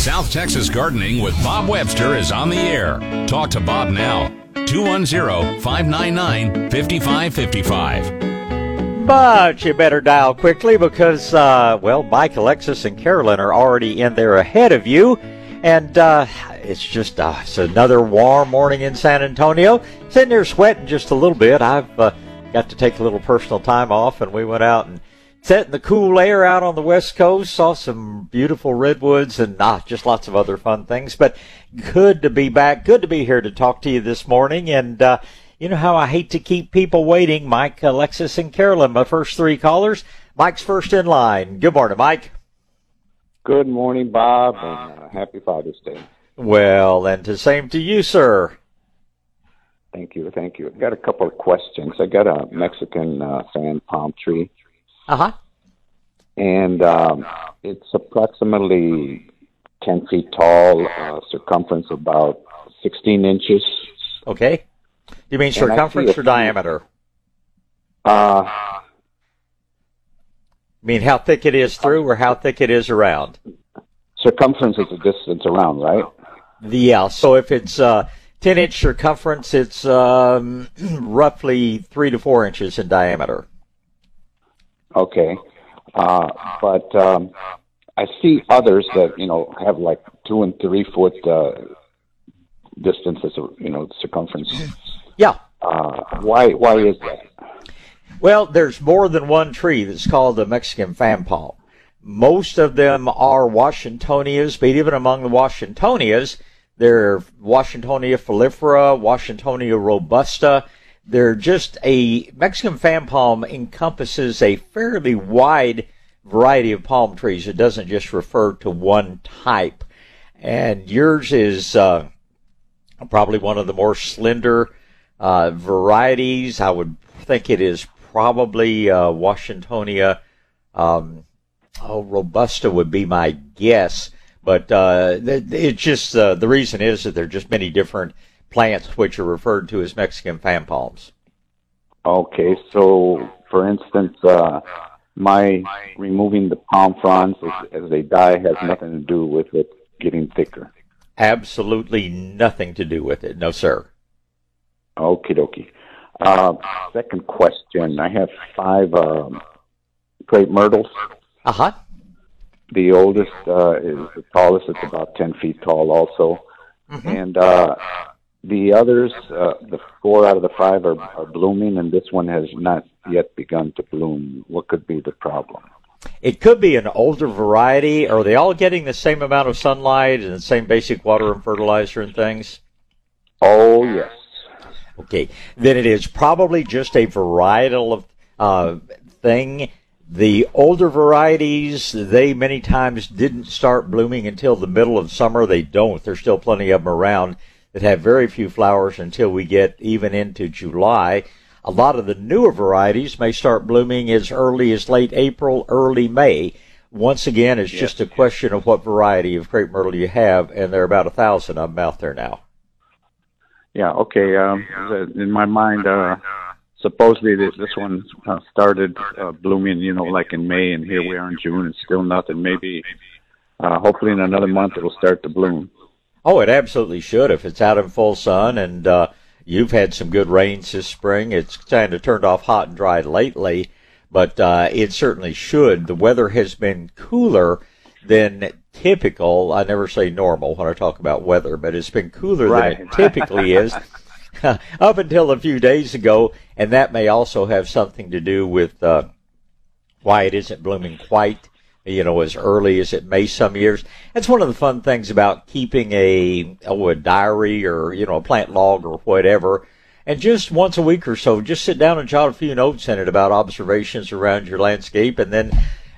South Texas Gardening with Bob Webster is on the air. Talk to Bob now. 210 599 5555. But you better dial quickly because, uh, well, Mike, Alexis, and Carolyn are already in there ahead of you. And uh, it's just uh, it's another warm morning in San Antonio. Sitting there sweating just a little bit. I've uh, got to take a little personal time off, and we went out and sat in the cool air out on the west coast. Saw some beautiful redwoods and ah, just lots of other fun things. But good to be back. Good to be here to talk to you this morning. And uh, you know how I hate to keep people waiting. Mike, Alexis, and Carolyn, my first three callers. Mike's first in line. Good morning, Mike. Good morning, Bob, and uh, happy Father's Day. Well, and the same to you, sir. Thank you, thank you. I've got a couple of questions. I got a Mexican uh, fan palm tree. Uh huh. And um, it's approximately 10 feet tall, uh, circumference about 16 inches. Okay. You mean circumference or diameter? Uh, I mean how thick it is through or how thick it is around? circumference is the distance around, right? Yeah. So if it's uh, 10 inch circumference, it's um, roughly three to four inches in diameter. Okay. Uh, but um, I see others that, you know, have like two and three foot uh, distances, you know, circumference. Yeah. Uh, why, why is that? Well, there's more than one tree that's called the Mexican fan palm. Most of them are Washingtonias, but even among the Washingtonias, they're Washingtonia filifera, Washingtonia robusta. They're just a Mexican fan palm encompasses a fairly wide variety of palm trees. It doesn't just refer to one type. And yours is uh, probably one of the more slender uh, varieties. I would think it is probably uh, Washingtonia. Um, oh, robusta would be my guess. But uh, it's just uh, the reason is that there are just many different plants which are referred to as Mexican fan palms. Okay, so for instance, uh, my removing the palm fronds as, as they die has nothing to do with it getting thicker. Absolutely nothing to do with it. No, sir. Okie dokie. Uh, second question. I have five um, crepe myrtles. Uh huh. The oldest uh, is the tallest. It's about 10 feet tall also. Mm-hmm. And uh, the others, uh, the four out of the five are, are blooming, and this one has not yet begun to bloom. What could be the problem? It could be an older variety. Are they all getting the same amount of sunlight and the same basic water and fertilizer and things? Oh, yes. Okay. Then it is probably just a varietal uh, thing. The older varieties, they many times didn't start blooming until the middle of summer. They don't. There's still plenty of them around that have very few flowers until we get even into July. A lot of the newer varieties may start blooming as early as late April, early May. Once again, it's Yes. just a question of what variety of crepe myrtle you have, and there are about a thousand of them out there now. Yeah, okay. Um, in my mind, uh, supposedly this, this one uh, started uh, blooming, you know, like in May, and here we are in June, and still nothing. Maybe, uh, hopefully, in another month it'll start to bloom. Oh, it absolutely should if it's out in full sun and uh, you've had some good rains this spring. It's kind of turned off hot and dry lately, but uh, it certainly should. The weather has been cooler than typical. I never say normal when I talk about weather, but it's been cooler than it typically is up until a few days ago, and that may also have something to do with uh, why it isn't blooming quite you know, as early as it may some years. That's one of the fun things about keeping a, oh, a diary or, you know, a plant log or whatever. And just once a week or so, just sit down and jot a few notes in it about observations around your landscape. And then,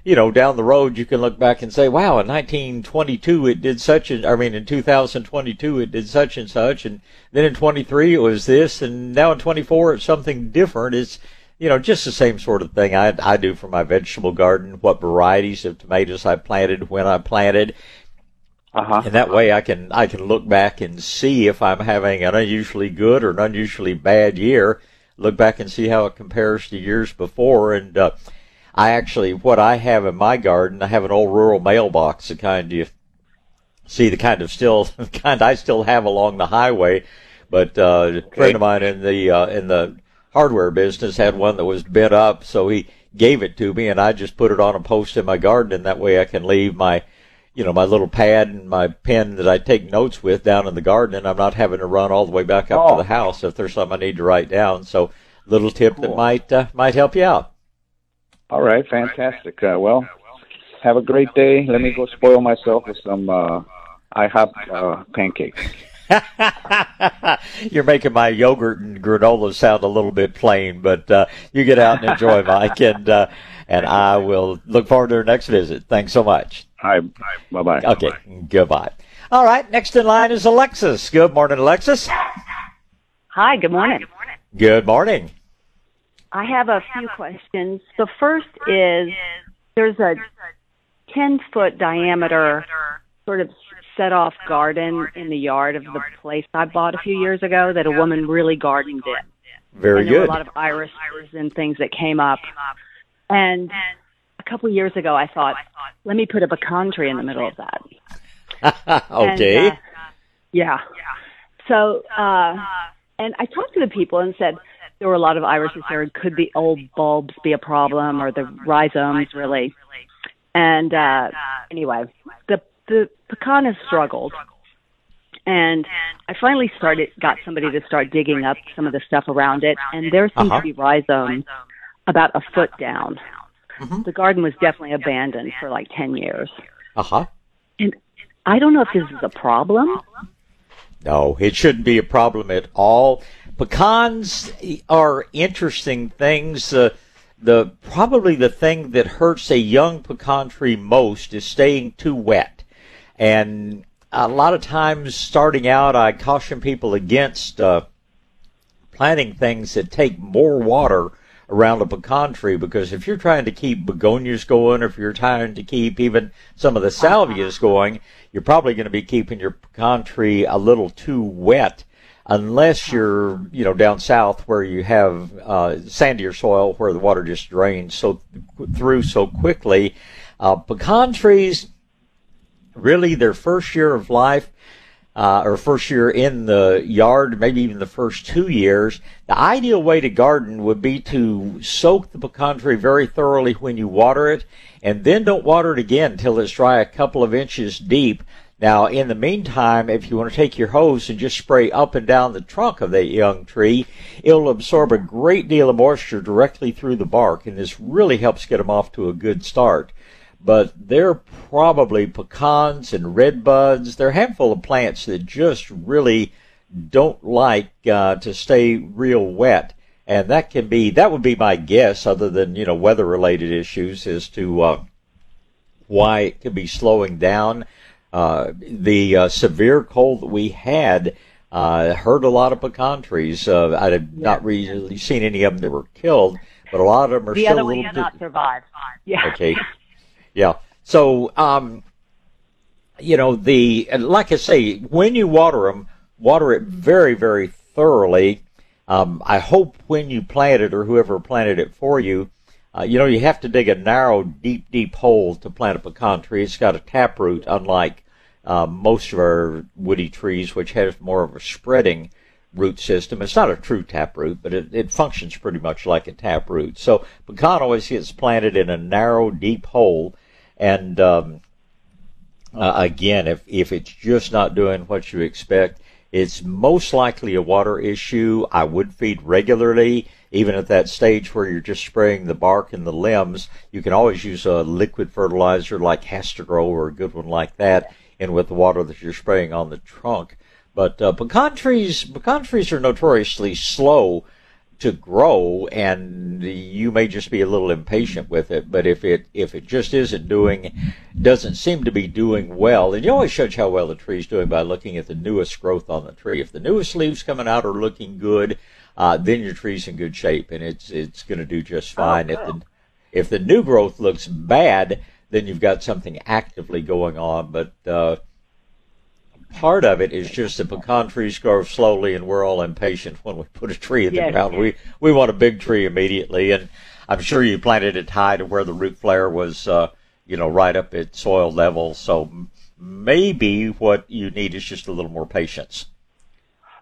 you know, down the road, you can look back and say, wow, in 1922, it did such and, I mean, in 2022, it did such and such. And then in 23, it was this. And now in 24, it's something different. It's, you know, just the same sort of thing I, I do for my vegetable garden, what varieties of tomatoes I planted, when I planted. Uh huh. And that way I can, I can look back and see if I'm having an unusually good or an unusually bad year. Look back and see how it compares to years before. And, uh, I actually, what I have in my garden, I have an old rural mailbox, the kind you see the kind of still kind I still have along the highway. But uh, a friend of mine in the uh, in the hardware business had one that was bent up, so he gave it to me, and I just put it on a post in my garden, and that way I can leave my you know, my little pad and my pen that I take notes with down in the garden, and I'm not having to run all the way back up oh. to the house if there's something I need to write down. So, little tip cool. that might uh, might help you out. All right, fantastic. Uh, well, have a great day. Let me go spoil myself with some uh, IHOP uh, pancakes. You're making my yogurt and granola sound a little bit plain, but uh, you get out and enjoy, Mike, and uh, and I will look forward to our next visit. Thanks so much. Hi. Bye bye. Okay. Bye-bye. Goodbye. All right. Next in line is Alexis. Good morning, Alexis. Hi. Good morning. Good morning. I have a few questions. The first is there's a 10 foot diameter sort of set off garden in the yard of the place I bought a few years ago that a woman really gardened in. Very good. A lot of irises and things that came up. And a couple of years ago, I thought, let me put a pecan tree in the middle of that. okay. And, uh, yeah. So, uh, and I talked to the people and said there were a lot of irises there. Could the old bulbs be a problem, or the rhizomes really? And uh, anyway, the the pecan has struggled, and I finally started got somebody to start digging up some of the stuff around it, and there seems uh-huh. to be rhizomes about a foot down. Mm-hmm. The garden was definitely abandoned for like 10 years. Uh huh. And I don't know if this is a problem. No, it shouldn't be a problem at all. Pecans are interesting things. Uh, the probably the thing that hurts a young pecan tree most is staying too wet, and a lot of times starting out, I caution people against uh, planting things that take more water around a pecan tree because if you're trying to keep begonias going, or if you're trying to keep even some of the salvias going, you're probably going to be keeping your pecan tree a little too wet unless you're you know down south where you have uh, sandier soil where the water just drains so through so quickly. Uh, pecan trees, really, their first year of life uh, or first year in the yard, maybe even the first two years, the ideal way to garden would be to soak the pecan tree very thoroughly when you water it, and then don't water it again until it's dry a couple of inches deep. Now, in the meantime, if you want to take your hose and just spray up and down the trunk of that young tree, it'll absorb a great deal of moisture directly through the bark, and this really helps get them off to a good start but they're probably pecans and red buds. They're a handful of plants that just really don't like uh, to stay real wet. And that can be, that would be my guess, other than, you know, weather related issues as to uh, why it could be slowing down. Uh, the uh, severe cold that we had uh, hurt a lot of pecan trees. Uh, I have yeah. not really seen any of them that were killed, but a lot of them are the still a little. The other one not survived. Yeah. Okay. Yeah. So, um, you know, the like I say, when you water them, water it very, very thoroughly. Um, I hope when you plant it, or whoever planted it for you, uh, you know, you have to dig a narrow, deep, deep hole to plant a pecan tree. It's got a taproot, unlike uh, most of our woody trees, which has more of a spreading root system. It's not a true taproot, but it, it functions pretty much like a taproot. So pecan always gets planted in a narrow, deep hole and um, uh, again, if if it's just not doing what you expect, it's most likely a water issue. I would feed regularly, even at that stage where you're just spraying the bark and the limbs. You can always use a liquid fertilizer like HastaGro or a good one like that, in with the water that you're spraying on the trunk. But uh, pecan trees, pecan trees are notoriously slow to grow and you may just be a little impatient with it but if it if it just isn't doing doesn't seem to be doing well and you always judge how well the tree is doing by looking at the newest growth on the tree. If the newest leaves coming out are looking good uh, then your tree's in good shape and it's it's going to do just oh, fine. If the if the new growth looks bad then you've got something actively going on but uh, part of it is just the pecan trees grow slowly, and we're all impatient when we put a tree in the yes. ground. We we want a big tree immediately, and I'm sure you planted it high to where the root flare was, uh, you know, right up at soil level. So maybe what you need is just a little more patience.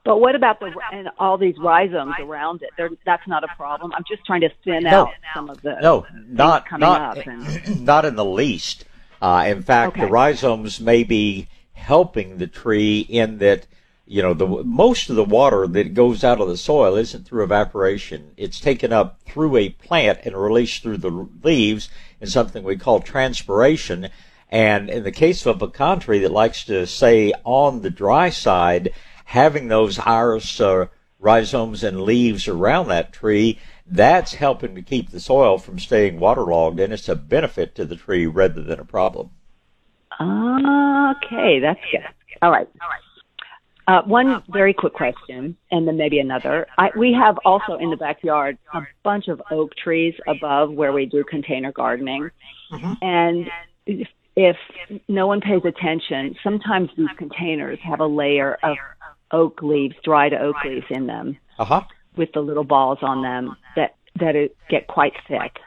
But what about the and all these rhizomes around it? They're, that's not a problem. I'm just trying to thin No. out some of the No, not coming not up and- not in the least. Uh, in fact, the rhizomes may be helping the tree in that you know the most of the water that goes out of the soil isn't through evaporation. It's taken up through a plant and released through the leaves in something we call transpiration. And in the case of a pecan tree that likes to stay on the dry side, having those iris uh, rhizomes and leaves around that tree, that's helping to keep the soil from staying waterlogged, and it's a benefit to the tree rather than a problem. Okay, that's good. All right. Uh, one very quick question, and then maybe another. I, we have also in the backyard a bunch of oak trees above where we do container gardening, and if, if no one pays attention, sometimes these containers have a layer of oak leaves, dried oak leaves in them, Uh huh. with the little balls on them that that it get quite thick.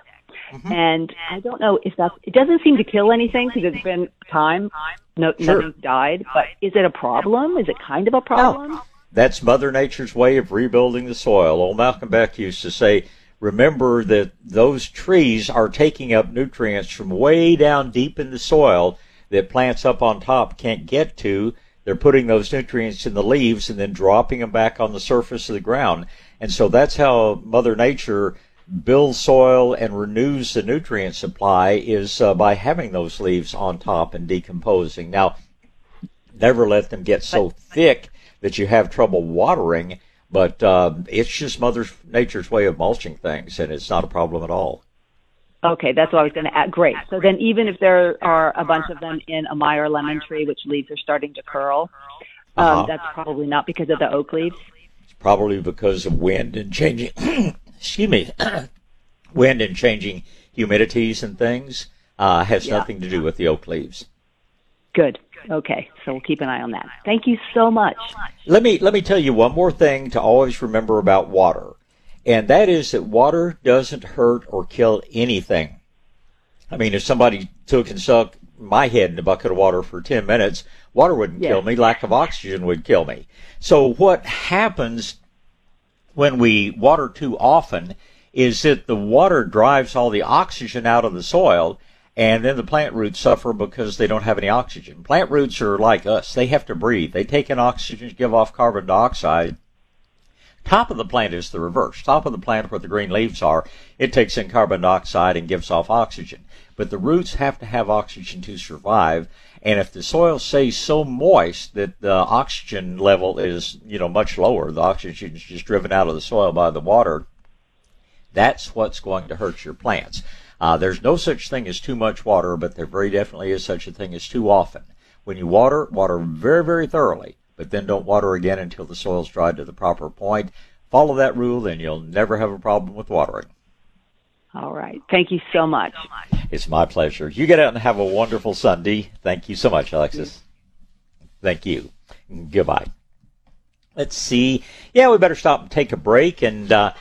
Mm-hmm. And I don't know if that's. It doesn't seem to kill anything because it's been time. No, Sure. nothing's died. But is it a problem? Is it kind of a problem? That's Mother Nature's way of rebuilding the soil. Old Malcolm Beck used to say, remember that those trees are taking up nutrients from way down deep in the soil that plants up on top can't get to. They're putting those nutrients in the leaves and then dropping them back on the surface of the ground. And so that's how Mother Nature builds soil and renews the nutrient supply is uh, by having those leaves on top and decomposing. Now, never let them get so thick that you have trouble watering. But uh, it's just Mother Nature's way of mulching things, and it's not a problem at all. Okay, that's what I was going to add. Great. So then, even if there are a bunch of them in a Meyer lemon tree, which leaves are starting to curl, um, Uh-huh. that's probably not because of the oak leaves. It's probably because of wind and changing. Excuse me, wind and changing humidities and things uh, has Yeah. nothing to do with the oak leaves. Good. Okay, so we'll keep an eye on that. Thank you so much. Let me let me tell you one more thing to always remember about water, and that is that water doesn't hurt or kill anything. I mean, if somebody took and stuck my head in a bucket of water for ten minutes, water wouldn't Yes. kill me. Lack of oxygen would kill me. So what happens when we water too often is that the water drives all the oxygen out of the soil and then the plant roots suffer because they don't have any oxygen. Plant roots are like us. They have to breathe. They take in oxygen to give off carbon dioxide. Top of the plant is the reverse. Top of the plant where the green leaves are, it takes in carbon dioxide and gives off oxygen. But the roots have to have oxygen to survive. And if the soil stays so moist that the oxygen level is, you know, much lower, the oxygen is just driven out of the soil by the water, that's what's going to hurt your plants. Uh, there's no such thing as too much water, but there very definitely is such a thing as too often. When you water, water very, very thoroughly, but then don't water again until the soil's dried to the proper point. Follow that rule, and you'll never have a problem with watering. All right. Thank you so much. It's my pleasure. You get out and have a wonderful Sunday. Thank you so much, Alexis. Thank you. Goodbye. Let's see. Yeah, we better stop and take a break and uh,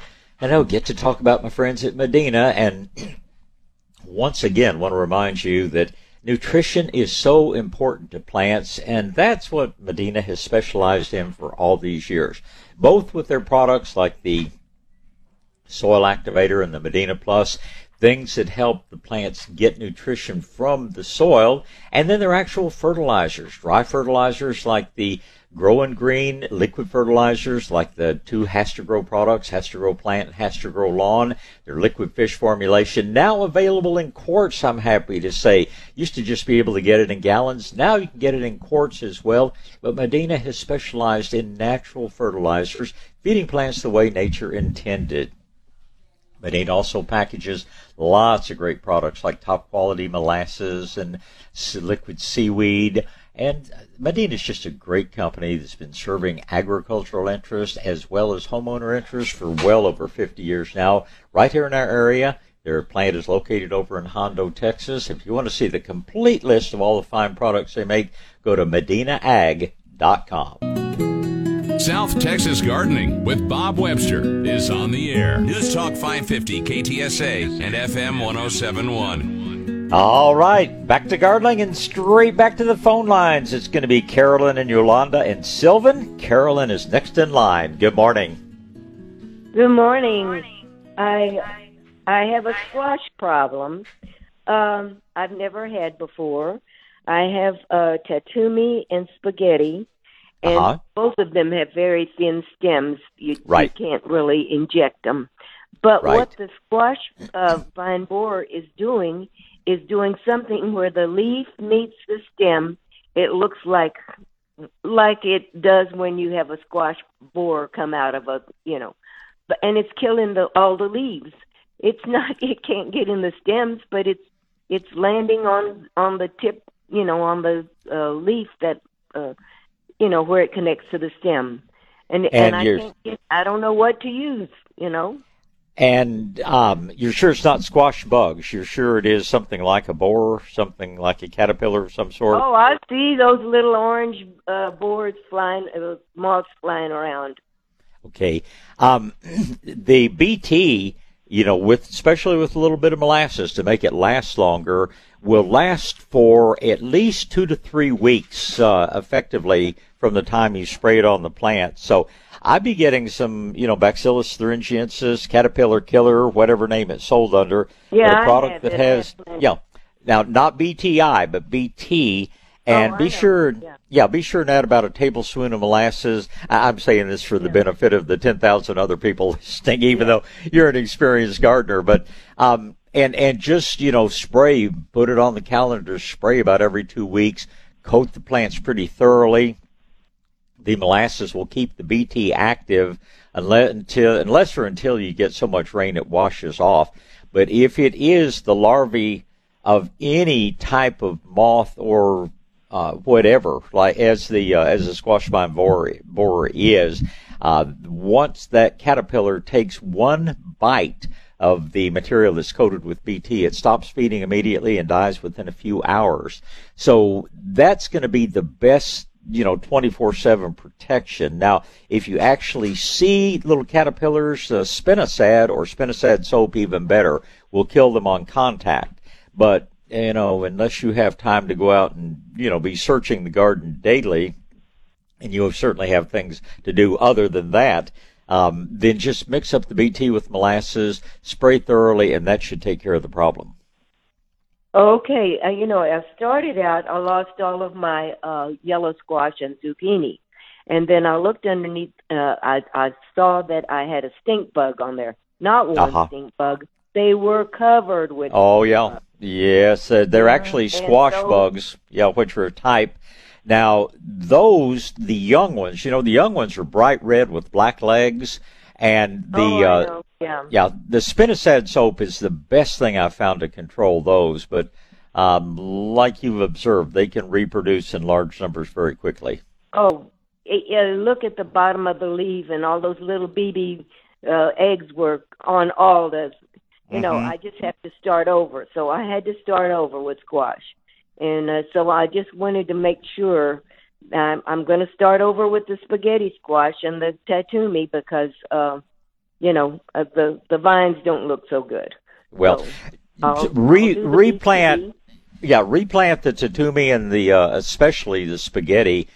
I know get to talk about my friends at Medina. And once again, want to remind you that nutrition is so important to plants, and that's what Medina has specialized in for all these years. Both with their products like the soil activator and the Medina Plus, things that help the plants get nutrition from the soil, and then their actual fertilizers, dry fertilizers like the Growin' Green, liquid fertilizers like the two HastaGro products, HastaGro Plant HastaGro Lawn, their liquid fish formulation, now available in quarts, I'm happy to say. Used to just be able to get it in gallons, now you can get it in quarts as well, but Medina has specialized in natural fertilizers, feeding plants the way nature intended. Medina also packages lots of great products like top quality molasses and liquid seaweed. And Medina is just a great company that's been serving agricultural interests as well as homeowner interests for well over 50 years now. Right here in our area, their plant is located over in Hondo, Texas. If you want to see the complete list of all the fine products they make, go to medinaag.com. South Texas Gardening with Bob Webster is on the air. News Talk 550 KTSA and FM 1071. All right, back to gardening and straight back to the phone lines. It's going to be Carolyn and Yolanda and Sylvan. Carolyn is next in line. Good morning. Good morning. I I have a squash problem. Um, I've never had before. I have uh, tatume and spaghetti, and Uh-huh. both of them have very thin stems. You, Right. you can't really inject them. But Right. what the squash uh, vine borer is doing is doing something where the leaf meets the stem. It looks like like it does when you have a squash borer come out of a you know, but and it's killing the all the leaves. It's not it can't get in the stems, but it's it's landing on on the tip, you know, on the uh, leaf that uh, you know where it connects to the stem. And And and, I can't get, I don't know what to use, you know. And um, you're sure it's not squash bugs. You're sure it is something like a borer, something like a caterpillar of some sort. Oh, I see those little orange uh, boards flying, uh, moths flying around. Okay. Um, the BT, you know, with especially with a little bit of molasses to make it last longer, will last for at least two to three weeks, uh, effectively from the time you spray it on the plant. So I'd be getting some, you know, Bacillus thuringiensis, caterpillar killer, whatever name it's sold under. Yeah, but a product that has, have plenty. yeah. Now, not BTI, but BT. And Oh, be sure, Yeah. yeah, be sure and add about a tablespoon of molasses. I'm saying this for the benefit of the 10,000 other people listening, even though you're an experienced gardener. But, um, and, and just, you know, spray, put it on the calendar, spray about every two weeks, coat the plants pretty thoroughly. The molasses will keep the BT active unless, until, unless or until you get so much rain it washes off. But if it is the larvae of any type of moth or uh, whatever, like as the uh, as the squash vine borer, borer is, uh, once that caterpillar takes one bite of the material that's coated with BT, it stops feeding immediately and dies within a few hours. So that's going to be the best you know 24/7 protection. Now, if you actually see little caterpillars, uh, spinosad or spinosad soap even better will kill them on contact. But you know, unless you have time to go out and you know be searching the garden daily, and you certainly have things to do other than that, um, then just mix up the BT with molasses, spray thoroughly, and that should take care of the problem. Okay, uh, you know, I started out, I lost all of my uh, yellow squash and zucchini, and then I looked underneath. Uh, I I saw that I had a stink bug on there. Not one Uh-huh. stink bug. They were covered with. Oh yeah, yes, uh, they're actually squash so- bugs. Yeah, which are a type. Now those, the young ones, you know, the young ones are bright red with black legs, and the oh, uh, yeah. yeah, the spinosad soap is the best thing I've found to control those. But um, like you've observed, they can reproduce in large numbers very quickly. Oh, it, yeah, look at the bottom of the leaf, and all those little BB uh, eggs were on all the. You know, Mhm. I just have to start over. So I had to start over with squash, and uh, so I just wanted to make sure I'm, I'm going to start over with the spaghetti squash and the tatume because, uh, you know, uh, the the vines don't look so good. Well, So, I'll- re, I'll replant. BT. Yeah, replant the tatume and the uh, especially the spaghetti.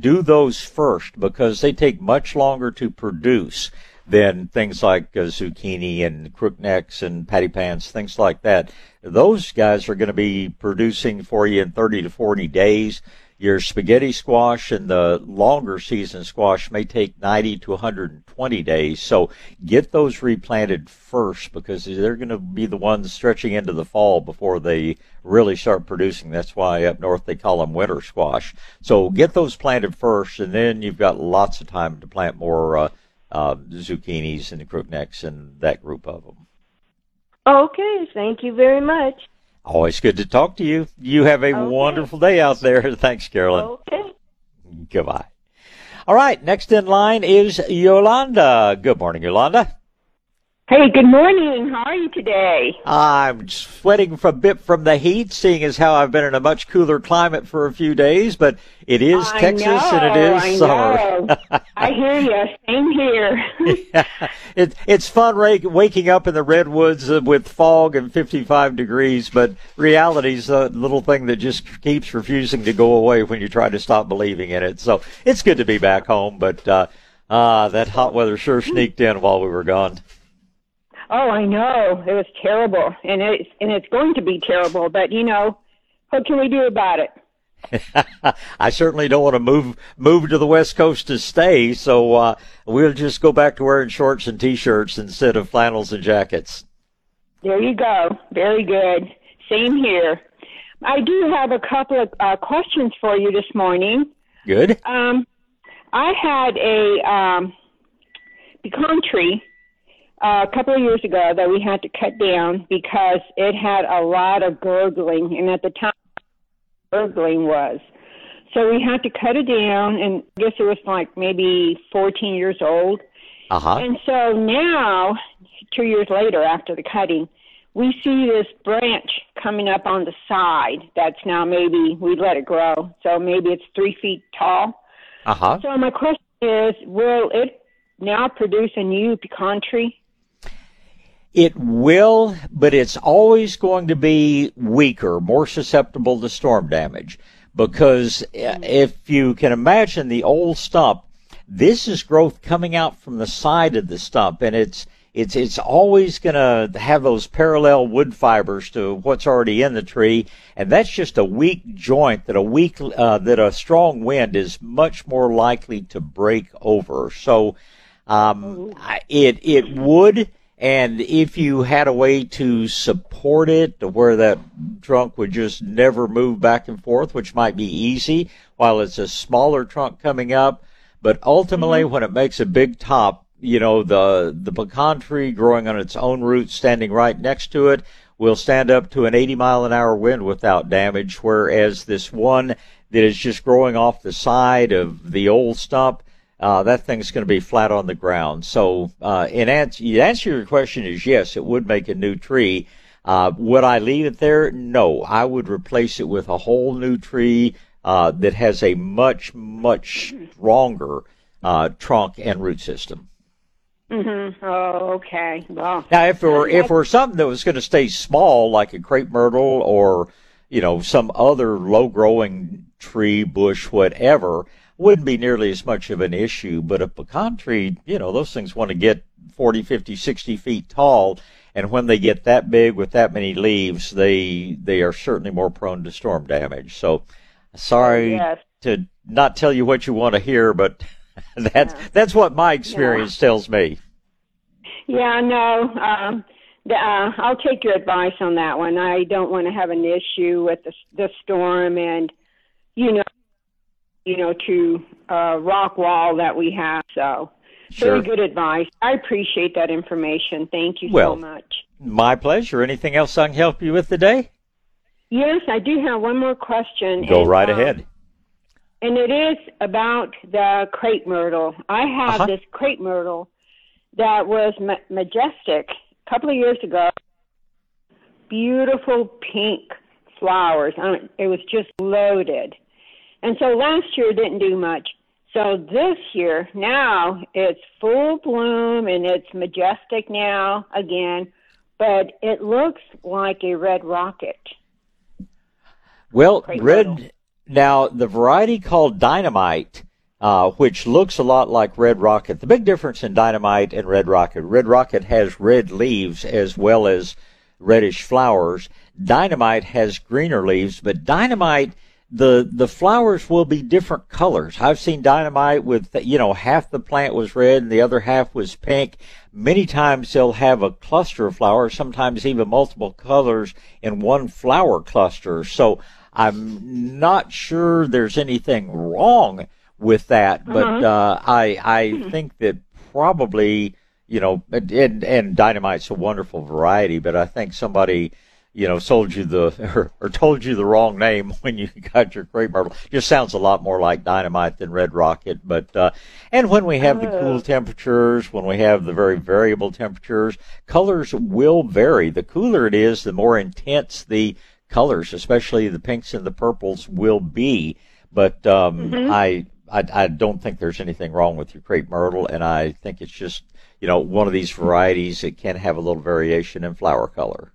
Do those first because they take much longer to produce than things like uh, zucchini and crooknecks and patty pans, things like that. Those guys are going to be producing for you in 30 to 40 days. Your spaghetti squash and the longer season squash may take 90 to 120 days. So get those replanted first because they're going to be the ones stretching into the fall before they really start producing. That's why up north they call them winter squash. So get those planted first and then you've got lots of time to plant more uh, uh, zucchinis and crooknecks and that group of them. Okay, thank you very much. Always good to talk to you. You have a Okay. wonderful day out there. Thanks, Carolyn. Okay. Goodbye. All right, next in line is Yolanda. Good morning, Yolanda. Hey, good morning. How are you today? I'm sweating a bit from the heat, seeing as how I've been in a much cooler climate for a few days, but it is I Texas know, and it is I summer. I hear you. Same here. yeah. it, it's fun waking up in the redwoods with fog and 55 degrees, but reality's a little thing that just keeps refusing to go away when you try to stop believing in it. So it's good to be back home, but uh, uh, that hot weather sure sneaked in while we were gone. Oh, I know. It was terrible, and it's and it's going to be terrible. But you know, what can we do about it? I certainly don't want to move move to the West Coast to stay, so uh, we'll just go back to wearing shorts and t-shirts instead of flannels and jackets. There you go. Very good. Same here. I do have a couple of uh, questions for you this morning. Good. Um, I had a um, pecan tree a couple of years ago that we had to cut down because it had a lot of gurgling, and at the time, gurgling was. So we had to cut it down, and I guess it was like maybe 14 years old. Uh huh. And so now, two years later after the cutting, we see this branch coming up on the side that's now maybe we let it grow. So maybe it's three feet tall. Uh huh. So my question is, will it now produce a new pecan tree? It will, but it's always going to be weaker, more susceptible to storm damage. Because uh, if you can imagine the old stump, this is growth coming out from the side of the stump, and it's it's it's always going to have those parallel wood fibers to what's already in the tree, and that's just a weak joint that a weak uh, that a strong wind is much more likely to break over. So, um, it it would. And if you had a way to support it to where that trunk would just never move back and forth, which might be easy while it's a smaller trunk coming up, but ultimately Mm-hmm. when it makes a big top, you know, the, the pecan tree growing on its own roots standing right next to it will stand up to an 80 mile an hour wind without damage, whereas this one that is just growing off the side of the old stump, uh, that thing's going to be flat on the ground. So, uh, in answer, the answer to your question is yes, it would make a new tree. Uh, would I leave it there? No, I would replace it with a whole new tree uh, that has a much, much stronger uh, trunk and root system. Mm-hmm. Oh, okay. Well, Now, if it were if it were something that was going to stay small, like a crepe myrtle or you know some other low growing tree, bush, whatever, wouldn't be nearly as much of an issue. But a pecan tree, you know, those things want to get 40, 50, 60 feet tall, and when they get that big with that many leaves, they they are certainly more prone to storm damage. So, sorry yes. to not tell you what you want to hear, but that's that's what my experience tells me. Yeah, no. Um, the, uh, I'll take your advice on that one. I don't want to have an issue with the, the storm and, you know, you know, to uh, rock wall that we have. So, Sure. very good advice. I appreciate that information. Thank you Well- so much. My pleasure. Anything else I can help you with today? Yes, I do have one more question. Go and, right um, ahead. And it is about the crepe myrtle. I have Uh-huh. this crepe myrtle that was ma- majestic a couple of years ago. Beautiful pink flowers. I mean, it was just loaded. And so last year didn't do much. So this year, now it's full bloom and it's majestic now again, but it looks like a red rocket. Well, red. Now, the variety called dynamite, uh, which looks a lot like red rocket. The big difference in dynamite and red rocket: red rocket has red leaves as well as reddish flowers. Dynamite has greener leaves, but dynamite. The, the flowers will be different colors. I've seen dynamite with, you know, half the plant was red and the other half was pink. Many times they'll have a cluster of flowers, sometimes even multiple colors in one flower cluster. So I'm not sure there's anything wrong with that, but uh, I I think that probably you know and and dynamite's a wonderful variety, but I think somebody you know, sold you the or, or, told you the wrong name when you got your crepe myrtle. Just sounds a lot more like dynamite than red rocket. But uh, and when we have the cool oh. temperatures, when we have the very variable temperatures, colors will vary. The cooler it is, the more intense the colors, especially the pinks and the purples, will be. But um, mm-hmm. I, I I don't think there's anything wrong with your crepe myrtle, and I think it's just you know one of these varieties. It can have a little variation in flower color.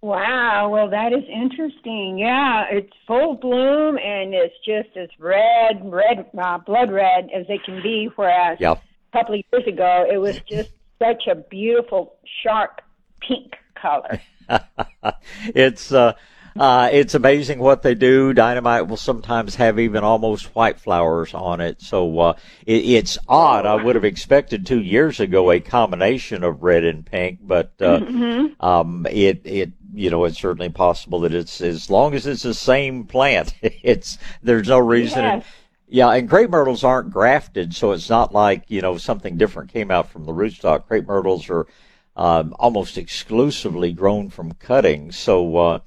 Wow, well that is interesting. Yeah, it's full bloom and it's just as red, red, uh, blood red as they can be. Whereas yep. a couple of years ago, it was just such a beautiful, sharp pink color. it's uh, uh, it's amazing what they do. Dynamite will sometimes have even almost white flowers on it. So uh, it, it's odd. I would have expected two years ago a combination of red and pink, but uh, mm-hmm. um, it it you know it's certainly possible that it's as long as it's the same plant. it's there's no reason. Yes. Yeah, and crepe myrtles aren't grafted, so it's not like you know something different came out from the rootstock. Crepe myrtles are um, almost exclusively grown from cuttings, so uh,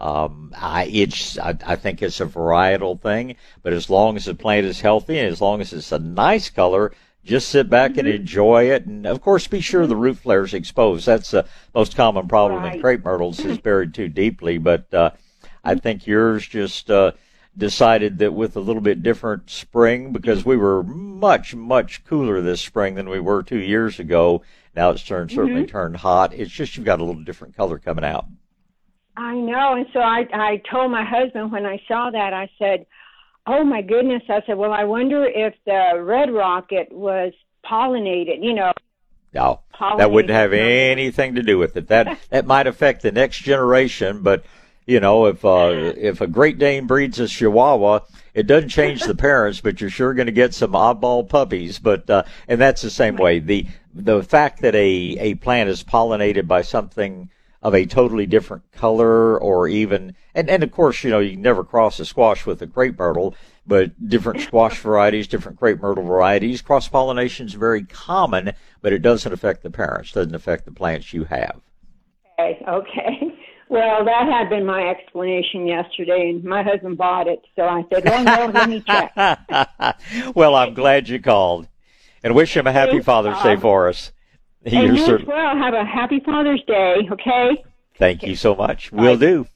um, I, it's, I, I, think it's a varietal thing, but as long as the plant is healthy and as long as it's a nice color, just sit back mm-hmm. and enjoy it. And of course, be sure the root flare is exposed. That's the most common problem right. in crepe myrtles is buried too deeply. But uh, I think yours just uh, decided that with a little bit different spring, because we were much much cooler this spring than we were two years ago. Now it's turned certainly mm-hmm. turned hot. It's just you've got a little different color coming out. I know. And so I I told my husband when I saw that, I said, Oh my goodness. I said, Well, I wonder if the red rocket was pollinated, you know. No, that wouldn't have anything to do with it. That that might affect the next generation, but you know, if uh, if a Great Dane breeds a Chihuahua, it doesn't change the parents, but you're sure going to get some oddball puppies. But uh, and that's the same way. The the fact that a a plant is pollinated by something of a totally different color or even and, and of course you know you never cross a squash with a crepe myrtle but different squash varieties different crepe myrtle varieties cross pollination is very common but it doesn't affect the parents doesn't affect the plants you have. Okay okay. Well that had been my explanation yesterday and my husband bought it so i said well no let me check. Well i'm glad you called and wish him a happy father's day for us and you as well. Have a happy Father's Day, okay? Thank okay. you so much. Bye. Will do.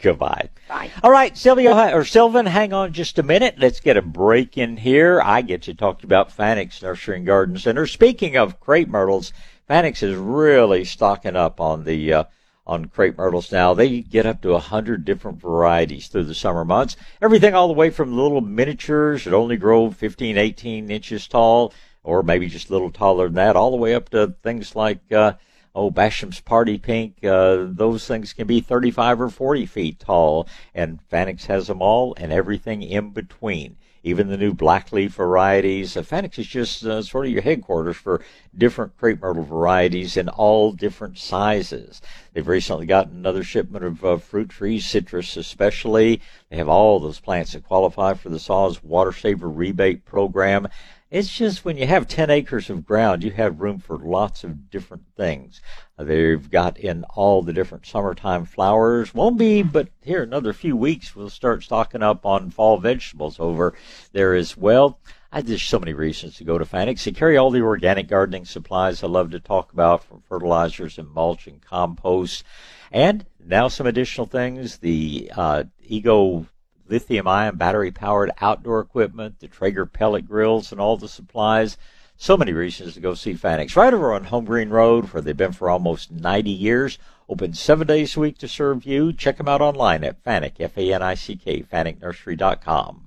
Goodbye. Bye. All right, Sylvia or Sylvan, hang on just a minute. Let's get a break in here. I get to talk about Fanick's Nursery and Garden Center. Speaking of crepe myrtles, Fanick's is really stocking up on the uh, on crepe myrtles now. They get up to a hundred different varieties through the summer months. Everything all the way from little miniatures that only grow 15, 18 inches tall or maybe just a little taller than that, all the way up to things like, uh, oh, Basham's Party Pink. Uh, those things can be 35 or 40 feet tall, and Fanick's has them all and everything in between. Even the new blackleaf varieties. Uh, Fanick's is just uh, sort of your headquarters for different crepe myrtle varieties in all different sizes. They've recently gotten another shipment of uh, fruit trees, citrus especially. They have all those plants that qualify for the SAWS Water Saver Rebate Program. It's just when you have 10 acres of ground, you have room for lots of different things. They've got in all the different summertime flowers. Won't be, but here another few weeks, we'll start stocking up on fall vegetables over there as well. I, there's so many reasons to go to Fanick's. They carry all the organic gardening supplies I love to talk about, from fertilizers and mulch and compost. And now some additional things. The uh, Ego lithium ion battery powered outdoor equipment, the Traeger pellet grills, and all the supplies. So many reasons to go see Fanick's. Right over on Holmgreen Road, where they've been for almost 90 years. Open seven days a week to serve you. Check them out online at Fanick, F-A-N-I-C-K, FanickNursery.com.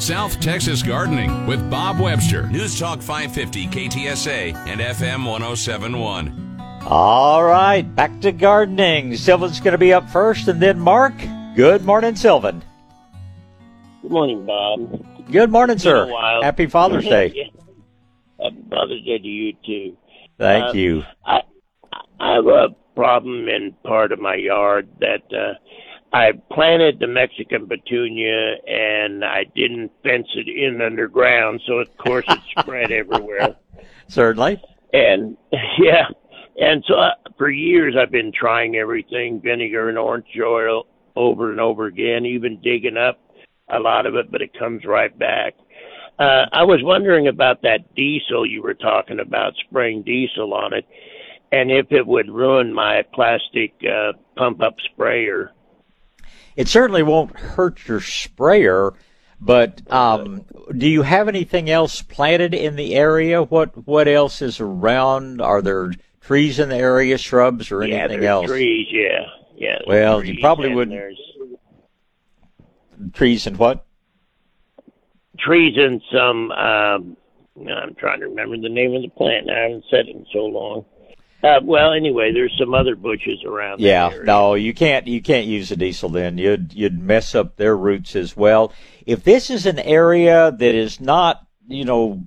South Texas Gardening with Bob Webster. News Talk 550 KTSA and FM 1071. All right, back to gardening. Sylvan's going to be up first and then Mark. Good morning, Sylvan. Good morning, Bob. Good morning, sir. Happy Father's Day. Happy Father's Day to you too. Thank uh, you. I I have a problem in part of my yard that uh, I planted the Mexican petunia and I didn't fence it in underground, so of course it spread everywhere. Certainly. And yeah, And so uh, for years I've been trying everything, vinegar and orange oil over and over again, even digging up a lot of it, but it comes right back. Uh, I was wondering about that diesel you were talking about, spraying diesel on it, and if it would ruin my plastic uh, pump up sprayer. It certainly won't hurt your sprayer, but um, do you have anything else planted in the area? What what else is around? Are there trees in the area, shrubs, or yeah, anything there's else? Trees, yeah, yeah. Well, you probably wouldn't. Trees and what? Trees and some. Um, I'm trying to remember the name of the plant. I haven't said it in so long. Uh, well, anyway, there's some other bushes around. Yeah, no, you can't. You can't use a diesel. Then you'd you'd mess up their roots as well. If this is an area that is not, you know,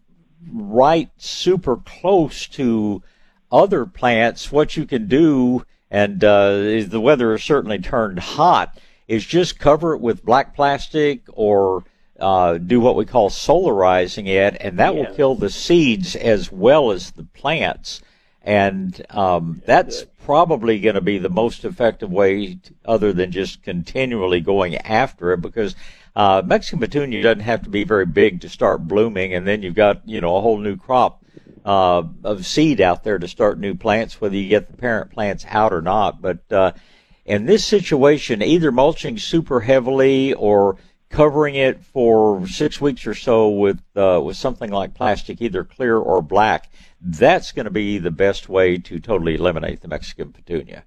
right super close to other plants, what you can do, and uh, the weather has certainly turned hot, is just cover it with black plastic or uh, do what we call solarizing it, and that will kill the seeds as well as the plants. And um, that's probably going to be the most effective way, t other than just continually going after it, because uh, Mexican petunia doesn't have to be very big to start blooming, and then you've got you know a whole new crop uh, of seed out there to start new plants, whether you get the parent plants out or not. But uh, in this situation, either mulching super heavily or covering it for six weeks or so with uh, with something like plastic, either clear or black, that's going to be the best way to totally eliminate the Mexican petunia.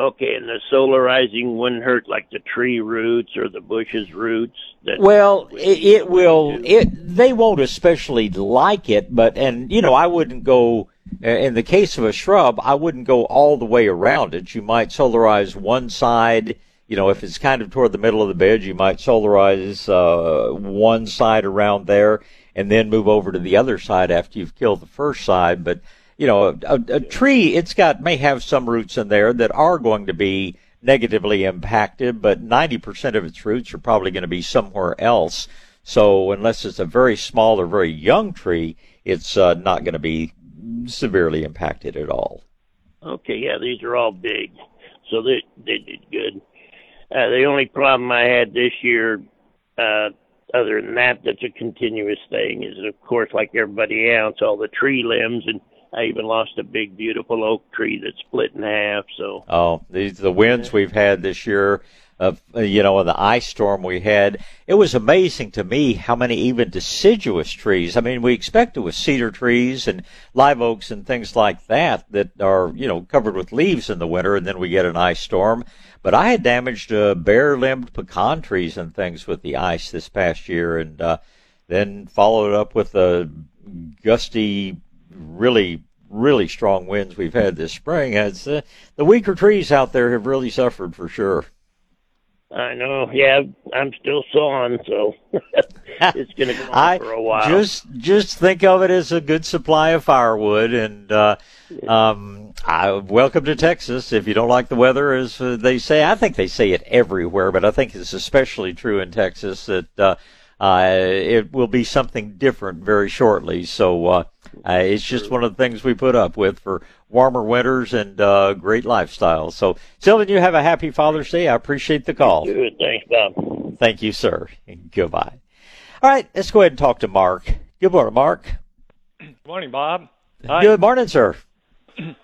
Okay, and the solarizing wouldn't hurt like the tree roots or the bushes roots. That Well, it, it will. It they won't especially like it, but and you know I wouldn't go. uh, In the case of a shrub, I wouldn't go all the way around it. You might solarize one side. You know, if it's kind of toward the middle of the bed, you might solarize uh, one side around there, and then move over to the other side after you've killed the first side. But you know, a, a, tree, it's got may have some roots in there that are going to be negatively impacted, but 90% of its roots are probably going to be somewhere else. So unless it's a very small or very young tree, it's uh, not going to be severely impacted at all. Okay, yeah, these are all big, so they they did good. Uh, the only problem I had this year, uh, other than that, that's a continuous thing, is of course, like everybody else, all the tree limbs, and I even lost a big, beautiful oak tree that split in half. So Oh, these the winds we've had this year. Of uh, you know, the ice storm we had, it was amazing to me how many even deciduous trees. I mean, we expect it with cedar trees and live oaks and things like that that are you know covered with leaves in the winter, and then we get an ice storm. But I had damaged uh, bare-limbed pecan trees and things with the ice this past year, and uh, then followed up with a gusty, really really strong winds we've had this spring. It's, uh, the weaker trees out there have really suffered for sure. I know, yeah, I'm still sawing, so it's going to go on I for a while. just just think of it as a good supply of firewood, and uh, um, I welcome to Texas. If you don't like the weather, as uh, they say, I think they say it everywhere, but I think it's especially true in Texas that uh, uh, it will be something different very shortly. So uh, it's just one of the things we put up with for warmer winters and uh, great lifestyles. So, Sylvan, you have a happy Father's Day. I appreciate the call. Good, thanks, Bob. Thank you, sir. Goodbye. All right, let's go ahead and talk to Mark. Good morning, Mark. Good morning, Bob. Hi. Good morning, sir.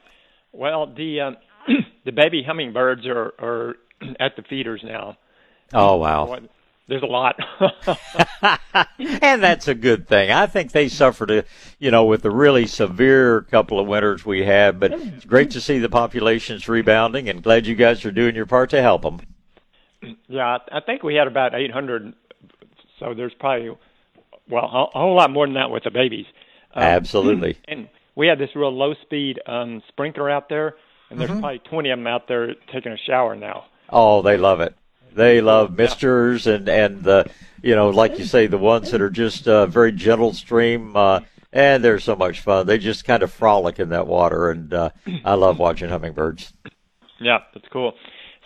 Well, the um, the baby hummingbirds are are at the feeders now. Oh, wow. Boy, There's a lot. and that's a good thing. I think they suffered, a, you know, with the really severe couple of winters we had, but it's great to see the populations rebounding and glad you guys are doing your part to help them. yeah, I think we had about 800. So there's probably well a, whole lot more than that with the babies. Um, Absolutely. And we had this real low speed um, sprinkler out there, and Mm-hmm. there's probably 20 of them out there taking a shower now. Oh, they love it. They love misters and and the you know like you say the ones that are just uh, very gentle stream uh, and they're so much fun. They just kind of frolic in that water and uh, I love watching hummingbirds. Yeah, that's cool.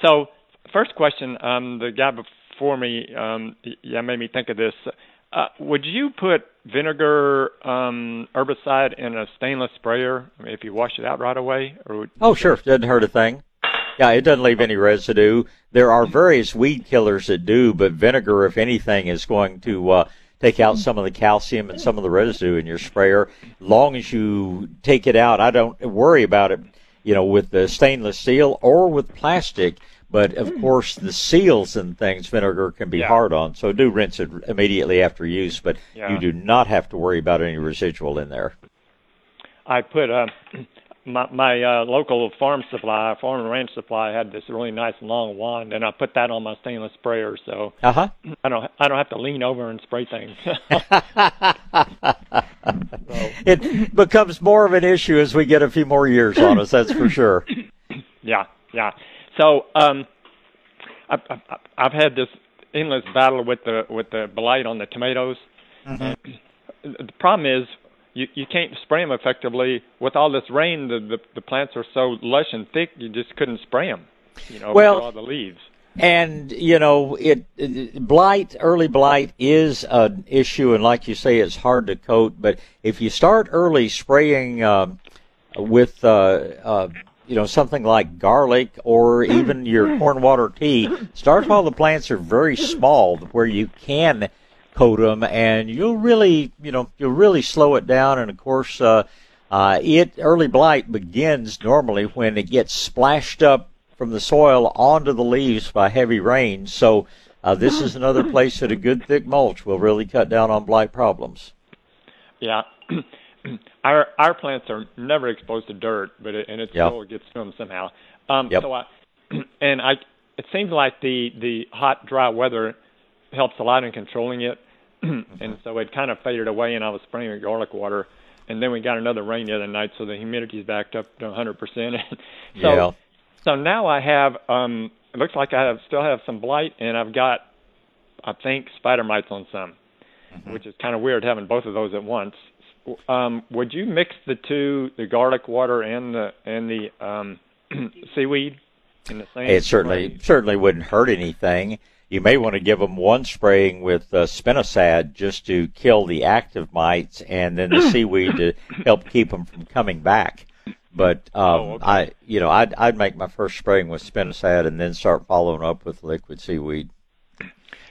So, first question, um, the guy before me, um, yeah, made me think of this. Uh, would you put vinegar um, herbicide in a stainless sprayer I mean, if you wash it out right away? Or would, oh, sure, doesn't hurt a thing. Yeah, it doesn't leave any residue. There are various weed killers that do, but vinegar, if anything, is going to uh, take out some of the calcium and some of the residue in your sprayer. Long as you take it out, I don't worry about it. You know, with the stainless steel or with plastic. But of course, the seals and things, vinegar can be Yeah. hard on. So do rinse it immediately after use. But Yeah. you do not have to worry about any residual in there. I put uh, my my uh, local farm supply, farm and ranch supply, had this really nice long wand, and I put that on my stainless sprayer, so Uh huh. I don't I don't have to lean over and spray things. it becomes more of an issue as we get a few more years on us. That's for sure. yeah, yeah. So um, I've, I've I've had this endless battle with the with the blight on the tomatoes. And the problem is you you can't spray them effectively with all this rain. The the, the plants are so lush and thick, you just couldn't spray them. You know, Well- with all the leaves. And you know, it, it blight, early blight is an issue, and like you say, it's hard to coat. But if you start early spraying um, with, uh, uh, you know, something like garlic or even your corn water tea, start while the plants are very small, where you can and you'll really, you know, you'll really slow it down. And of course, uh, uh, it early blight begins normally when it gets splashed up from the soil onto the leaves by heavy rain. So uh, this is another place that a good thick mulch will really cut down on blight problems. Yeah. our our plants are never exposed to dirt, but it, and it Yep. still gets to them somehow. Um, Yep. So I and I it seems like the the hot dry weather helps a lot in controlling it, and so it kind of faded away, and I was spraying with garlic water, and then we got another rain the other night, so the humidity's backed up to 100 percent. So yeah. so now I have um it looks like I have still have some blight and I've got I think spider mites on some, which is kind of weird having both of those at once. Um, would you mix the two, the garlic water and the and the um, seaweed in the same? It certainly certainly wouldn't hurt anything. You may want to give them one spraying with uh, spinosad just to kill the active mites, and then the seaweed to help keep them from coming back. But um, Oh, okay. I, you know, I'd I'd make my first spraying with spinosad and then start following up with liquid seaweed.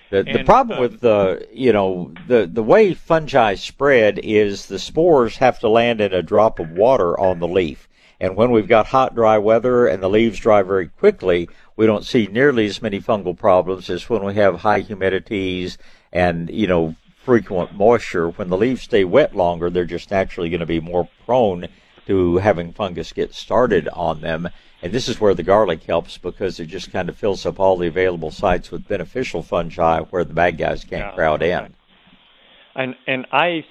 The, the problem um, with the you know the the way fungi spread is the spores have to land in a drop of water on the leaf. And when we've got hot, dry weather and the leaves dry very quickly, we don't see nearly as many fungal problems as when we have high humidities and, you know, frequent moisture. When the leaves stay wet longer, they're just naturally going to be more prone to having fungus get started on them. And this is where the garlic helps because it just kind of fills up all the available sites with beneficial fungi where the bad guys can't Yeah, crowd in. And and I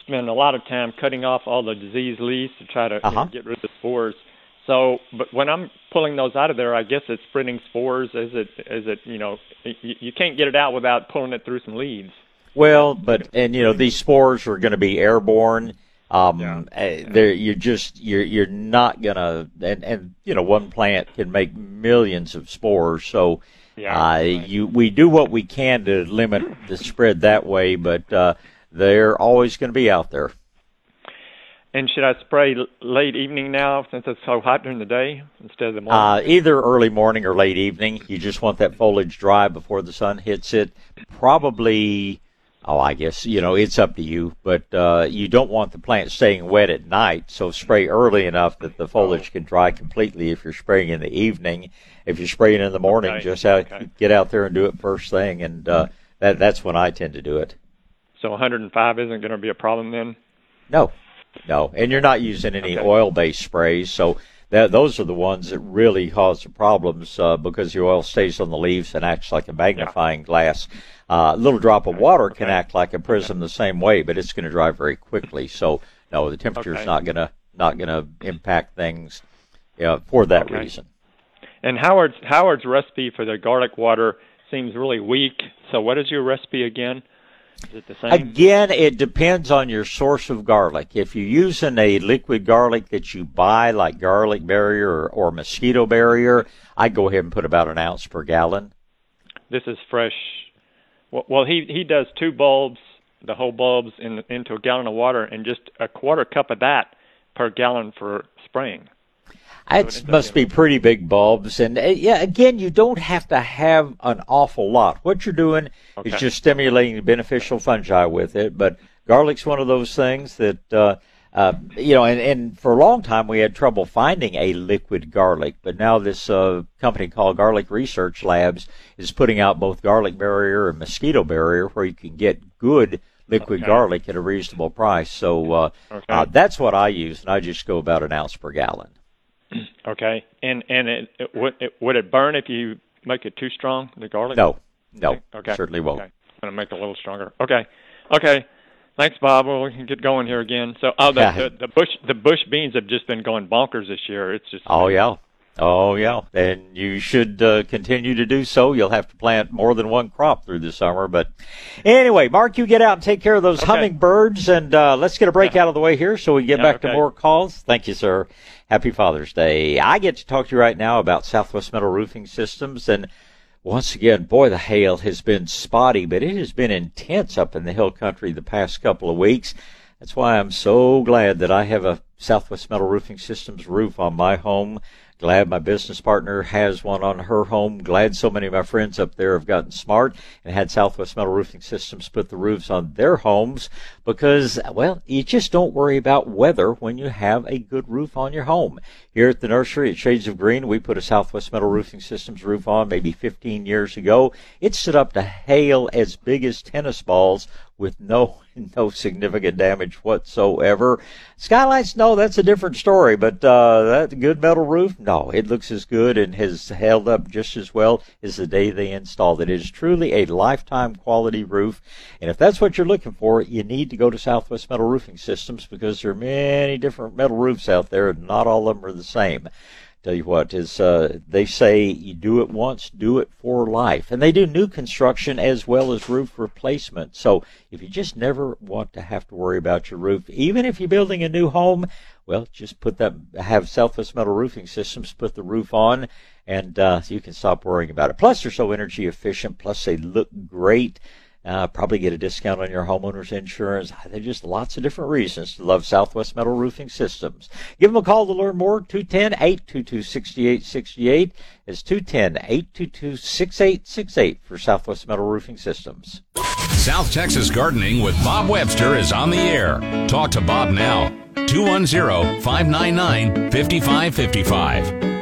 spend a lot of time cutting off all the diseased leaves to try to Uh-huh. get rid of the spores. So, but when I'm pulling those out of there, I guess it's spreading spores. Is it? Is it? You know, you, you can't get it out without pulling it through some leaves. Well, but and you know these spores are going to be airborne. Um, Yeah. uh, they're you're just you're you're not gonna and and you know one plant can make millions of spores. So Yeah, uh, right. you we do what we can to limit the spread that way, but uh, they're always going to be out there. And should I spray late evening now since it's so hot during the day instead of the morning? Uh, either early morning or late evening. You just want that foliage dry before the sun hits it. Probably, oh, I guess, you know, it's up to you, but uh, you don't want the plant staying wet at night, so spray early enough that the foliage can dry completely if you're spraying in the evening. If you're spraying in the morning, Okay, just out, okay. get out there and do it first thing, and uh, that, that's when I tend to do it. so 105 isn't going to be a problem then. No, no, and you're not using any Okay. oil-based sprays, so that those are the ones that really cause the problems uh, because the oil stays on the leaves and acts like a magnifying glass. Uh, a little drop of water can Okay. act like a prism the same way, but it's going to dry very quickly. So no, the temperature's Okay. not going to not going to impact things uh, for that reason. And Howard's Howard's recipe for the garlic water seems really weak. So what is your recipe again? Is it the same? Again, it depends on your source of garlic. If you're using a liquid garlic that you buy, like garlic barrier or, or mosquito barrier, I go ahead and put about an ounce per gallon. This is fresh. Well, well, he he does two bulbs the whole bulbs in, into a gallon of water and just a quarter cup of that per gallon for spraying. It must be pretty big bulbs, and uh, yeah, again, you don't have to have an awful lot. What you're doing okay. is just stimulating beneficial fungi with it. But garlic's one of those things that uh, uh, you know, and, and for a long time we had trouble finding a liquid garlic, but now this uh, company called Garlic Research Labs is putting out both garlic barrier and mosquito barrier, where you can get good liquid okay. garlic at a reasonable price. So uh, okay. uh, that's what I use, and I just go about an ounce per gallon. Okay, and and it, it, would it, would it burn if you make it too strong? The garlic? No, no, okay, certainly won't. Okay. I'm gonna make it a little stronger. Okay, okay. Thanks, Bob. Well, we can get going here again. So, oh, the, the, the bush the bush beans have just been going bonkers this year. It's just oh yeah, oh yeah, and you should uh, continue to do so. You'll have to plant more than one crop through the summer, but anyway, Mark, you get out and take care of those okay. hummingbirds, and uh, let's get a break yeah. out of the way here so we get yeah, back okay. to more calls. Thank you, sir. Happy Father's Day. I get to talk to you right now about Southwest Metal Roofing Systems and once again, boy, the hail has been spotty, but it has been intense up in the hill country the past couple of weeks. That's why I'm so glad that I have a Southwest Metal Roofing Systems roof on my home. Glad my business partner has one on her home. Glad so many of my friends up there have gotten smart and had Southwest Metal Roofing Systems put the roofs on their homes because, well, you just don't worry about weather when you have a good roof on your home. Here at the nursery at Shades of Green, we put a Southwest Metal Roofing Systems roof on maybe 15 years ago. It stood up to hail as big as tennis balls with no no significant damage whatsoever. Skylights, no, that's a different story. But uh, that good metal roof, no, it looks as good and has held up just as well as the day they installed it. It is truly a lifetime quality roof, and if that's what you're looking for, you need to go to Southwest Metal Roofing Systems because there are many different metal roofs out there, and not all of them are the same tell you what is uh, they say you do it once do it for life. And they do new construction as well as roof replacement. So if you just never want to have to worry about your roof even if you're building a new home well just put that have southwest metal roofing systems put the roof on and uh, you can stop worrying about it. Plus they're so energy efficient. Plus they look great uh, probably get a discount on your homeowner's insurance. There's just lots of different reasons to love Southwest Metal Roofing Systems. Give them a call to learn more. 210-822-6868 is 210-822-6868 for Southwest Metal Roofing Systems. South Texas Gardening with Bob Webster is on the air. Talk to Bob now. 210-599-5555.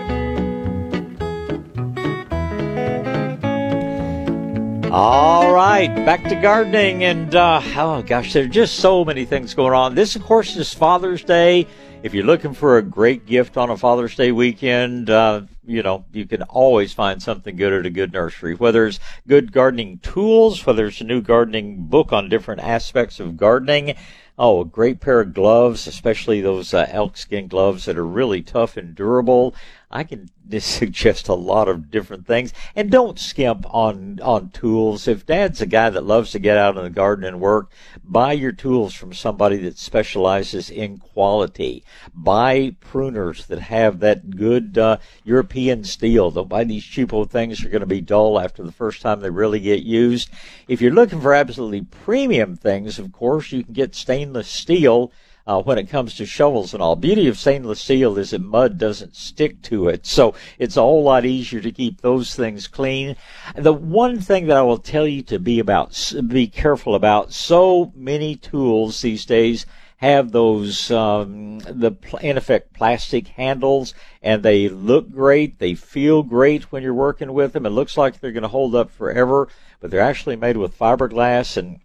All right, back to gardening, and uh, oh gosh, there are just so many things going on. This, of course, is Father's Day. If you're looking for a great gift on a Father's Day weekend, uh, you know you can always find something good at a good nursery. Whether it's good gardening tools, whether it's a new gardening book on different aspects of gardening, oh, a great pair of gloves, especially those uh, elk skin gloves that are really tough and durable. I can suggest a lot of different things. And don't skimp on, on tools. If dad's a guy that loves to get out in the garden and work, buy your tools from somebody that specializes in quality. Buy pruners that have that good uh, European steel. Don't buy these cheapo things that are going to be dull after the first time they really get used. If you're looking for absolutely premium things, of course, you can get stainless steel uh, when it comes to shovels and all. Beauty of stainless steel is that mud doesn't stick to it, so it's a whole lot easier to keep those things clean. The one thing that I will tell you to be about, be careful about, so many tools these days have those um, the in effect plastic handles and they look great they feel great when you're working with them it looks like they're going to hold up forever but they're actually made with fiberglass and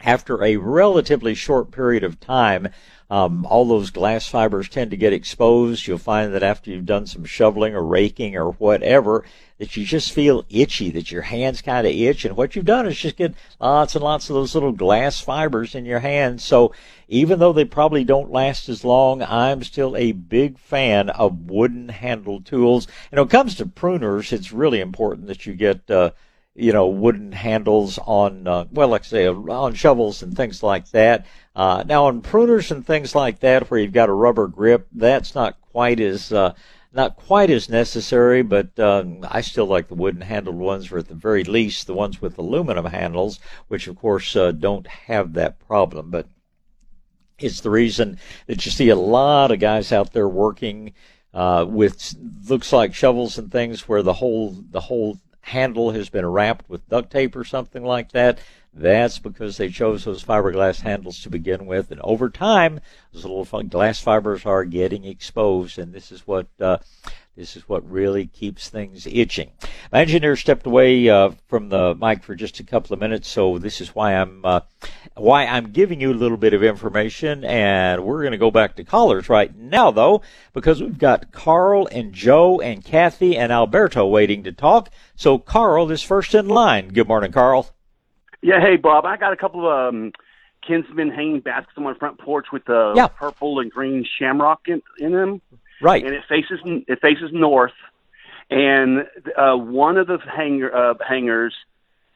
after a relatively short period of time, um, all those glass fibers tend to get exposed. You'll find that after you've done some shoveling or raking or whatever, that you just feel itchy, that your hands kind of itch. And what you've done is just get lots and lots of those little glass fibers in your hands. So even though they probably don't last as long, I'm still a big fan of wooden handled tools. And when it comes to pruners, it's really important that you get, uh, you know, wooden handles on, uh, well, like say, on shovels and things like that. Uh, now on pruners and things like that, where you've got a rubber grip, that's not quite as, uh, not quite as necessary, but um, I still like the wooden handled ones, or at the very least, the ones with aluminum handles, which of course uh, don't have that problem. But it's the reason that you see a lot of guys out there working uh, with looks like shovels and things where the whole the whole handle has been wrapped with duct tape or something like that. That's because they chose those fiberglass handles to begin with, and over time, those little glass fibers are getting exposed, and this is what uh, this is what really keeps things itching. My engineer stepped away uh, from the mic for just a couple of minutes, so this is why I'm uh, why I'm giving you a little bit of information, and we're going to go back to callers right now, though, because we've got Carl and Joe and Kathy and Alberto waiting to talk. So Carl is first in line. Good morning, Carl. Yeah, hey Bob, I got a couple of um, Kinsman hanging baskets on my front porch with the yeah. purple and green shamrock in, in them. Right. And it faces it faces north, and uh, one of the hanger uh, hangers,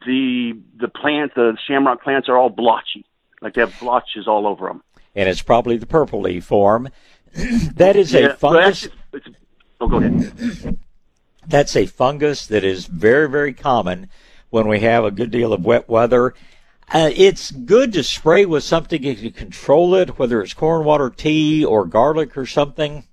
the the plant, the shamrock plants are all blotchy, like they have blotches all over them. And it's probably the purple leaf form. that is yeah, a fungus. Well, oh, go ahead. That's a fungus that is very very common when we have a good deal of wet weather. Uh, it's good to spray with something to control it, whether it's corn water tea or garlic or something.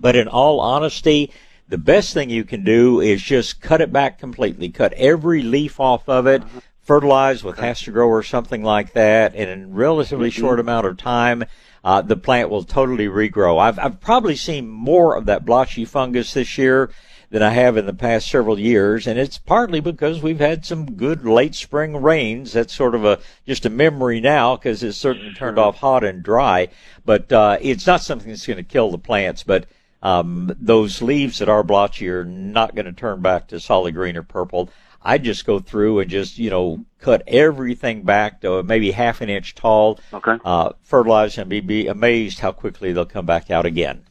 But in all honesty, the best thing you can do is just cut it back completely. Cut every leaf off of it, fertilize with HastaGro or something like that, and in a relatively mm-hmm. short amount of time, uh, the plant will totally regrow. I've, I've probably seen more of that blotchy fungus this year than I have in the past several years, and it's partly because we've had some good late spring rains. That's sort of a just a memory now because it's certainly turned off hot and dry. But uh, it's not something that's going to kill the plants. But um, those leaves that are blotchy are not going to turn back to solid green or purple. I just go through and just you know cut everything back to maybe half an inch tall. Okay. Uh, fertilize and be, be amazed how quickly they'll come back out again.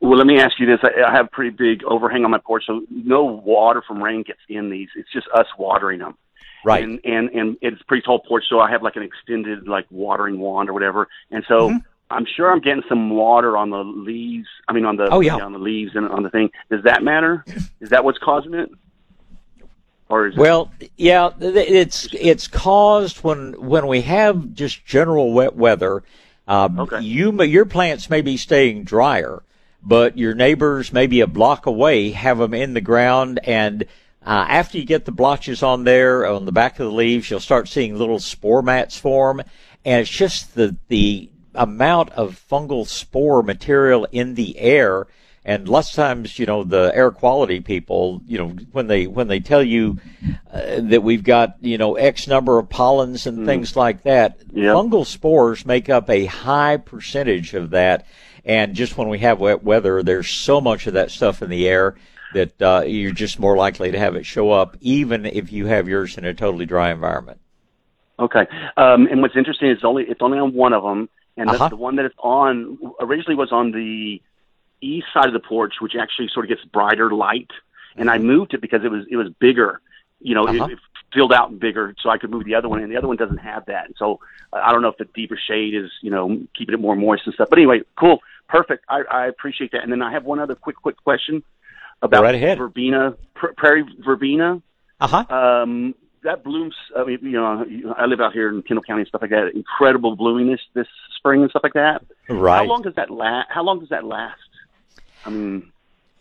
Well, let me ask you this. I, I have a pretty big overhang on my porch, so no water from rain gets in these. It's just us watering them. Right. And and and it's a pretty tall porch, so I have like an extended like watering wand or whatever. And so mm-hmm. I'm sure I'm getting some water on the leaves. I mean, on the oh, yeah. on the leaves and on the thing. Does that matter? Is that what's causing it? Or is well, it... yeah, it's it's caused when when we have just general wet weather. Um, okay. You your plants may be staying drier, but your neighbors maybe a block away have them in the ground and uh, after you get the blotches on there on the back of the leaves, you'll start seeing little spore mats form, and it's just the the amount of fungal spore material in the air. And lots of times, you know, the air quality people, you know, when they when they tell you uh, that we've got you know X number of pollens and mm. things like that, yep. fungal spores make up a high percentage of that and just when we have wet weather, there's so much of that stuff in the air that uh, you're just more likely to have it show up, even if you have yours in a totally dry environment. Okay. Um, and what's interesting is only it's only on one of them, and uh-huh. the, the one that is on originally was on the east side of the porch, which actually sort of gets brighter light. And I moved it because it was it was bigger. You know, uh-huh. it, it filled out and bigger, so I could move the other one, and the other one doesn't have that. And so uh, I don't know if the deeper shade is you know keeping it more moist and stuff. But anyway, cool. Perfect. I, I appreciate that. And then I have one other quick, quick question about right ahead. verbena, pr- prairie verbena. Uh huh. Um, that blooms. I mean, you know, I live out here in Kendall County and stuff like that. Incredible blooming this this spring and stuff like that. Right. How long does that last? How long does that last? I mean,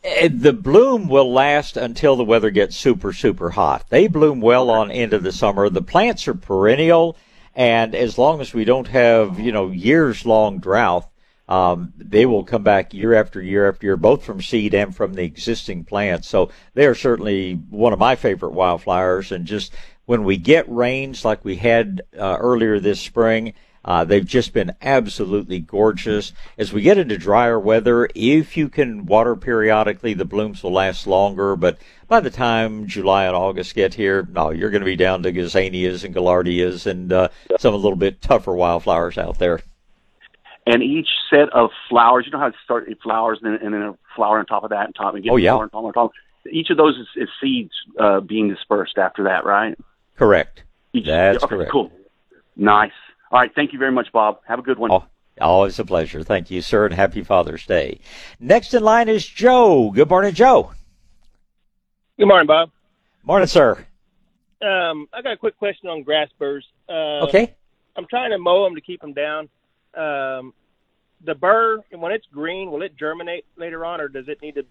eh, the bloom will last until the weather gets super super hot. They bloom well on into the summer. The plants are perennial, and as long as we don't have you know years long drought, um, they will come back year after year after year, both from seed and from the existing plants. So they are certainly one of my favorite wildflowers. And just when we get rains like we had uh, earlier this spring, uh, they've just been absolutely gorgeous. As we get into drier weather, if you can water periodically, the blooms will last longer. But by the time July and August get here, no, you're going to be down to gazanias and gaillardias and uh, some a little bit tougher wildflowers out there and each set of flowers, you know how to start flowers and then, and then a flower on top of that and top and get oh, yeah. flower on top on top. Each of those is, is seeds uh, being dispersed after that, right? Correct. Each, That's okay, correct. Cool. Nice. All right. Thank you very much, Bob. Have a good one. Oh, Always a pleasure. Thank you, sir, and happy Father's Day. Next in line is Joe. Good morning, Joe. Good morning, Bob. Morning, sir. Um, I got a quick question on grass burrs. Uh, okay. I'm trying to mow them to keep them down. Um, the burr, when it's green, will it germinate later on, or does it need to,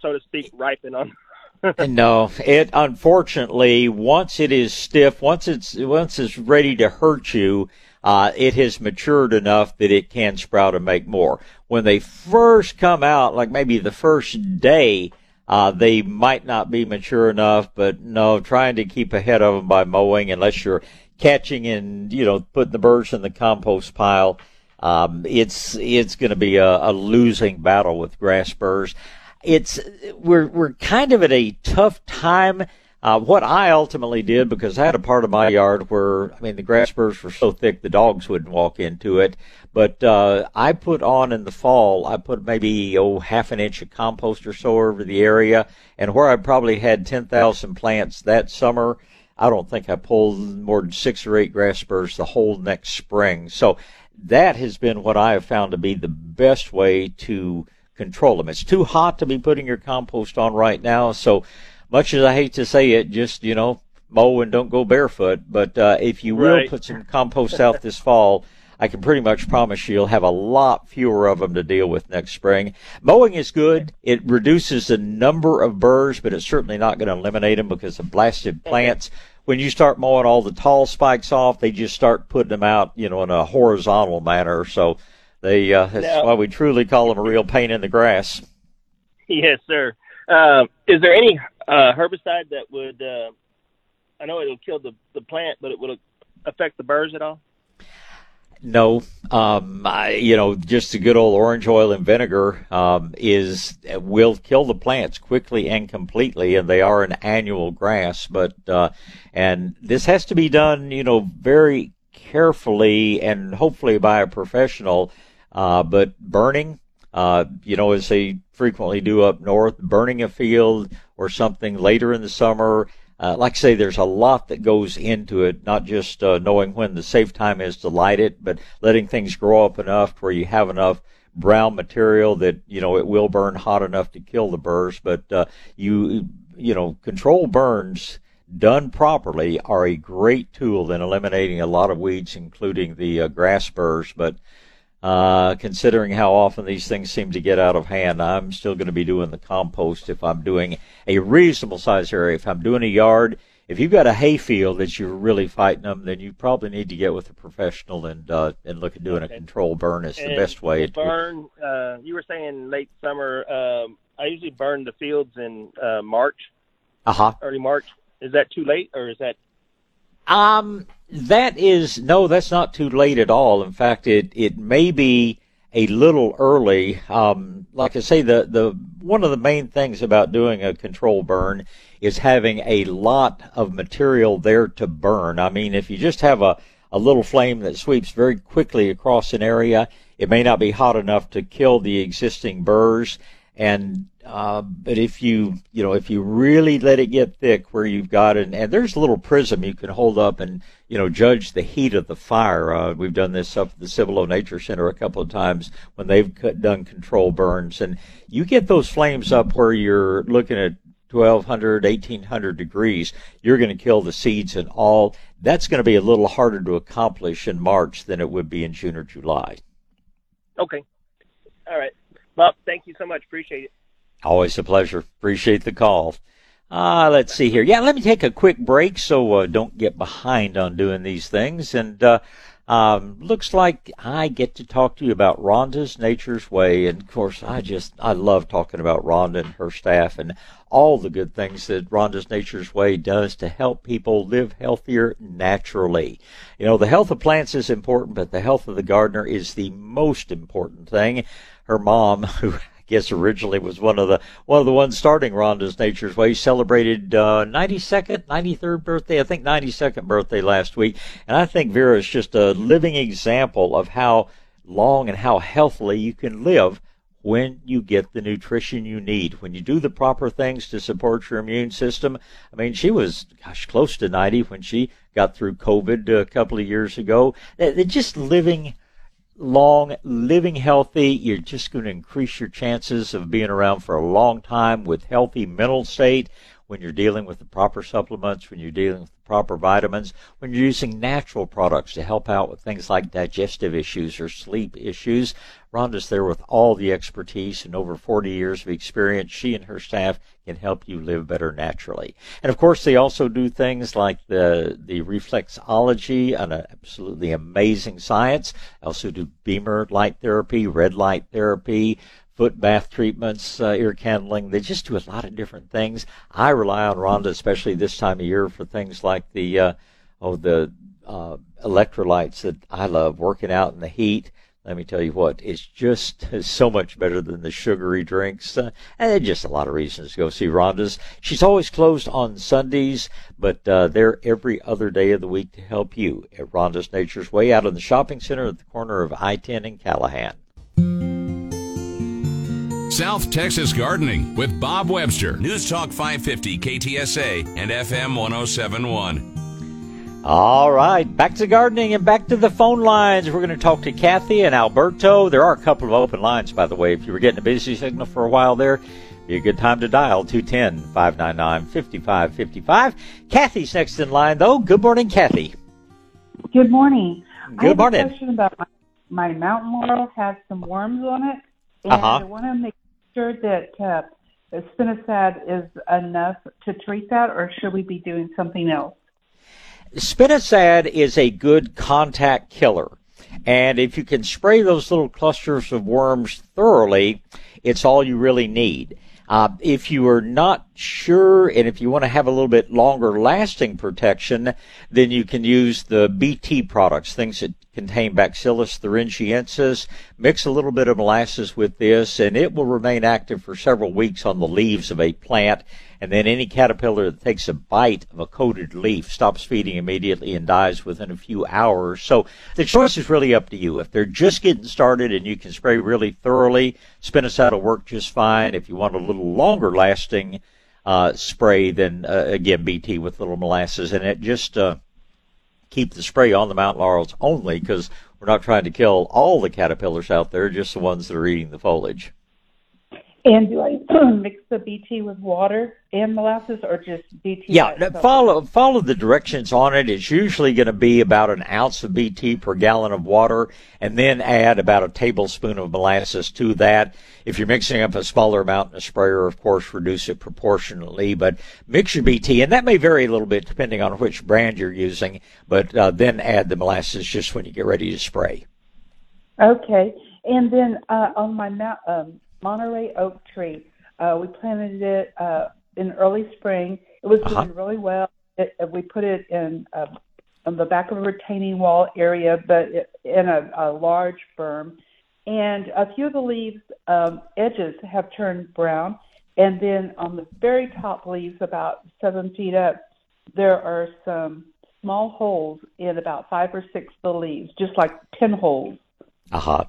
so to speak, ripen on? no, it unfortunately once it is stiff, once it's once it's ready to hurt you, uh, it has matured enough that it can sprout and make more. When they first come out, like maybe the first day, uh, they might not be mature enough, but no, trying to keep ahead of them by mowing, unless you're catching and you know putting the birds in the compost pile. Um, it's it's going to be a, a losing battle with grass burrs it's we're we're kind of at a tough time. Uh, what I ultimately did, because I had a part of my yard where, I mean, the grass burrs were so thick the dogs wouldn't walk into it. But uh, I put on in the fall, I put maybe oh half an inch of compost or so over the area, and where I probably had ten thousand plants that summer, I don't think I pulled more than six or eight grass burrs the whole next spring. So that has been what I have found to be the best way to control them. It's too hot to be putting your compost on right now. So much as I hate to say it, just, you know, mow and don't go barefoot. But uh, if you will put some compost out this fall, I can pretty much promise you you'll have a lot fewer of them to deal with next spring. Mowing is good. It reduces the number of burrs, but it's certainly not going to eliminate them because of blasted plants. When you start mowing all the tall spikes off, they just start putting them out, you know, in a horizontal manner. So they uh, that's now, why we truly call them a real pain in the grass. Yes, sir. Um, is there any uh, herbicide that would? Uh, I know it'll kill the the plant, but it will affect the burrs at all? No, um, I, you know, just a good old orange oil and vinegar um, is will kill the plants quickly and completely, and they are an annual grass. But uh, and this has to be done, you know, very carefully and hopefully by a professional uh, but burning, uh, you know, as they frequently do up north, burning a field or something later in the summer. Uh, like I say, there's a lot that goes into it, not just uh, knowing when the safe time is to light it, but letting things grow up enough where you have enough brown material that you know it will burn hot enough to kill the burrs. But uh, you you know control burns done properly are a great tool in eliminating a lot of weeds, including the uh, grass burrs. But uh, considering how often these things seem to get out of hand, I'm still going to be doing the compost if I'm doing a reasonable size area. If I'm doing a yard, if you've got a hay field that you're really fighting them, then you probably need to get with a professional and uh, and look at doing okay. a control burn. Is the best way. To burn. Uh, you were saying late summer. Um, I usually burn the fields in uh, March. Uh huh. Early March. Is that too late, or is that um, that is no, that's not too late at all. In fact, it it may be a little early. Um, like I say, the the one of the main things about doing a control burn is having a lot of material there to burn. I mean, if you just have a a little flame that sweeps very quickly across an area, it may not be hot enough to kill the existing burrs. And uh, but if you you know if you really let it get thick where you've got it, and there's a little prism you can hold up and you know judge the heat of the fire. Uh, we've done this up at the Cibolo Nature Center a couple of times when they've done control burns, and you get those flames up where you're looking at 1200 1800 degrees you're going to kill the seeds and all. That's going to be a little harder to accomplish in march than it would be in june or july. Okay. All right Bob, thank you so much. Appreciate it. Always a pleasure. Appreciate the call. Uh, let's see here. Yeah, let me take a quick break so uh, don't get behind on doing these things. And uh, um, looks like I get to talk to you about Rhonda's Nature's Way. And of course, I just, I love talking about Rhonda and her staff and all the good things that Rhonda's Nature's Way does to help people live healthier naturally. You know, the health of plants is important, but the health of the gardener is the most important thing. Her mom, who I guess originally was one of the one of the ones starting Rhonda's Nature's Way. Celebrated uh, 92nd, 93rd birthday, I think 92nd birthday last week, and I think Vera is just a living example of how long and how healthily you can live when you get the nutrition you need, when you do the proper things to support your immune system. I mean, she was, gosh, close to 90 when she got through COVID a couple of years ago. Just living long, living healthy. You're just going to increase your chances of being around for a long time with healthy mental state when you're dealing with the proper supplements, when you're dealing with the proper vitamins, when you're using natural products to help out with things like digestive issues or sleep issues. Rhonda's there with all the expertise and over 40 years of experience. She and her staff can help you live better naturally. And of course, they also do things like the, the reflexology, an absolutely amazing science. They also do BEMER light therapy, red light therapy, foot bath treatments, uh, ear candling. They just do a lot of different things. I rely on Rhonda, especially this time of year, for things like the uh, oh the uh, electrolytes that I love. Working out in the heat. Let me tell you what, it's just so much better than the sugary drinks. Uh, and just a lot of reasons to go see Rhonda's. She's always closed on Sundays, but uh, they're every other day of the week to help you at Rhonda's Nature's Way out in the shopping center at the corner of I-10 and Callaghan. South Texas Gardening with Bob Webster. News Talk 550 KTSA and FM 1071. All right, back to gardening and back to the phone lines. We're going to talk to Kathy and Alberto. There are a couple of open lines, by the way. If you were getting a busy signal for a while there, be a good time to dial 210 599 5555. Kathy's next in line, though. Good morning, Kathy. Good morning. Good I have morning. a question about my, my mountain laurel has some worms on it, and Uh-huh. I want to make sure that uh, spinosad is enough to treat that, or should we be doing something else? Spinosad is a good contact killer. And if you can spray those little clusters of worms thoroughly, it's all you really need. Uh, if you are not sure and if you want to have a little bit longer lasting protection, then you can use the BT products, things that contain Bacillus thuringiensis. Mix a little bit of molasses with this and it will remain active for several weeks on the leaves of a plant. And then any caterpillar that takes a bite of a coated leaf stops feeding immediately and dies within a few hours. So the choice is really up to you. If they're just getting started and you can spray really thoroughly, spinosad will work just fine. If you want a little longer lasting uh, spray, then uh, again BT with little molasses in it. Just uh, keep the spray on the mountain laurels only because we're not trying to kill all the caterpillars out there, just the ones that are eating the foliage. And do I mix the BT with water and molasses, or just BT? Yeah, follow follow the directions on it. It's usually going to be about an ounce of BT per gallon of water, and then add about a tablespoon of molasses to that. If you're mixing up a smaller amount in a sprayer, of course, reduce it proportionately. But mix your BT, and that may vary a little bit depending on which brand you're using. But uh, then add the molasses just when you get ready to spray. Okay, and then uh, on my mount, um, Monterey oak tree, uh, we planted it uh, in early spring. It was Uh-huh. doing really well. It, uh, we put it in uh, on the back of a retaining wall area, but it, in a, a large berm. And a few of the leaves um, edges have turned brown, and then on the very top leaves, about seven feet up, there are some small holes in about five or six of the leaves, just like pinholes. Aha.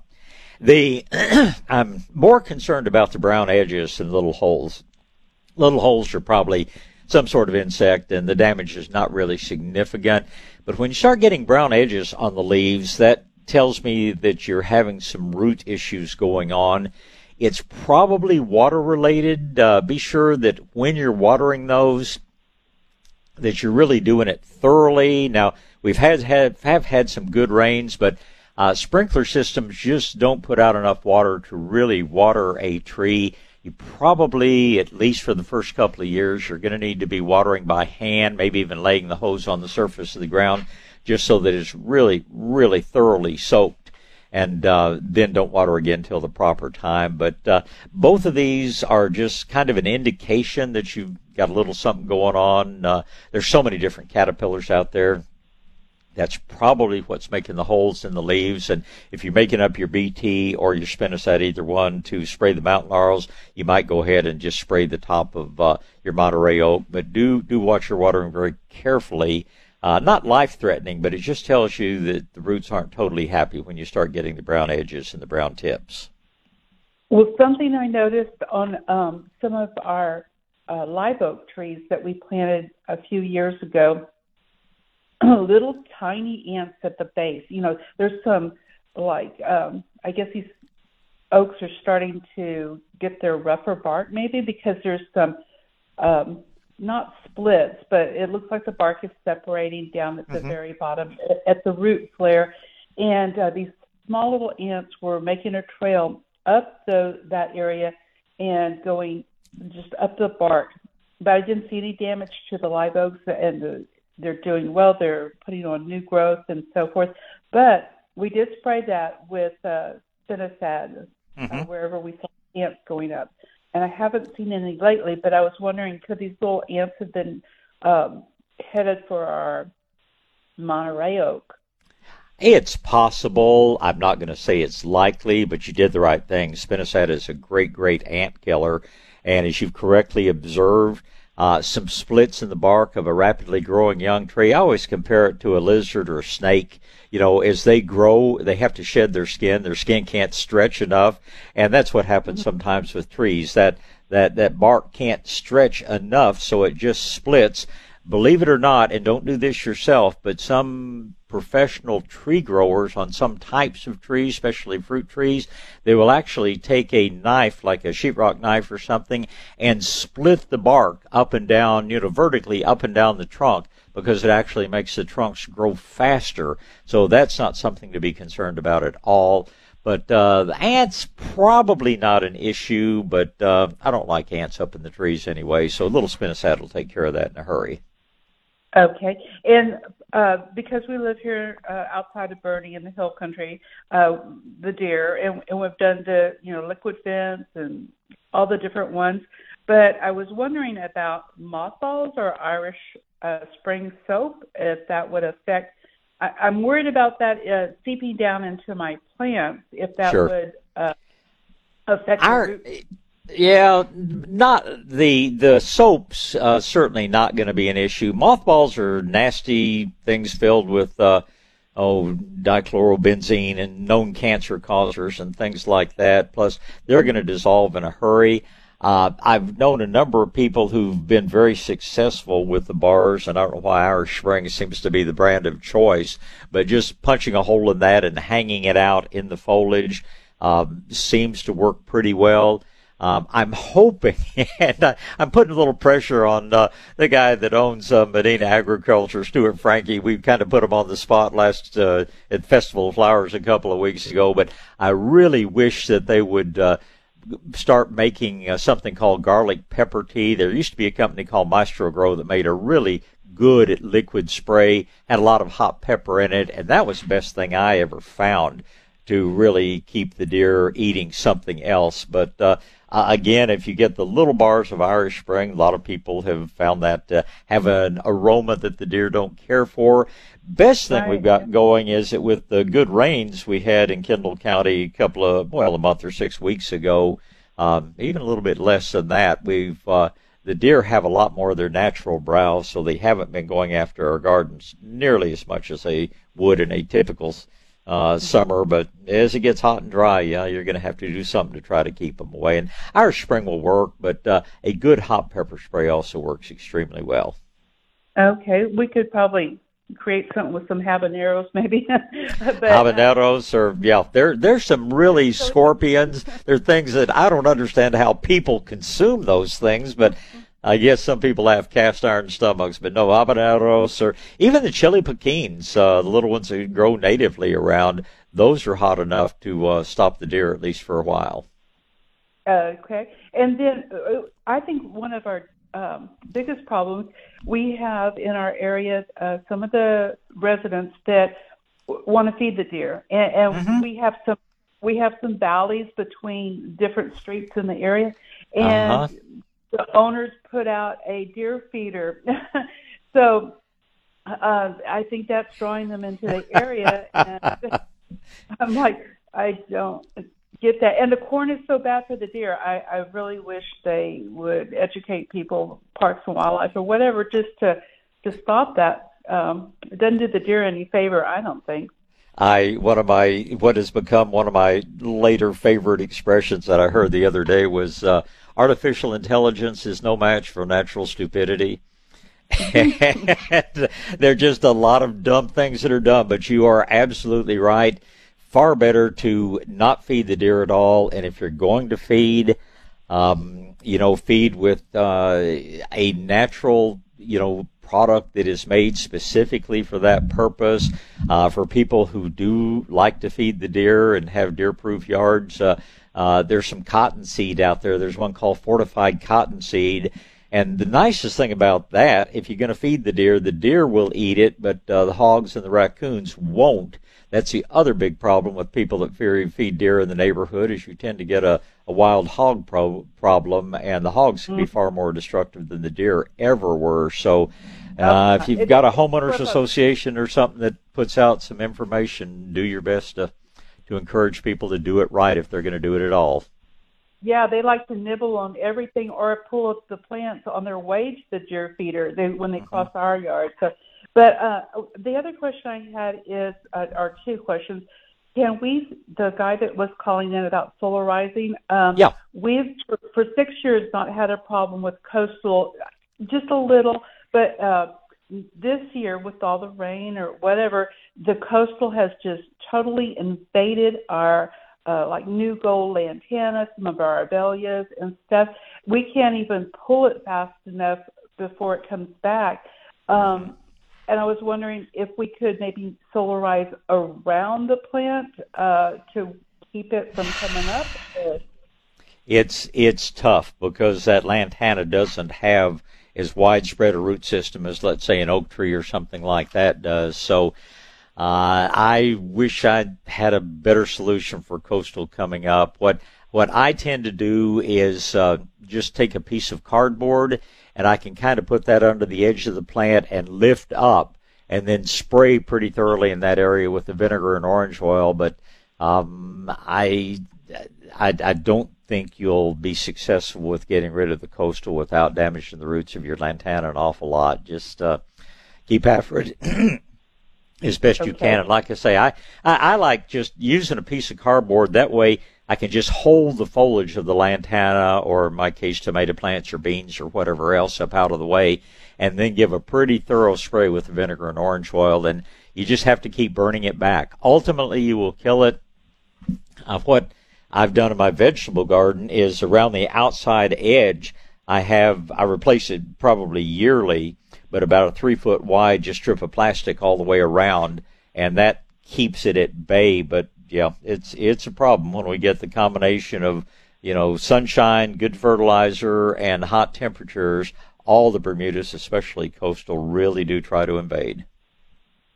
The I'm more concerned about the brown edges than little holes. Little holes are probably some sort of insect, and the damage is not really significant. But when you start getting brown edges on the leaves, that tells me that you're having some root issues going on. It's probably water related. Uh, be sure that when you're watering those, that you're really doing it thoroughly. Now we've had, had have had some good rains, but uh, sprinkler systems just don't put out enough water to really water a tree. You probably, at least for the first couple of years, you're going to need to be watering by hand, maybe even laying the hose on the surface of the ground, just so that it's really, really thoroughly soaked. And uh, then don't water again until the proper time. But uh, both of these are just kind of an indication that you've got a little something going on. Uh, there's so many different caterpillars out there. That's probably what's making the holes in the leaves. And if you're making up your BT or your spinosad, either one, to spray the mountain laurels, you might go ahead and just spray the top of uh, your Monterey oak. But do do watch your watering very carefully. Uh, not life threatening, but it just tells you that the roots aren't totally happy when you start getting the brown edges and the brown tips. Well, something I noticed on um, some of our uh, live oak trees that we planted a few years ago, little tiny ants at the base. You know, there's some like um, I guess these oaks are starting to get their rougher bark, maybe because there's some um, not splits, but it looks like the bark is separating down at the mm-hmm. very bottom at the root flare, and uh, these small little ants were making a trail up the that area and going just up the bark. But I didn't see any damage to the live oaks, and the, they're doing well. They're putting on new growth and so forth. But we did spray that with uh, spinosad uh, mm-hmm. uh, wherever we saw ants going up. And I haven't seen any lately, but I was wondering could these little ants have been um, headed for our Monterey oak? It's possible. I'm not going to say it's likely, but you did the right thing. Spinosad is a great, great ant killer. And as you've correctly observed, uh, some splits in the bark of a rapidly growing young tree. I always compare it to a lizard or a snake. You know, as they grow, they have to shed their skin. Their skin can't stretch enough, and that's what happens mm-hmm. sometimes with trees. That that that bark can't stretch enough, so it just splits. Believe it or not, and don't do this yourself, but some professional tree growers on some types of trees, especially fruit trees, they will actually take a knife, like a sheetrock knife or something, and split the bark up and down, you know, vertically up and down the trunk because it actually makes the trunks grow faster. So that's not something to be concerned about at all. But uh, the ants probably not an issue, but uh, I don't like ants up in the trees anyway. So a little spinosad will take care of that in a hurry. Okay, and uh, because we live here uh, outside of Boerne in the hill country, uh, the deer, and, and we've done the you know liquid fence and all the different ones. But I was wondering about mothballs or Irish uh, spring soap, if that would affect. I, I'm worried about that uh, seeping down into my plants, if that sure. would uh, affect. Our, yeah, not the the soaps. Uh, certainly not going to be an issue. Mothballs are nasty things filled with uh, oh dichlorobenzene and known cancer causers and things like that. Plus, they're going to dissolve in a hurry. Uh, I've known a number of people who've been very successful with the bars, and I don't know why Irish Spring seems to be the brand of choice, but just punching a hole in that and hanging it out in the foliage um, seems to work pretty well. Um, I'm hoping, and I, am putting a little pressure on uh, the guy that owns uh, Medina Agriculture, Stuart Frankie. We kind of put him on the spot last uh, at Festival of Flowers a couple of weeks ago, but I really wish that they would uh, start making uh, something called garlic pepper tea. There used to be a company called Maestro-Gro that made a really good liquid spray, had a lot of hot pepper in it, and that was the best thing I ever found to really keep the deer eating something else. But uh, again, if you get the little bars of Irish Spring, a lot of people have found that uh, have an aroma that the deer don't care for. Best thing right. we've got going is that with the good rains we had in Kendall County a couple of, well, a month or six weeks ago, um, even a little bit less than that, we've, uh, the deer have a lot more of their natural browse, so they haven't been going after our gardens nearly as much as they would in a typical uh, summer, but as it gets hot and dry, yeah, you're going to have to do something to try to keep them away. And Irish Spring will work, but uh, a good hot pepper spray also works extremely well. Okay, we could probably create something with some habaneros, maybe. but, uh, habaneros, or yeah, there there's some really scorpions. There are things that I don't understand how people consume those things, but I guess some people have cast iron stomachs, but no habaneros or even the chili piquins, uh, the little ones that grow natively around, those are hot enough to uh, stop the deer at least for a while. Okay, and then uh, I think one of our um, biggest problems we have in our area, uh, some of the residents that w- want to feed the deer, and, and mm-hmm. we have some we have some valleys between different streets in the area, and uh-huh the owners put out a deer feeder. so uh, I think that's drawing them into the area. and I'm like, I don't get that. And the corn is so bad for the deer. I, I really wish they would educate people, parks and wildlife or whatever, just to to stop that. Um, it doesn't do the deer any favor, I don't think. I one of my what has become one of my later favorite expressions that I heard the other day was uh, artificial intelligence is no match for natural stupidity. and there are just a lot of dumb things that are done, but you are absolutely right. far better to not feed the deer at all. And if you're going to feed, um, you know, feed with uh, a natural, you know, product that is made specifically for that purpose. Uh, for people who do like to feed the deer and have deer-proof yards, uh, uh, there's some cottonseed out there. There's one called fortified cottonseed. And the nicest thing about that, if you're going to feed the deer, the deer will eat it, but uh, the hogs and the raccoons won't. That's the other big problem with people that feed deer in the neighborhood is you tend to get a, a wild hog pro- problem, and the hogs can mm. be far more destructive than the deer ever were. So uh, if you've got a homeowners association or something that puts out some information, do your best to to encourage people to do it right if they're going to do it at all. Yeah, they like to nibble on everything or pull up the plants on their way to the deer feeder they, when they mm-hmm. cross our yard. So, but uh, the other question I had is, uh, or two questions. Can we, the guy that was calling in about solarizing, um, yeah. we've for, for six years not had a problem with coastal, just a little, but uh, this year with all the rain or whatever, the coastal has just totally invaded our uh, like new gold lantana, some of our abelias and stuff. We can't even pull it fast enough before it comes back. Um, and I was wondering if we could maybe solarize around the plant uh, to keep it from coming up. It's it's tough because that lantana doesn't have as widespread a root system as, let's say, an oak tree or something like that does. So uh, I wish I'd had a better solution for coastal coming up. What what I tend to do is uh, just take a piece of cardboard and I can kind of put that under the edge of the plant and lift up and then spray pretty thoroughly in that area with the vinegar and orange oil. But um, I, I I don't think you'll be successful with getting rid of the coastal without damaging the roots of your lantana an awful lot. Just uh, keep after it as best okay. you can. And like I say, I, I, I like just using a piece of cardboard. That way I can just hold the foliage of the lantana or in my case tomato plants or beans or whatever else up out of the way and then give a pretty thorough spray with the vinegar and orange oil. And you just have to keep burning it back. Ultimately, you will kill it. Uh, what I've done in my vegetable garden is around the outside edge. I have I replace it probably yearly, but about a three foot wide, just strip of plastic all the way around, and that keeps it at bay. But yeah, it's it's a problem when we get the combination of you know sunshine, good fertilizer, and hot temperatures. All the Bermudas, especially coastal, really do try to invade.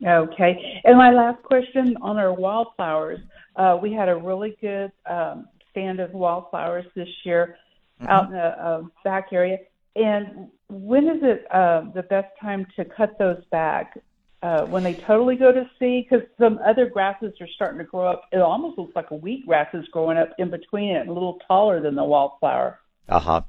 Okay, and my last question on our wildflowers. Uh, we had a really good um, stand of wildflowers this year mm-hmm. out in the uh, back area. And when is it uh, the best time to cut those back? Uh, when they totally go to seed, because some other grasses are starting to grow up. It almost looks like a wheatgrass is growing up in between it, a little taller than the wildflower. Uh huh.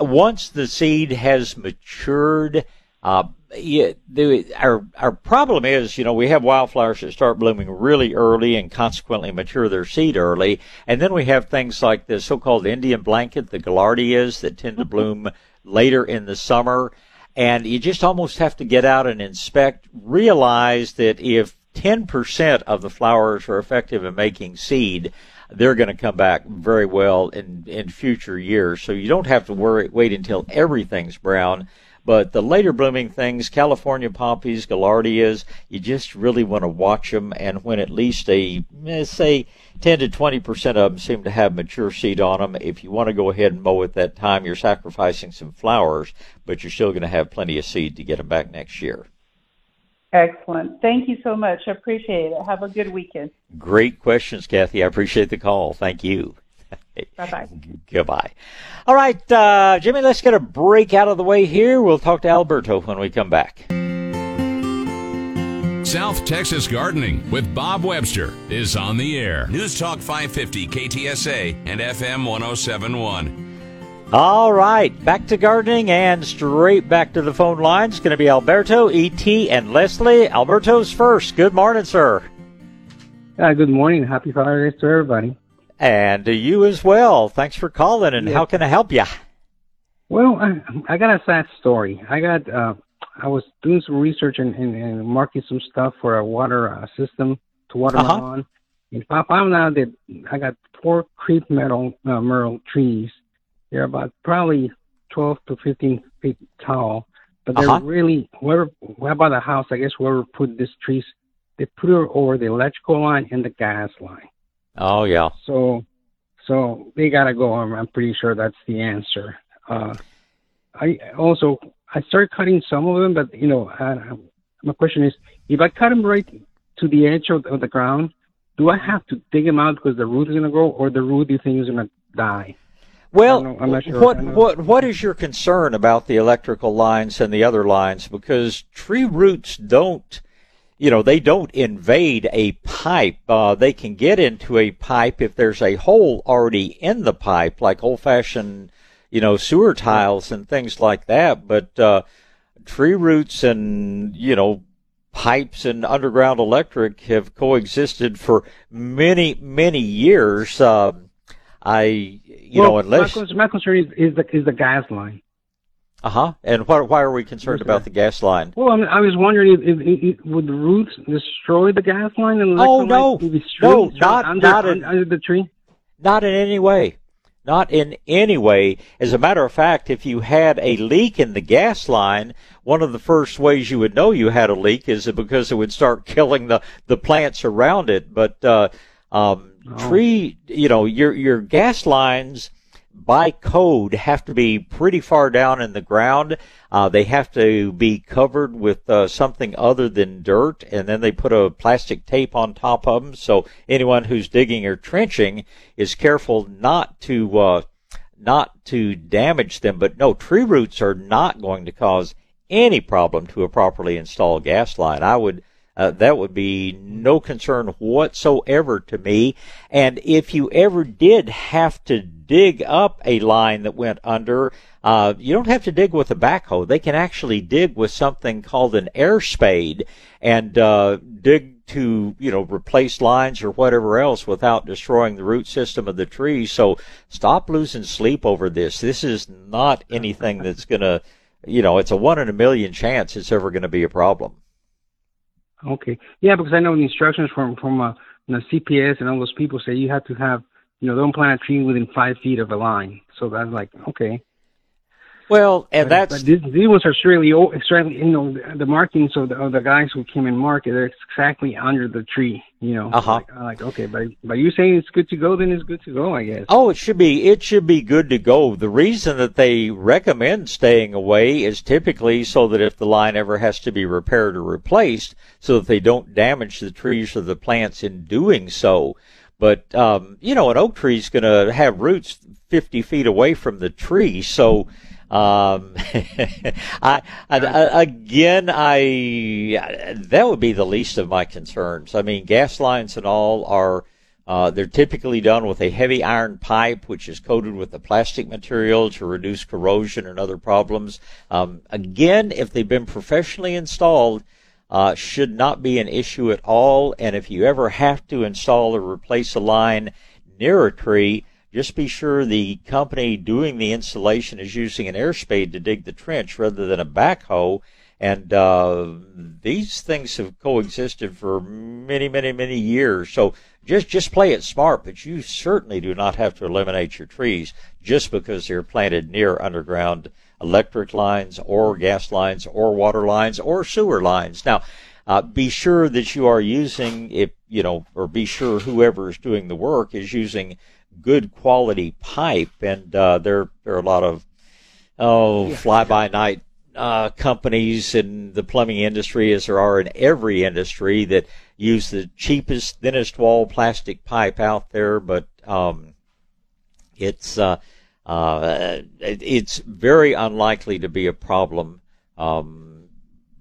Once the seed has matured, uh, yeah, the, our our problem is, you know, we have wildflowers that start blooming really early and consequently mature their seed early, and then we have things like the so-called Indian blanket, the gaillardias, that tend to mm-hmm. bloom later in the summer, and you just almost have to get out and inspect. Realize that if 10% of the flowers are effective in making seed, they're going to come back very well in in future years. So you don't have to worry wait until everything's brown but the later blooming things, California poppies, gaillardias, you just really want to watch them. And when at least a, eh, say, 10 to 20% of them seem to have mature seed on them, if you want to go ahead and mow at that time, you're sacrificing some flowers, but you're still going to have plenty of seed to get them back next year. Excellent. Thank you so much. I appreciate it. Have a good weekend. Great questions, Kathy. I appreciate the call. Thank you. Bye bye. Goodbye. All right, uh, Jimmy, let's get a break out of the way here. We'll talk to Alberto when we come back. South Texas Gardening with Bob Webster is on the air. News Talk 550 KTSA and FM 1071. All right, back to gardening and straight back to the phone lines. Going to be Alberto, ET, and Leslie. Alberto's first. Good morning, sir. Uh, good morning. Happy Friday to everybody. And to you as well. Thanks for calling. And how can I help you? Well, I, I got a sad story. I got uh, I was doing some research and, and, and marking some stuff for a water uh, system to water uh-huh. my lawn, If I found out that I got four crepe metal uh, myrtle trees, they're about probably 12 to 15 feet tall, but they're Uh-huh. really whoever what about the house? I guess whoever put these trees, they put it over the electrical line and the gas line. Oh yeah. So, so they gotta go. I'm, I'm pretty sure that's the answer. Uh, I also I started cutting some of them, but you know, uh, my question is, if I cut them right to the edge of, of the ground, do I have to dig them out because the root is gonna grow, or the root you think is gonna die? Well, I don't know. I'm not sure. what what what is your concern about the electrical lines and the other lines? Because tree roots don't, you know, they don't invade a pipe. Uh, they can get into a pipe if there's a hole already in the pipe, like old-fashioned, you know, sewer tiles and things like that. But uh, tree roots and you know pipes and underground electric have coexisted for many many years. Um I, you well, know, unless my, concern- my concern is, is the is the gas line. Uh huh. And why why are we concerned about the gas line? Well, I, mean, I was wondering if, if, if, would the roots destroy the gas line and Oh, no. No, not- under, not in- under the tree. Not in any way. Not in any way. As a matter of fact, if you had a leak in the gas line, one of the first ways you would know you had a leak is because it would start killing the, the plants around it. But, uh, um, tree, you know, your, your gas lines by code have to be pretty far down in the ground. Uh, they have to be covered with uh, something other than dirt, and then they put a plastic tape on top of them. So anyone who's digging or trenching is careful not to uh, not to damage them. But no, tree roots are not going to cause any problem to a properly installed gas line. I would uh, that would be no concern whatsoever to me. And if you ever did have to dig up a line that went under, uh, you don't have to dig with a backhoe. They can actually dig with something called an air spade and uh, dig to you know replace lines or whatever else without destroying the root system of the tree. So stop losing sleep over this. This is not anything that's gonna you know it's a one in a million chance it's ever going to be a problem. Okay. Yeah, because I know the instructions from from uh, know, CPS and all those people say you have to have you know don't plant a tree within five feet of a line. So that's like okay. Well, and But- that's but ones are surely oh, extremely you know the, the markings of the, of the guys who came in market they're exactly under the tree. You know. Uh-huh. Like, like okay, but but you saying it's good to go, then it's good to go, I guess. Oh, it should be it should be good to go. The reason that they recommend staying away is typically so that if the line ever has to be repaired or replaced, so that they don't damage the trees or the plants in doing so. But um, you know, an oak tree is going to have roots 50 feet away from the tree, so um, I, I, again, I that would be the least of my concerns. I mean, gas lines and all are uh, they're typically done with a heavy iron pipe, which is coated with a plastic material to reduce corrosion and other problems. Um, again, if they've been professionally installed, uh, should not be an issue at all. And if you ever have to install or replace a line near a tree, just be sure the company doing the installation is using an air spade to dig the trench rather than a backhoe. And uh, these things have coexisted for many, many, many years. So just just play it smart, but you certainly do not have to eliminate your trees just because they're planted near underground electric lines or gas lines or water lines or sewer lines. Now, uh, be sure that you are using, if you know, or be sure whoever is doing the work is using good quality pipe. And uh, there there are a lot of oh fly by night uh, companies in the plumbing industry, as there are in every industry, that use the cheapest, thinnest wall plastic pipe out there. But um, it's uh, uh, it's very unlikely to be a problem um,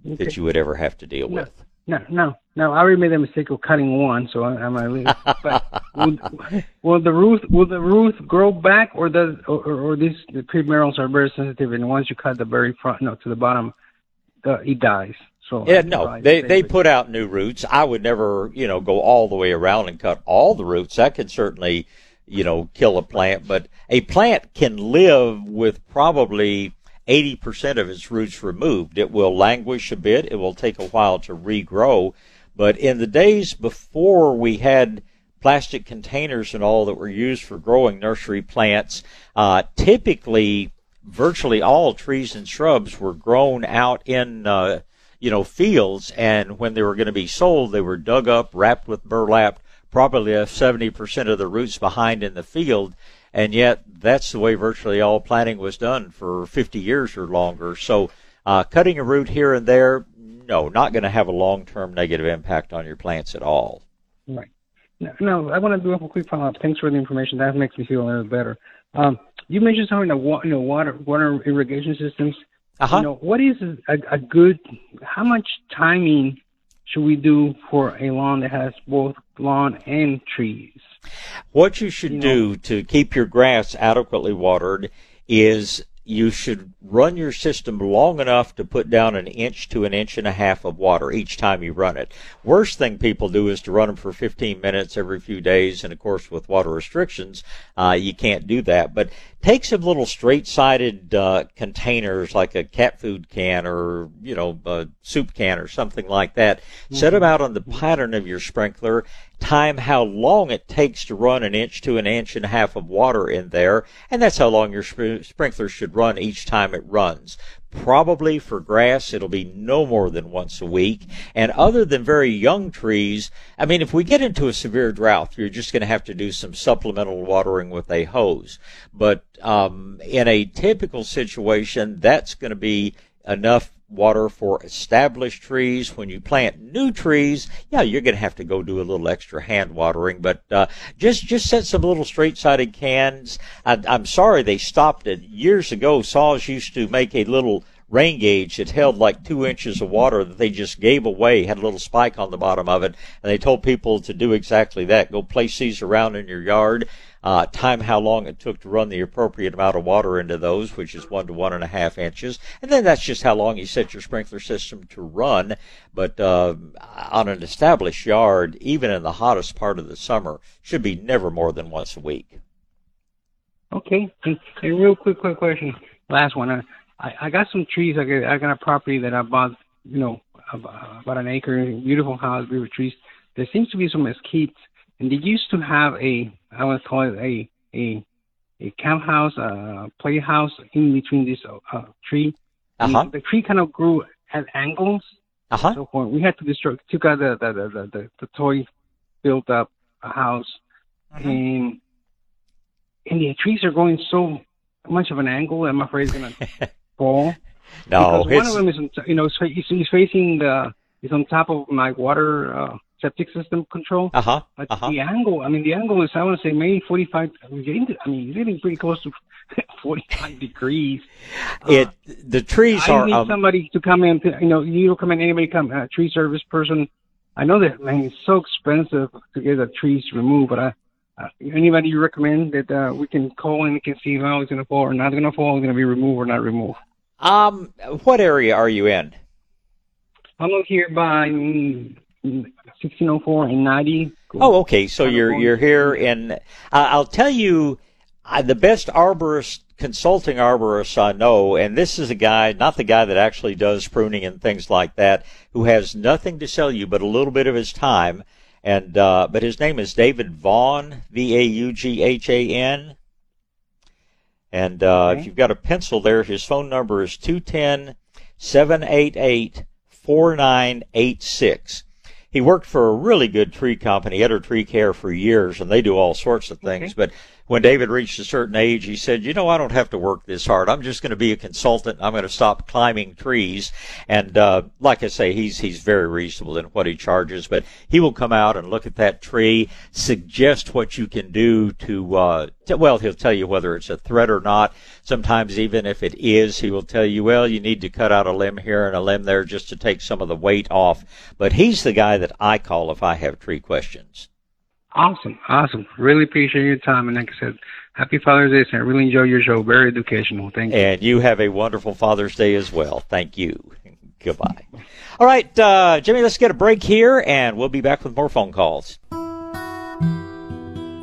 that you would ever have to deal No. with. No, no, no. I already made the mistake of cutting one, so I, I'm gonna leave. But will, will the root will the root grow back, or does or, or, these the crepe are very sensitive, and once you cut the very front, no, to the bottom, uh, it dies. So Yeah, no, they they put out new roots. I would never, you know, go all the way around and cut all the roots. That could certainly, you know, kill a plant. But a plant can live with probably eighty percent of its roots removed. It will languish a bit. It will take a while to regrow. But in the days before we had plastic containers and all that were used for growing nursery plants, uh, typically virtually all trees and shrubs were grown out in uh, you know fields, and when they were going to be sold, they were dug up, wrapped with burlap, probably left 70% of the roots behind in the field, and yet that's the way virtually all planting was done for 50 years or longer. So uh, cutting a root here and there, no, not going to have a long-term negative impact on your plants at all. Right. No, I want to do a quick follow-up. Thanks for the information. That makes me feel a little better. Um, you mentioned something about you know, water water irrigation systems. Uh-huh. You know, what is a, a good? How much timing should we do for a lawn that has both lawn and trees? What you should you do know, to keep your grass adequately watered is you should run your system long enough to put down an inch to an inch and a half of water each time you run it. Worst thing people do is to run them for 15 minutes every few days, and of course, with water restrictions, uh, you can't do that. But take some little straight-sided uh, containers like a cat food can or you know a soup can or something like that. Mm-hmm. Set them out on the pattern of your sprinkler. Time how long it takes to run an inch to an inch and a half of water in there, and that's how long your sp- sprinkler should run each time it runs. Probably for grass, it'll be no more than once a week. And other than very young trees, I mean, if we get into a severe drought, you're just going to have to do some supplemental watering with a hose. But um, in a typical situation, that's going to be enough water for established trees. When you plant new trees, yeah, you're going to have to go do a little extra hand watering, but uh, just just set some little straight-sided cans. I, I'm sorry they stopped it years ago. SAWS used to make a little rain gauge that held like two inches of water that they just gave away, had a little spike on the bottom of it, and they told people to do exactly that. Go place these around in your yard uh, time how long it took to run the appropriate amount of water into those, which is one to one and a half inches, and then that's just how long you set your sprinkler system to run. But uh, on an established yard, even in the hottest part of the summer, should be never more than once a week. Okay, and real quick, quick question. Last one. I, I got some trees. I got, I got a property that I bought, you know, about an acre, beautiful house, beautiful trees. There seems to be some mesquites and they used to have a I would call it a a a camp house, a playhouse in between this uh, tree. Uh-huh. The tree kind of grew at angles. Uh-huh. So we had to destroy, took out the the the the, the toy, built up a house, uh-huh. and and the trees are going so much of an angle. I'm afraid it's gonna fall. No, because one of them is you know he's, he's facing the he's on top of my water. Uh, septic system control. Uh huh. But uh-huh. the angle, I mean, the angle is, I want to say, maybe 45. We're getting, to, I mean, you're getting pretty close to 45 degrees. It uh, the trees I are. I need um, somebody to come in. To, you know, you don't come in. Anybody come? A tree service person. I know that man, it's so expensive to get the trees removed, but I. Uh, anybody you recommend that uh, we can call and can see how it's going to fall or not going to fall, going to be removed or not removed? Um, what area are you in? I'm up here by 1604 and 90. Oh, okay. So you're you're here in. Uh, I'll tell you, uh, the best arborist consulting arborist I know, and this is a guy, not the guy that actually does pruning and things like that, who has nothing to sell you but a little bit of his time. And uh, but his name is David Vaughan, V A U G H A N. And uh, okay. if you've got a pencil there, his phone number is 210 788 4986 he worked for a really good tree company, Etter Tree Care, for years, and they do all sorts of things. Okay. But when David reached a certain age, he said, "You know, I don't have to work this hard. I'm just going to be a consultant. I'm going to stop climbing trees." And uh, like I say, he's he's very reasonable in what he charges. But he will come out and look at that tree, suggest what you can do to. Uh, to well, he'll tell you whether it's a threat or not. Sometimes, even if it is, he will tell you, "Well, you need to cut out a limb here and a limb there just to take some of the weight off." But he's the guy that I call if I have tree questions. Awesome, awesome. Really appreciate your time, and like I said, happy Father's Day. I really enjoy your show. Very educational. Thank you. And you have a wonderful Father's Day as well. Thank you. Goodbye. All right, uh, Jimmy, let's get a break here, and we'll be back with more phone calls.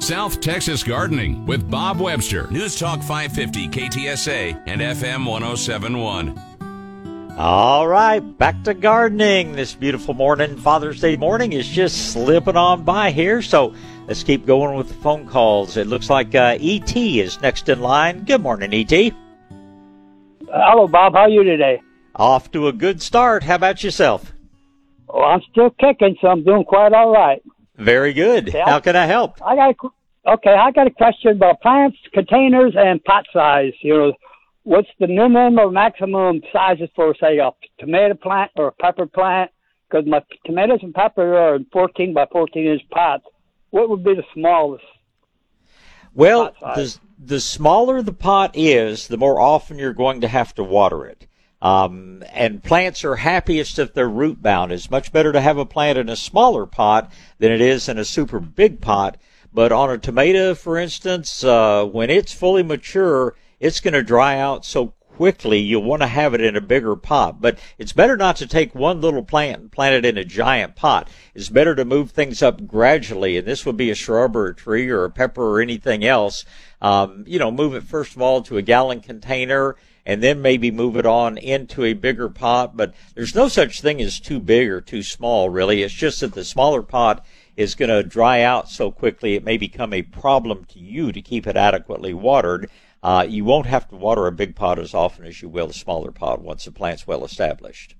South Texas Gardening with Bob Webster. News Talk 550 KTSA and FM 1071. All right, back to gardening this beautiful morning. Father's Day morning is just slipping on by here, so let's keep going with the phone calls. It looks like uh, ET is next in line. Good morning, ET. Hello, Bob. How are you today? Off to a good start. How about yourself? Oh, I'm still kicking, so I'm doing quite all right. Very good. Okay, How can I help? I got a, okay. I got a question about plants, containers, and pot size. You know, what's the minimum or maximum sizes for, say, a tomato plant or a pepper plant? Because my tomatoes and pepper are in 14 by 14 inch pots. What would be the smallest? Well, the, the smaller the pot is, the more often you're going to have to water it. Um, and plants are happiest if they're root bound. It's much better to have a plant in a smaller pot than it is in a super big pot. But on a tomato, for instance, uh, when it's fully mature, it's going to dry out so quickly you'll want to have it in a bigger pot. But it's better not to take one little plant and plant it in a giant pot. It's better to move things up gradually. And this would be a shrub or a tree or a pepper or anything else. Um, you know, move it first of all to a gallon container and then maybe move it on into a bigger pot. But there's no such thing as too big or too small, really. It's just that the smaller pot is going to dry out so quickly it may become a problem to you to keep it adequately watered. Uh, you won't have to water a big pot as often as you will a smaller pot once the plant's well established.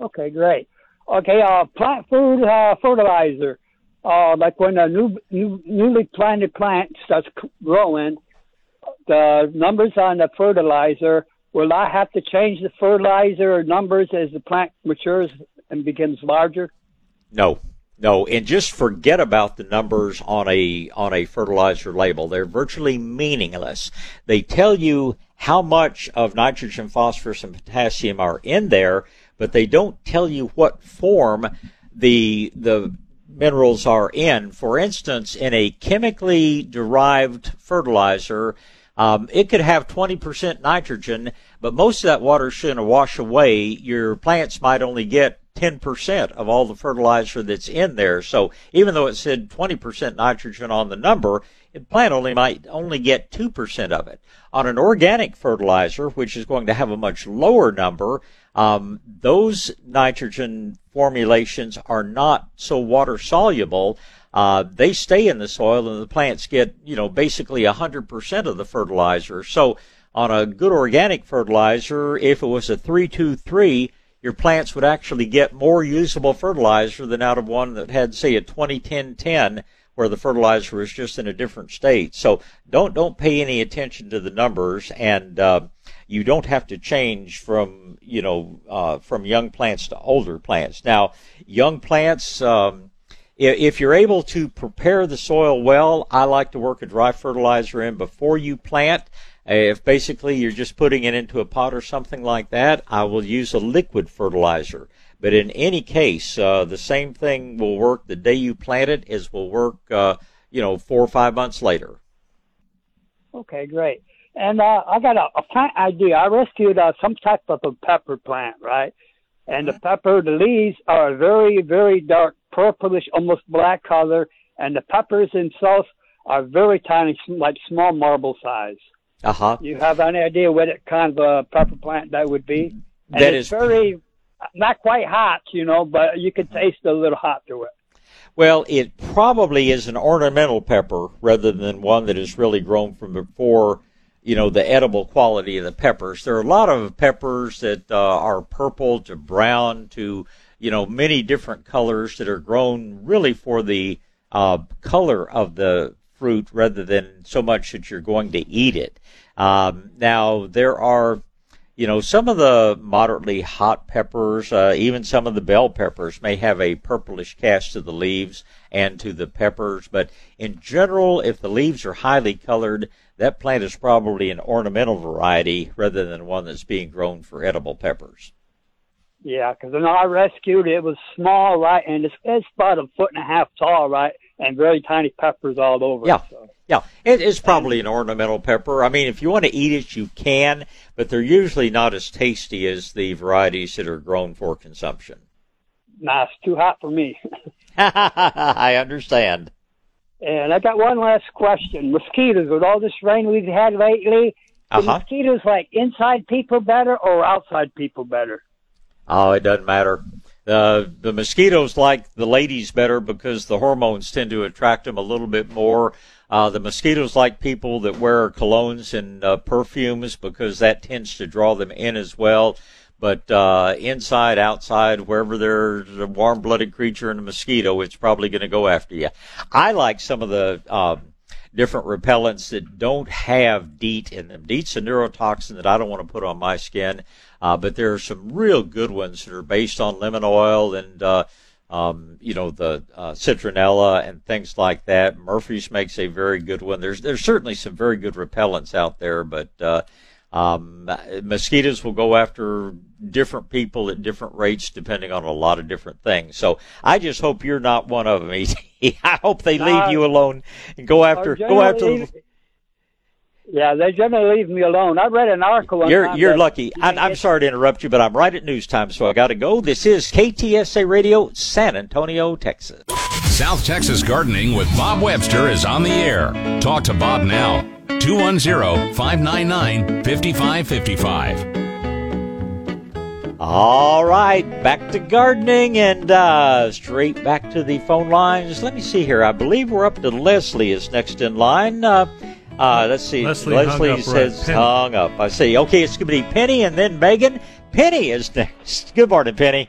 Okay, great. Okay, uh, plant food uh, fertilizer. Uh, like when a new, new newly planted plant starts growing, the numbers on the fertilizer. Will I have to change the fertilizer numbers as the plant matures and becomes larger? No, no, and just forget about the numbers on a on a fertilizer label. They're virtually meaningless. They tell you how much of nitrogen, phosphorus, and potassium are in there, but they don't tell you what form the the minerals are in. For instance, in a chemically derived fertilizer, um, it could have 20% nitrogen, but most of that water is going to wash away. Your plants might only get 10% of all the fertilizer that's in there. So even though it said 20% nitrogen on the number, the plant only might only get 2% of it. On an organic fertilizer, which is going to have a much lower number, um, those nitrogen formulations are not so water soluble. Uh, they stay in the soil and the plants get, you know, basically 100% of the fertilizer. So on a good organic fertilizer, if it was a 323, your plants would actually get more usable fertilizer than out of one that had, say, a 2010-10 where the fertilizer was just in a different state. So don't don't pay any attention to the numbers, and uh, you don't have to change from you know uh, from young plants to older plants. Now, young plants. Um, if you're able to prepare the soil well, I like to work a dry fertilizer in before you plant. If basically you're just putting it into a pot or something like that, I will use a liquid fertilizer. But in any case, uh, the same thing will work the day you plant it as will work, uh, you know, four or five months later. Okay, great. And uh, I got a, a plant idea. I rescued uh, some type of a pepper plant, right? And the pepper, the leaves are a very, very dark purplish, almost black color, and the peppers themselves are very tiny, like small marble size. Uh huh. You have any idea what kind of a pepper plant that would be? And That it's is- very, not quite hot, you know, but you can taste a little hot to it. Well, it probably is an ornamental pepper rather than one that is really grown from before, you know, the edible quality of the peppers. There are a lot of peppers that uh, are purple to brown to, you know, many different colors that are grown really for the uh, color of the fruit rather than so much that you're going to eat it. Um, now, there are you know, some of the moderately hot peppers, uh, even some of the bell peppers may have a purplish cast to the leaves and to the peppers, but in general, if the leaves are highly colored, that plant is probably an ornamental variety rather than one that's being grown for edible peppers. Yeah, because when I rescued it, it was small, right, and it's, it's about a foot and a half tall, right, and very tiny peppers all over. Yeah. It, so. Yeah, it is probably an ornamental pepper. I mean, if you want to eat it, you can, but they're usually not as tasty as the varieties that are grown for consumption. Nah, it's too hot for me. I understand. And I got one last question. Mosquitoes, with all this rain we've had lately, Uh-huh. mosquitoes like inside people better or outside people better? Oh, it doesn't matter. Uh, the mosquitoes like the ladies better because the hormones tend to attract them a little bit more. Uh, the mosquitoes like people that wear colognes and uh, perfumes because that tends to draw them in as well. But uh, inside, outside, wherever there's a warm-blooded creature and a mosquito, it's probably going to go after you. I like some of the um, different repellents that don't have DEET in them. DEET's a neurotoxin that I don't want to put on my skin, uh, but there are some real good ones that are based on lemon oil and uh, um, you know the uh, citronella and things like that. Murphy's makes a very good one. There's there's certainly some very good repellents out there, but uh, um, mosquitoes will go after different people at different rates depending on a lot of different things. So I just hope you're not one of them. I hope they leave Uh, you alone and go after Or go after. generally- Yeah, they generally leave me alone. I read an article. One You're time you're that- lucky. I'm, I'm sorry to interrupt you, but I'm right at news time, so I got to go. This is KTSA Radio, San Antonio, Texas. South Texas Gardening with Bob Webster is on the air. Talk to Bob now. 210-599-5555. All right, back to gardening and uh, straight back to the phone lines. Let me see here. I believe we're up to Leslie is next in line. Uh, uh, let's see. Leslie hung up, we're says Penny. hung up. I see. Okay, it's going to be Penny and then Megan. Penny is next. Good morning, Penny.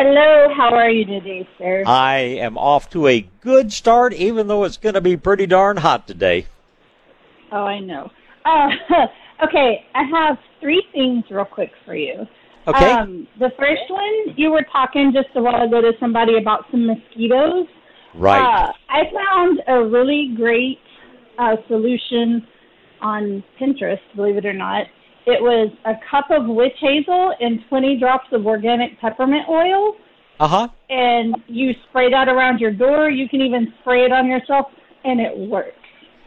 Hello, how are you today, sir? I am off to a good start, even though it's going to be pretty darn hot today. oh, I know. Uh, okay, I have three things real quick for you. Okay. Um, the first one, you were talking just a while ago to somebody about some mosquitoes. Right. Uh, I found a really great uh, solution on Pinterest, believe it or not. It was a cup of witch hazel and 20 drops of organic peppermint oil. Uh huh. and you spray that around your door. You can even spray it on yourself, and it works.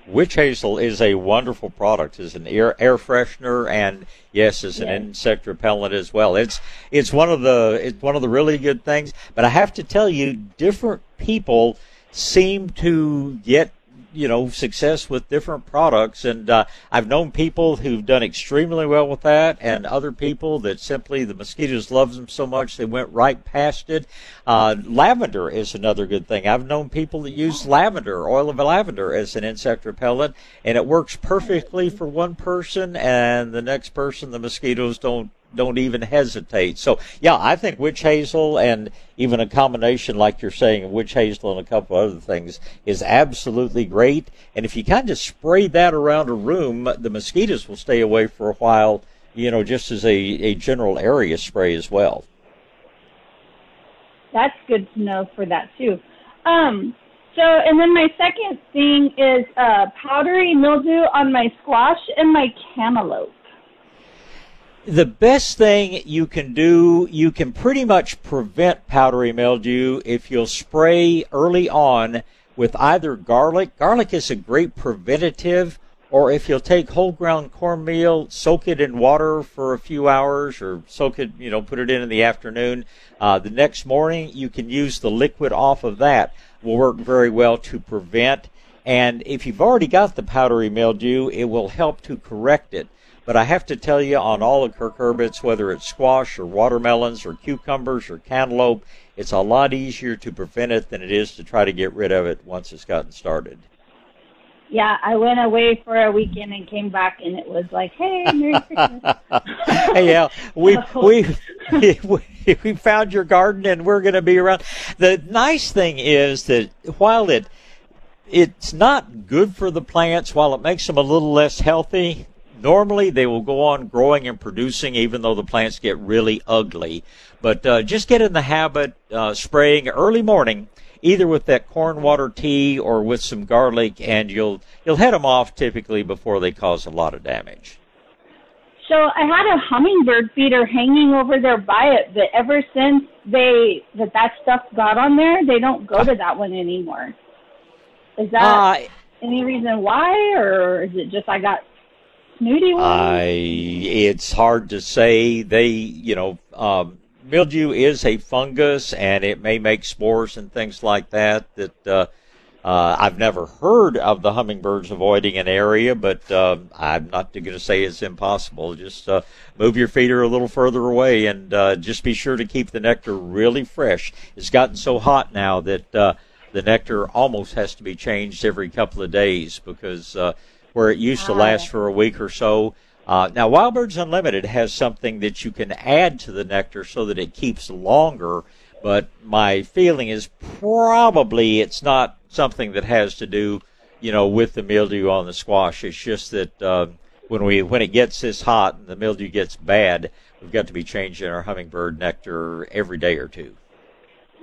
Witch hazel is a wonderful product. It's an air air freshener, and yes, it's an Yes. insect repellent as well. It's it's one of the it's one of the really good things. But I have to tell you, different people seem to get you know success with different products. And uh, i've known people who've done extremely well with that and other people that simply the mosquitoes love them so much they went right past it. Uh, lavender is another good thing. I've known people that use lavender oil of lavender as an insect repellent and it works perfectly for one person and the next person the mosquitoes don't don't even hesitate. So yeah, I think witch hazel and even a combination like you're saying of witch hazel and a couple other things is absolutely great. And if you kind of spray that around a room, the mosquitoes will stay away for a while. You know, just as a, a general area spray as well. That's good to know for that too. Um, so, and then my second thing is uh, powdery mildew on my squash and my cantaloupe. The best thing you can do, you can pretty much prevent powdery mildew if you'll spray early on with either garlic. Garlic is a great preventative, or if you'll take whole ground cornmeal, soak it in water for a few hours, or soak it, you know, put it in in the afternoon. Uh, the next morning, you can use the liquid off of that. Will work very well to prevent. And if you've already got the powdery mildew, it will help to correct it. But I have to tell you, on all the cucurbits, whether it's squash or watermelons or cucumbers or cantaloupe, it's a lot easier to prevent it than it is to try to get rid of it once it's gotten started. Yeah, I went away for a weekend and came back, and it was like, hey, Merry Christmas. hey, yeah, we we we we found your garden and we're going to be around. The nice thing is that while it it's not good for the plants, while it makes them a little less healthy, normally they will go on growing and producing even though the plants get really ugly. But uh, just get in the habit uh, spraying early morning, either with that corn water tea or with some garlic, and you'll you'll head them off typically before they cause a lot of damage. So I had a hummingbird feeder hanging over there by it, but ever since they that that stuff got on there, they don't go to that one anymore. Is that Uh, any reason why, or is it just I got snooty ones? I it's hard to say. They you know um, mildew is a fungus and it may make spores and things like that that uh, Uh, I've never heard of the hummingbirds avoiding an area, but uh, I'm not going to say it's impossible. Just uh, move your feeder a little further away, and uh, just be sure to keep the nectar really fresh. It's gotten so hot now that uh, the nectar almost has to be changed every couple of days because uh, where it used to last for a week or so. Uh, now, Wild Birds Unlimited has something that you can add to the nectar so that it keeps longer. But my feeling is probably it's not something that has to do, you know, with the mildew on the squash. It's just that uh, when we when it gets this hot and the mildew gets bad, we've got to be changing our hummingbird nectar every day or two.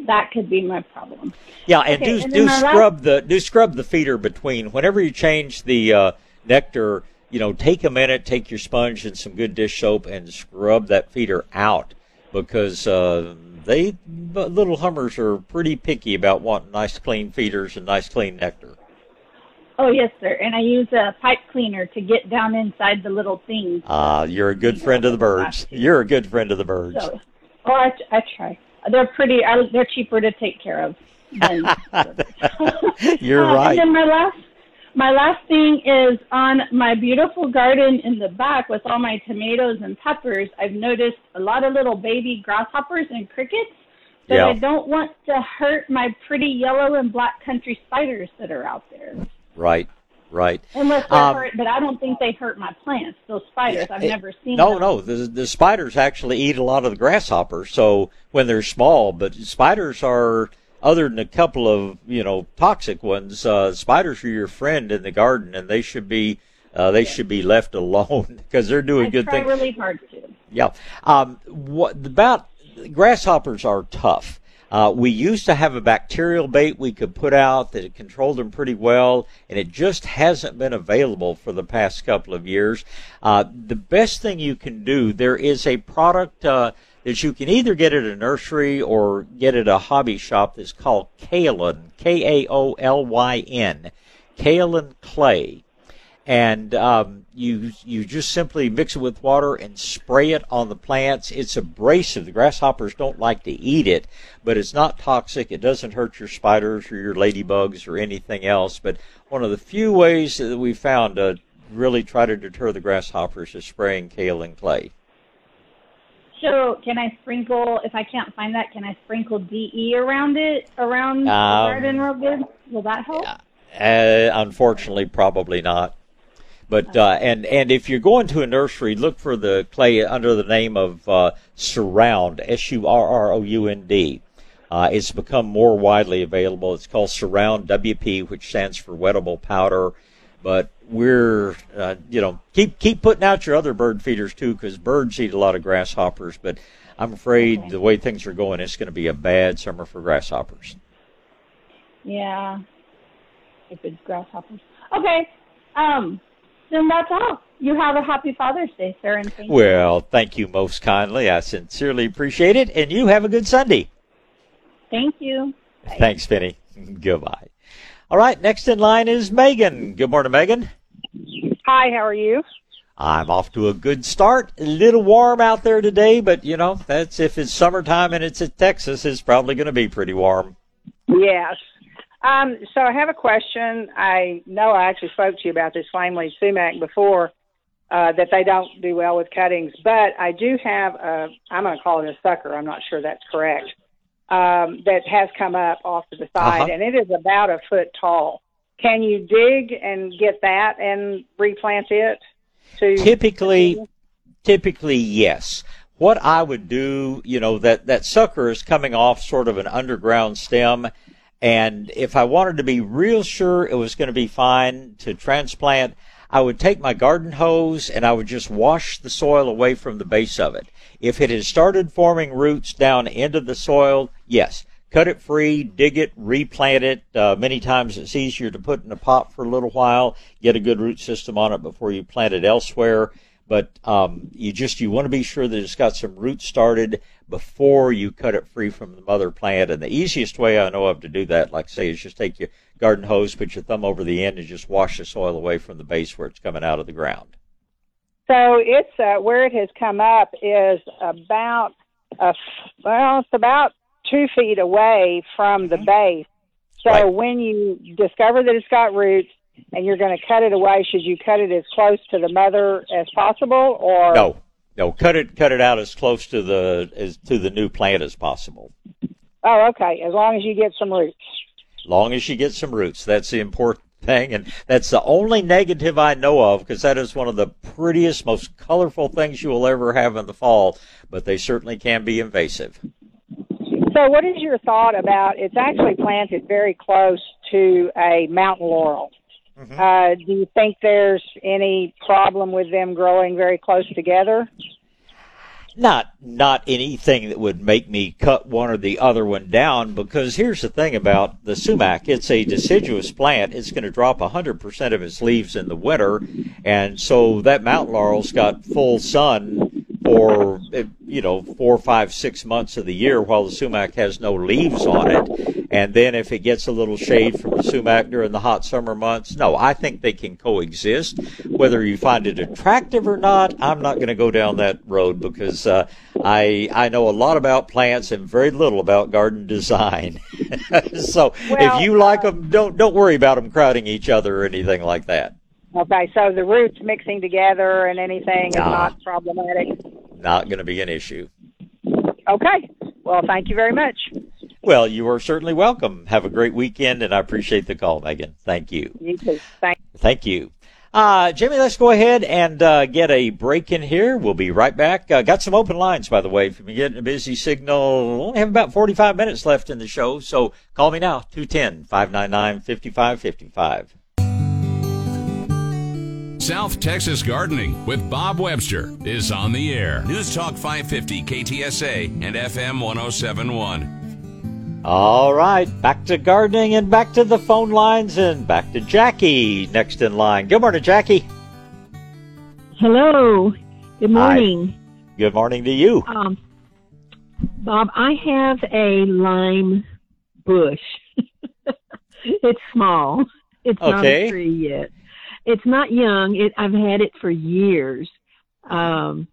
That could be my problem. Yeah, and Okay, do and do scrub the do scrub the feeder between whenever you change the uh, nectar. You know, take a minute, take your sponge and some good dish soap, and scrub that feeder out because uh, they little hummers are pretty picky about wanting nice clean feeders and nice clean nectar. Oh yes, sir. And I use a pipe cleaner to get down inside the little things. Ah, you're a good friend of the birds. You're a good friend of the birds. So, oh, I, I try. They're pretty. I, they're cheaper to take care of. Than, You're Uh, right. And then my last, my last thing is on my beautiful garden in the back with all my tomatoes and peppers. I've noticed a lot of little baby grasshoppers and crickets. But Yeah. I don't want to hurt my pretty yellow and black country spiders that are out there. Right, right. Unless they Um, hurt, but I don't think they hurt my plants. Those spiders, I've It- never seen. No, them. no. The the spiders actually eat a lot of the grasshoppers. So when they're small, but spiders are other than a couple of you know toxic ones. Uh, spiders are your friend in the garden, and they should be uh, they should be left alone because they're doing I good try things. really hard to. Yeah. Um, what about grasshoppers are tough. Uh, we used to have a bacterial bait we could put out that controlled them pretty well, and it just hasn't been available for the past couple of years. Uh, the best thing you can do, there is a product uh, that you can either get at a nursery or get at a hobby shop that's called Kaolin, K A O L Y N, Kaolin clay and um, you you just simply mix it with water and spray it on the plants. It's abrasive. The grasshoppers don't like to eat it, but it's not toxic. It doesn't hurt your spiders or your ladybugs or anything else. But one of the few ways that we found to really try to deter the grasshoppers is spraying kaolin clay. So, can I sprinkle? If I can't find that, can I sprinkle DE around it, around the Um, garden, real good? Will that help? Uh, unfortunately, probably not. But uh, and and if you're going to a nursery, look for the clay under the name of uh, Surround, S U R R O U N D. Uh, it's become more widely available. It's called Surround WP, which stands for wettable powder. But we're uh, you know keep keep putting out your other bird feeders too, because birds eat a lot of grasshoppers. But I'm afraid the way things are going, it's going to be a bad summer for grasshoppers. Yeah. If it's grasshoppers. Okay. Um. Then that's all. You have a happy Father's Day, sir, and thank you. Well, thank you most kindly. I sincerely appreciate it, and you have a good Sunday. Thank you. Thanks, Penny. Goodbye. All right, next in line is Megan. Good morning, Megan. Hi, how are you? I'm off to a good start. A little warm out there today, but you know, that's if it's summertime and it's in Texas, it's probably going to be pretty warm. Yes. Um, so I have a question. I know I actually spoke to you about this flame leaf sumac before, uh, that they don't do well with cuttings, but I do have a, I'm going to call it a sucker. I'm not sure that's correct. Um, that has come up off to the side Uh-huh. and it is about a foot tall. Can you dig and get that and replant it? To Typically, typically yes. What I would do, you know, that that sucker is coming off sort of an underground stem, and if I wanted to be real sure it was going to be fine to transplant, I would take my garden hose and I would just wash the soil away from the base of it. If it has started forming roots down into the soil, yes, cut it free, dig it, replant it. Uh, many times it's easier to put in a pot for a little while, get a good root system on it before you plant it elsewhere. But um, you just you want to be sure that it's got some roots started before you cut it free from the mother plant. And the easiest way I know of to do that, like I say, is just take your garden hose, put your thumb over the end, and just wash the soil away from the base where it's coming out of the ground. So it's uh, where it has come up is about a, f- well, it's about two feet away from the base. So Right. when you discover that it's got roots and you're going to cut it away, should you cut it as close to the mother as possible, or No, no, cut it cut it out as close to the as to the new plant as possible. Oh, okay. As long as you get some roots. long as you get some roots. That's the important thing, and that's the only negative I know of because that is one of the prettiest, most colorful things you will ever have in the fall. But they certainly can be invasive. So, what is your thought about? It's actually planted very close to a mountain laurel. Uh, do you think there's any problem with them growing very close together? Not not anything that would make me cut one or the other one down because here's the thing about the sumac. It's a deciduous plant. It's going to drop 100% of its leaves in the winter and so that mountain laurel's got full sun for you know four five six months of the year while the sumac has no leaves on it. And then if it gets a little shade from the sumac during the hot summer months no i think they can coexist. Whether you find it attractive or not i'm not going to go down that road because uh, i i know a lot about plants and very little about garden design. So Well, if you like them don't don't worry about them crowding each other or anything like that Okay, so the roots mixing together and anything is not problematic. not going to be an issue Okay, well, thank you very much. well you are certainly welcome have a great weekend and i appreciate the call megan thank you You too. Thank. Thank you. Uh, Jimmy, let's go ahead and uh, get a break in here. We'll be right back. Uh, got some open lines, by the way. If you're getting a busy signal, we only have about 45 minutes left in the show, so call me now, 210 599 5555. South Texas Gardening with Bob Webster is on the air. News Talk 550 KTSA and FM 1071. All right, back to gardening and back to the phone lines and back to Jackie next in line. Good morning, Jackie. Hello. Good Hi. morning. Good morning to you. Um, Bob, I have a lime bush. it's small. It's not a tree yet. It's not young. It, I've had it for years. Um,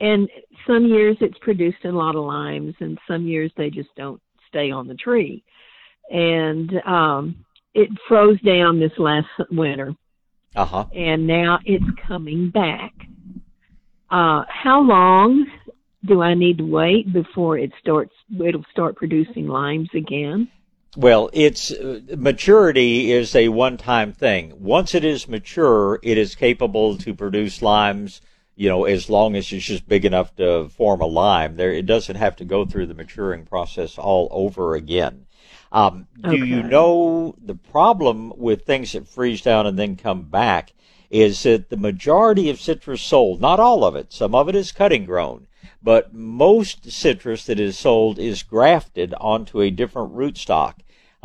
and some years it's produced a lot of limes, and some years they just don't stay on the tree. And um, it froze down this last winter Uh huh. and now it's coming back. Uh, how long do I need to wait before it starts? It'll start producing limes again. Well, it's uh, maturity is a one-time thing. Once it is mature, it is capable to produce limes. You know, as long as it's just big enough to form a lime, there it doesn't have to go through the maturing process all over again. Um, do you know the problem with things that freeze down and then come back is that the majority of citrus sold, not all of it, some of it is cutting grown, but most citrus that is sold is grafted onto a different rootstock.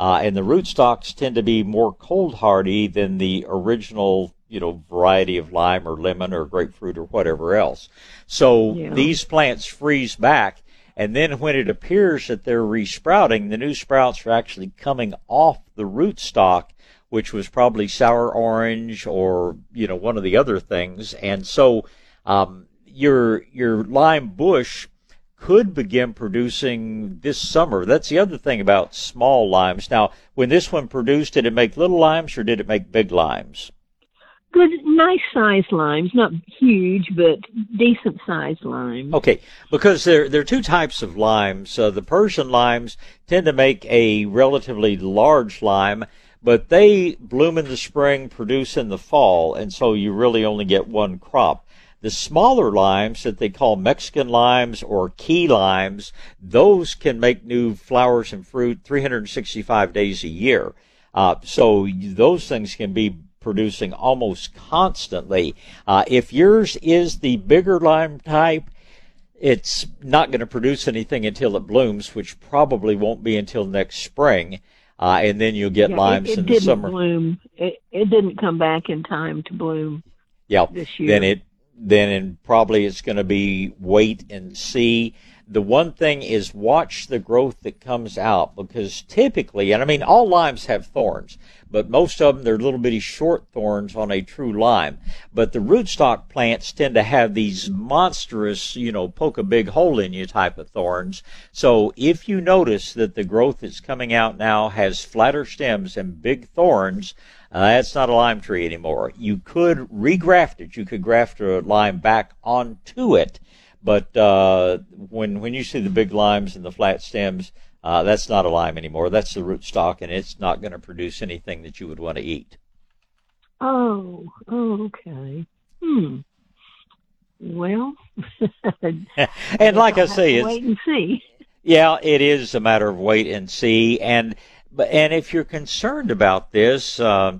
Uh, and the rootstocks tend to be more cold hardy than the original, you know, variety of lime or lemon or grapefruit or whatever else. So Yeah. these plants freeze back, and then when it appears that they're resprouting, the new sprouts are actually coming off the rootstock, which was probably sour orange or you know one of the other things, and so um, your your lime bush could begin producing this summer. That's the other thing about small limes. Now, when this one produced, did it make little limes or did it make big limes? Good, nice sized limes, not huge, but decent sized limes. Okay, because there there are two types of limes. Uh, the Persian limes tend to make a relatively large lime, but they bloom in the spring, produce in the fall, and so you really only get one crop. The smaller limes that they call Mexican limes or key limes, those can make new flowers and fruit 365 days a year. Uh, so those things can be producing almost constantly. Uh, if yours is the bigger lime type, it's not going to produce anything until it blooms, which probably won't be until next spring. Uh, and then you'll get Yeah, limes it, it in the didn't summer. bloom. It, it didn't come back in time to bloom. Yeah. this year. Then it then it, probably it's going to be wait and see. the one thing is watch the growth that comes out because typically, and I mean, all limes have thorns, but most of them they're little bitty short thorns on a true lime. But the rootstock plants tend to have these monstrous, you know, poke a big hole in you type of thorns. So if you notice that the growth that's coming out now has flatter stems and big thorns, uh, that's not a lime tree anymore. You could regraft it. You could graft a lime back onto it but uh, when when you see the big limes and the flat stems, uh, that's not a lime anymore. That's the root stock, and it's not going to produce anything that you would want to eat. Oh, oh, okay. Hmm. Well, and like I say, it's wait and see. Yeah, it is a matter of wait and see, and and if you're concerned about this. Uh,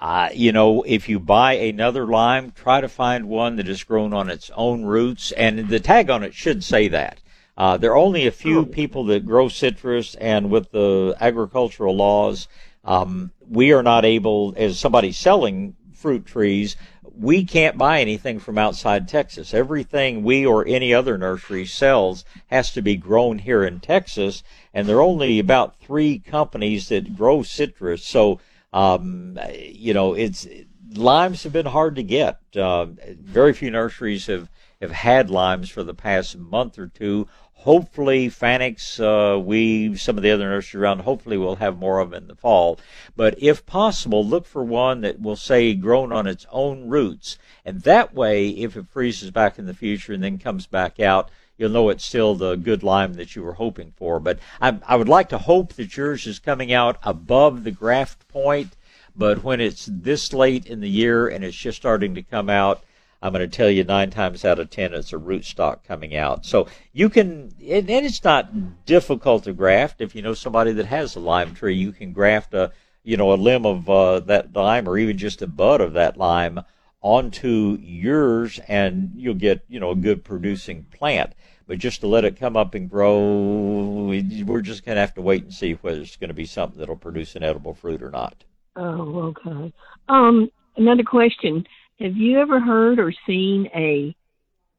uh, you know, if you buy another lime, try to find one that is grown on its own roots, and the tag on it should say that. Uh, there are only a few people that grow citrus, and with the agricultural laws, um, we are not able, as somebody selling fruit trees, we can't buy anything from outside Texas. Everything we or any other nursery sells has to be grown here in Texas, and there are only about three companies that grow citrus. So um, you know, it's limes have been hard to get. Uh, very few nurseries have have had limes for the past month or two. Hopefully, Fanick's, uh, we, some of the other nurseries around, hopefully we'll have more of them in the fall. But if possible, look for one that will say grown on its own roots. And that way, if it freezes back in the future and then comes back out, you'll know it's still the good lime that you were hoping for. But I, I would like to hope that yours is coming out above the graft point. But when it's this late in the year and it's just starting to come out, I'm going to tell you nine times out of ten it's a rootstock coming out. So you can, and it's not difficult to graft. If you know somebody that has a lime tree, you can graft a, you know, a limb of uh, that lime or even just a bud of that lime onto yours, and you'll get, you know, a good producing plant. But just to let it come up and grow, we're just going to have to wait and see whether it's going to be something that'll produce an edible fruit or not. Oh, okay. Um, another question: Have you ever heard or seen a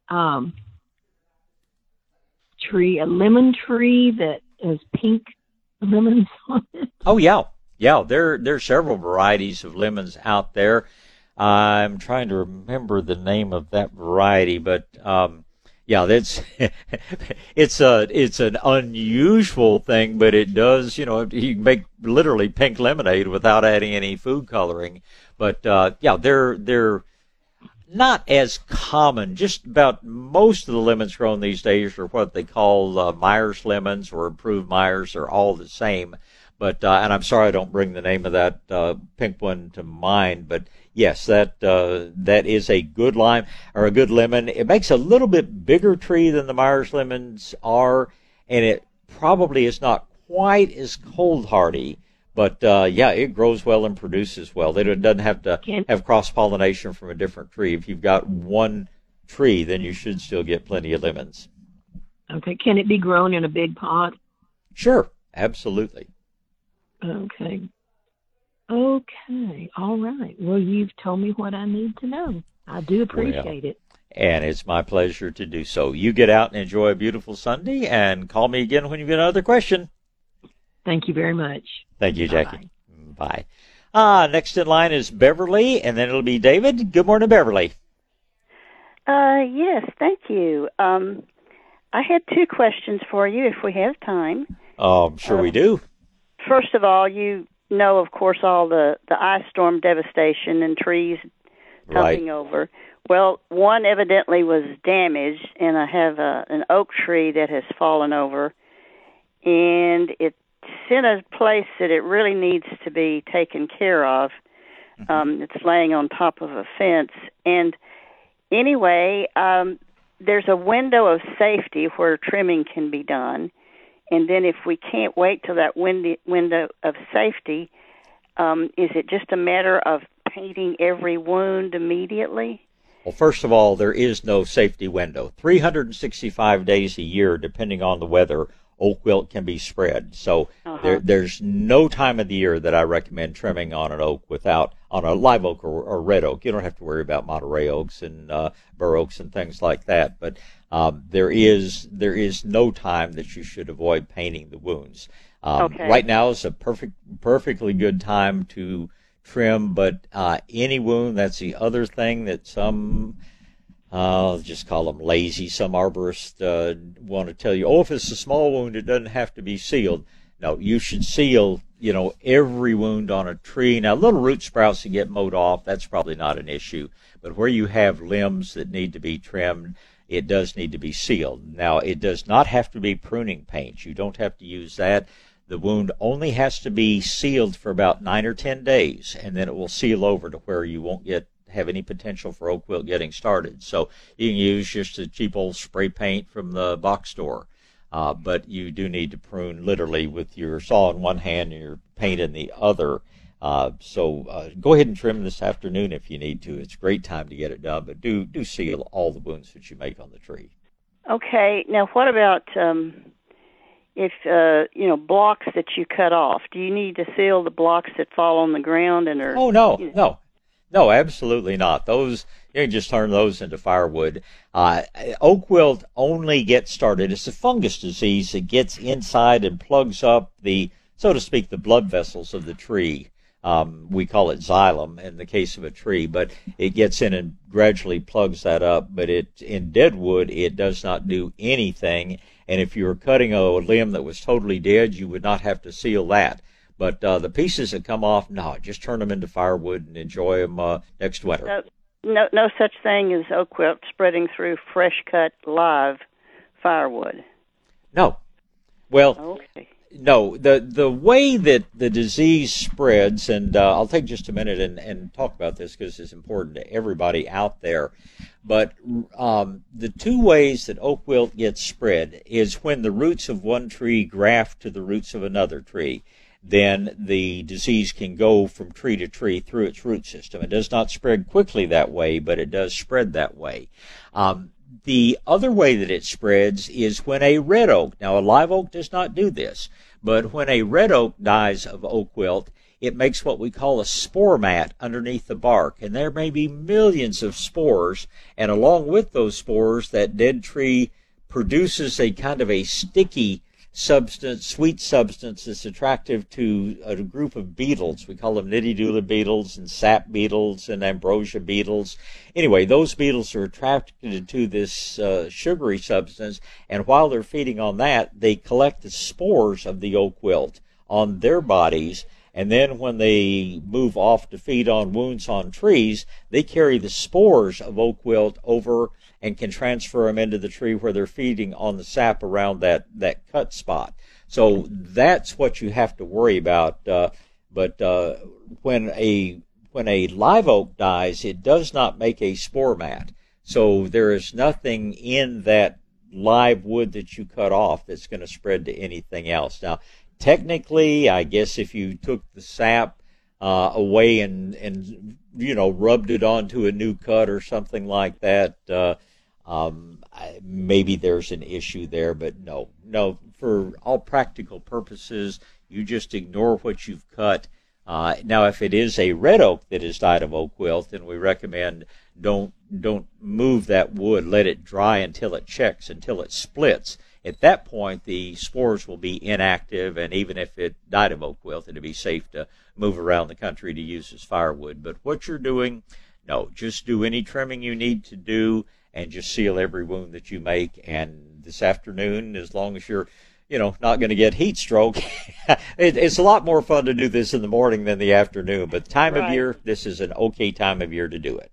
um, tree, a lemon tree that has pink lemons on it? Oh yeah, yeah. There there are several varieties of lemons out there. I'm trying to remember the name of that variety, but um, yeah, that's it's a it's an unusual thing, but it does you know you can make literally pink lemonade without adding any food coloring. But uh, yeah, they're they're not as common. Just about most of the lemons grown these days are what they call uh, Myers lemons or improved Myers. They're all the same. But uh, and I'm sorry I don't bring the name of that uh, pink one to mind, but yes, that uh, that is a good lime or a good lemon. It makes a little bit bigger tree than the Myers lemons are, and it probably is not quite as cold hardy. But uh, yeah, it grows well and produces well. It doesn't have to have cross pollination from a different tree. If you've got one tree, then you should still get plenty of lemons. Okay, can it be grown in a big pot? Sure, absolutely. Okay, Okay. All right. Well, you've told me what I need to know. I do appreciate well, it. And it's my pleasure to do so. You get out and enjoy a beautiful Sunday and call me again when you've got another question. Thank you very much. Thank you, Jackie. Bye. Bye. Ah, next in line is Beverly, and then it'll be David. Good morning, Beverly. Uh, yes, thank you. Um, I had two questions for you if we have time. Oh, I'm sure we um, do. First of all, you know, of course, all the the ice storm devastation and trees tumbling right. over. Well, one evidently was damaged, and I have a, an oak tree that has fallen over, and it's in a place that it really needs to be taken care of. Mm-hmm. Um, it's laying on top of a fence, and anyway, um, there's a window of safety where trimming can be done and then if we can't wait till that windy, window of safety, um, is it just a matter of painting every wound immediately? Well, first of all, there is no safety window. 365 days a year, depending on the weather, oak wilt can be spread. So uh-huh. there, there's no time of the year that I recommend trimming on an oak without on a live oak or, or red oak. You don't have to worry about Monterrey oaks and uh, bur oaks and things like that. But um, there is there is no time that you should avoid painting the wounds. Um, Okay. Right now is a perfect perfectly good time to trim, but uh, any wound that's the other thing that some I'll just call them lazy. Some arborists uh, want to tell you, oh, if it's a small wound, it doesn't have to be sealed. No, you should seal, you know, every wound on a tree. Now, little root sprouts that get mowed off, that's probably not an issue. But where you have limbs that need to be trimmed, it does need to be sealed. Now, it does not have to be pruning paint. You don't have to use that. The wound only has to be sealed for about nine or ten days, and then it will seal over to where you won't get have any potential for oak wilt getting started. So you can use just a cheap old spray paint from the box store. Uh, but you do need to prune literally with your saw in one hand and your paint in the other. Uh, so uh, go ahead and trim this afternoon if you need to. It's a great time to get it done, but do do seal all the wounds that you make on the tree. Okay. Now, what about um, if uh, you know blocks that you cut off? Do you need to seal the blocks that fall on the ground and are? Oh no, no, no, absolutely not. Those you can just turn those into firewood. Uh, oak wilt only gets started. It's a fungus disease that gets inside and plugs up the, so to speak, the blood vessels of the tree. Um, we call it xylem in the case of a tree, but it gets in and gradually plugs that up. But it in dead wood, it does not do anything. And if you were cutting a limb that was totally dead, you would not have to seal that. But uh, the pieces that come off, no, just turn them into firewood and enjoy them uh, next winter. No, no, no such thing as oak wilt spreading through fresh cut live firewood. No. Well, Okay. no. The the way that the disease spreads, and uh, I'll take just a minute and, and talk about this because it's important to everybody out there. But um, the two ways that oak wilt gets spread is when the roots of one tree graft to the roots of another tree. Then the disease can go from tree to tree through its root system. It does not spread quickly that way, but it does spread that way. Um, the other way that it spreads is when a red oak, now a live oak does not do this, but when a red oak dies of oak wilt, it makes what we call a spore mat underneath the bark. And there may be millions of spores, and along with those spores, that dead tree produces a kind of a sticky substance, sweet substance that's attractive to a group of beetles. We call them nitidulid beetles and sap beetles and ambrosia beetles. Anyway, those beetles are attracted to this uh, sugary substance, and while they're feeding on that, they collect the spores of the oak wilt on their bodies. And then when they move off to feed on wounds on trees, they carry the spores of oak wilt over and can transfer them into the tree where they're feeding on the sap around that, that cut spot. So that's what you have to worry about. Uh, but uh, when a when a live oak dies, it does not make a spore mat. So there is nothing in that live wood that you cut off that's going to spread to anything else. Now, technically, I guess if you took the sap uh, away and and you know rubbed it onto a new cut or something like that, uh, um, maybe there's an issue there. But no, no. For all practical purposes, you just ignore what you've cut. Uh, now, if it is a red oak that has died of oak wilt, then we recommend don't don't move that wood. Let it dry until it checks, until it splits. At that point, the spores will be inactive, and even if it died of oak wilt, it'd be safe to move around the country to use as firewood. But what you're doing, no, just do any trimming you need to do, and just seal every wound that you make. And this afternoon, as long as you're you know, not going to get heat stroke. it, it's a lot more fun to do this in the morning than the afternoon. But time of year, this is an okay time of year to do it.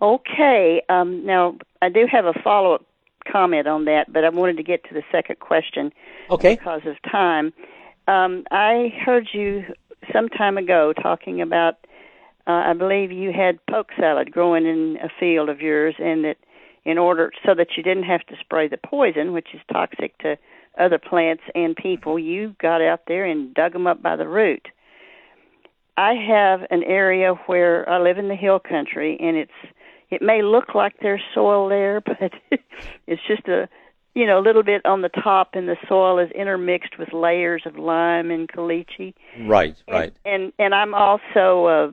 Okay. Um, now, I do have a follow up comment on that, but I wanted to get to the second question Okay. because of time. Um, I heard you some time ago talking about, uh, I believe you had poke salad growing in a field of yours, and that in order so that you didn't have to spray the poison, which is toxic to other plants and people, you got out there and dug them up by the root. I have an area where I live in the hill country, and it's it may look like there's soil there, but it's just a you know a little bit on the top, and the soil is intermixed with layers of lime and caliche. Right, right. And and I'm also uh,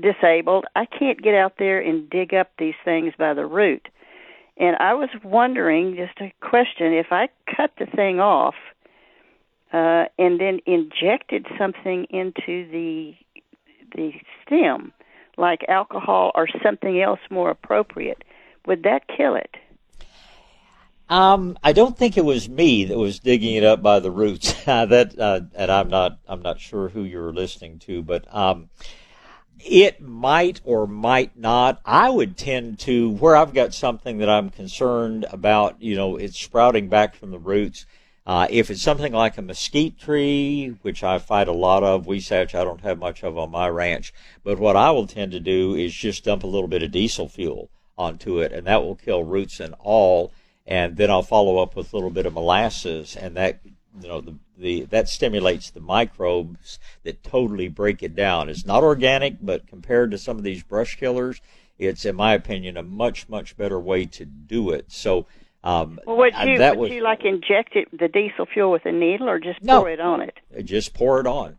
disabled. I can't get out there and dig up these things by the root. And I was wondering, just a question, if I cut the thing off uh, and then injected something into the the stem, like alcohol or something else more appropriate, would that kill it? Um, I don't think it was me that was digging it up by the roots. that, uh, and I'm not, I'm not sure who you're listening to, but um, it might or might not. I would tend to where I've got something that I'm concerned about. You know, it's sprouting back from the roots. Uh, if it's something like a mesquite tree, which I fight a lot of, huisache I don't have much of on my ranch, but what I will tend to do is just dump a little bit of diesel fuel onto it, and that will kill roots and all and then I'll follow up with a little bit of molasses, and that you know the, the that stimulates the microbes that totally break it down. It's not organic, but compared to some of these brush killers, it's in my opinion a much much better way to do it. So. Um, well, would you would was, you like inject it the diesel fuel with a needle or just no, pour it on it? Just pour it on,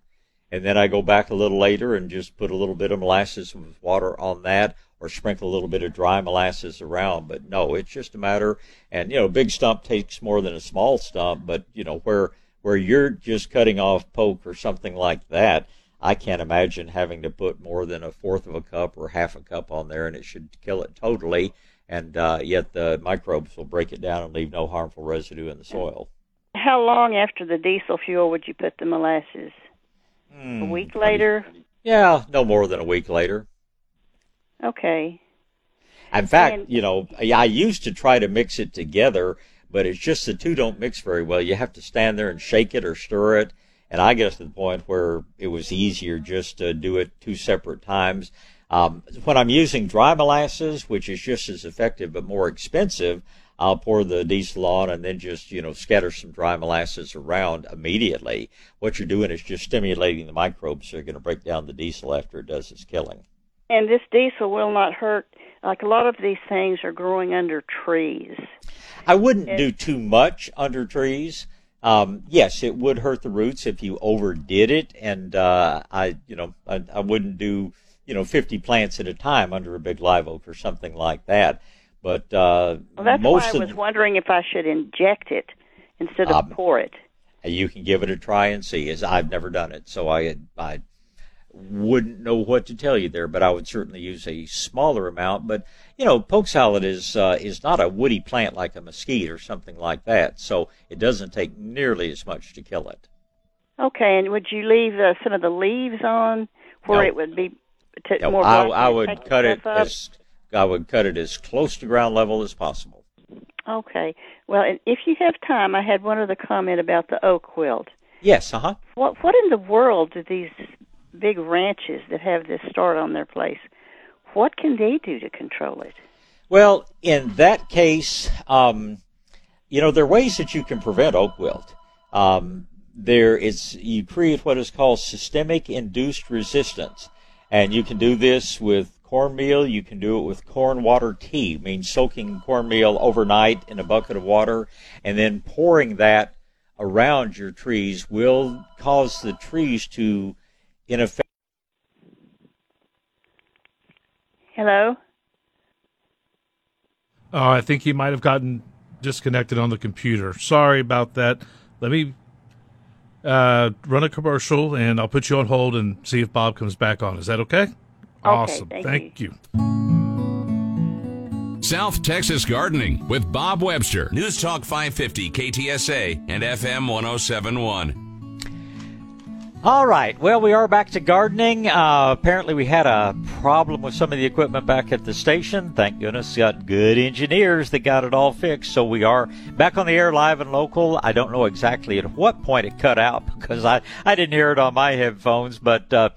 and then I go back a little later and just put a little bit of molasses with water on that, or sprinkle a little bit of dry molasses around. But no, it's just a matter, and you know, big stump takes more than a small stump, but you know, where where you're just cutting off poke or something like that, I can't imagine having to put more than a fourth of a cup or half a cup on there, and it should kill it totally. And uh, yet the microbes will break it down and leave no harmful residue in the soil. How long after the diesel fuel would you put the molasses? Mm, a week later? Yeah, no more than a week later. Okay. In fact, and, you know, I used to try to mix it together, but it's just the two don't mix very well. You have to stand there and shake it or stir it. And I get to the point where it was easier just to do it two separate times. Um, when I'm using dry molasses, which is just as effective but more expensive, I'll pour the diesel on and then just, you know, scatter some dry molasses around immediately. What you're doing is just stimulating the microbes so you're going to break down the diesel after it does its killing. And this diesel will not hurt. Like a lot of these things are growing under trees. I wouldn't do too much under trees. Um, yes, it would hurt the roots if you overdid it, and uh, I, you know, I, I wouldn't do, you know, 50 plants at a time under a big live oak or something like that. But uh, well, that's most why I was wondering if I should inject it instead of um, pour it. You can give it a try and see. As I've never done it, so I I wouldn't know what to tell you there, but I would certainly use a smaller amount. But you know, poke salad is uh, is not a woody plant like a mesquite or something like that, so it doesn't take nearly as much to kill it. Okay, and would you leave uh, some of the leaves on where no. it would be t- no, more? I, I would cut it up? as I would cut it as close to ground level as possible. Okay. Well, and if you have time, I had one other comment about the oak wilt. Yes. Uh huh. What What in the world do these big ranches that have this start on their place, what can they do to control it? Well, in that case, um, you know, there are ways that you can prevent oak wilt. Um, there is you create what is called systemic induced resistance, and you can do this with cornmeal. You can do it with corn water tea, means soaking cornmeal overnight in a bucket of water and then pouring that around your trees will cause the trees to in effect. Hello? Oh, I think he might have gotten disconnected on the computer. Sorry about that. Let me uh, run a commercial and I'll put you on hold and see if Bob comes back on. Is that okay? Okay awesome. Thank, thank you. you. South Texas Gardening with Bob Webster. News Talk 550 KTSA and FM 1071. All right. Well, we are back to gardening. Uh, apparently, we had a problem with some of the equipment back at the station. Thank goodness, got good engineers that got it all fixed. So we are back on the air, live and local. I don't know exactly at what point it cut out because I I didn't hear it on my headphones. But uh,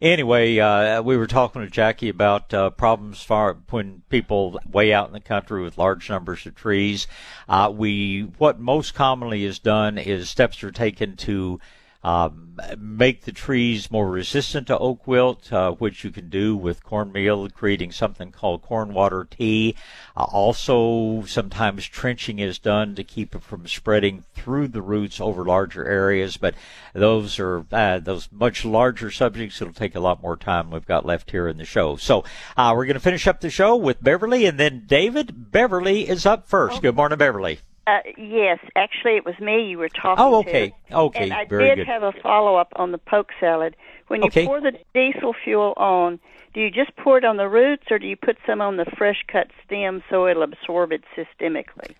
anyway, uh, we were talking to Jackie about uh, problems far when people way out in the country with large numbers of trees. Uh, we what most commonly is done is steps are taken to um, make the trees more resistant to oak wilt, uh, which you can do with cornmeal, creating something called corn water tea. Uh, also, sometimes trenching is done to keep it from spreading through the roots over larger areas, but those are uh, those much larger subjects. It'll take a lot more time we've got left here in the show. So uh, we're going to finish up the show with Beverly, and then David. Beverly is up first. Good morning, Beverly. Uh, yes, actually, it was me you were talking to. Oh, okay. to. Okay, And I very did good. have a follow up on the poke salad. When you Okay. pour the diesel fuel on, do you just pour it on the roots, or do you put some on the fresh cut stem so it'll absorb it systemically?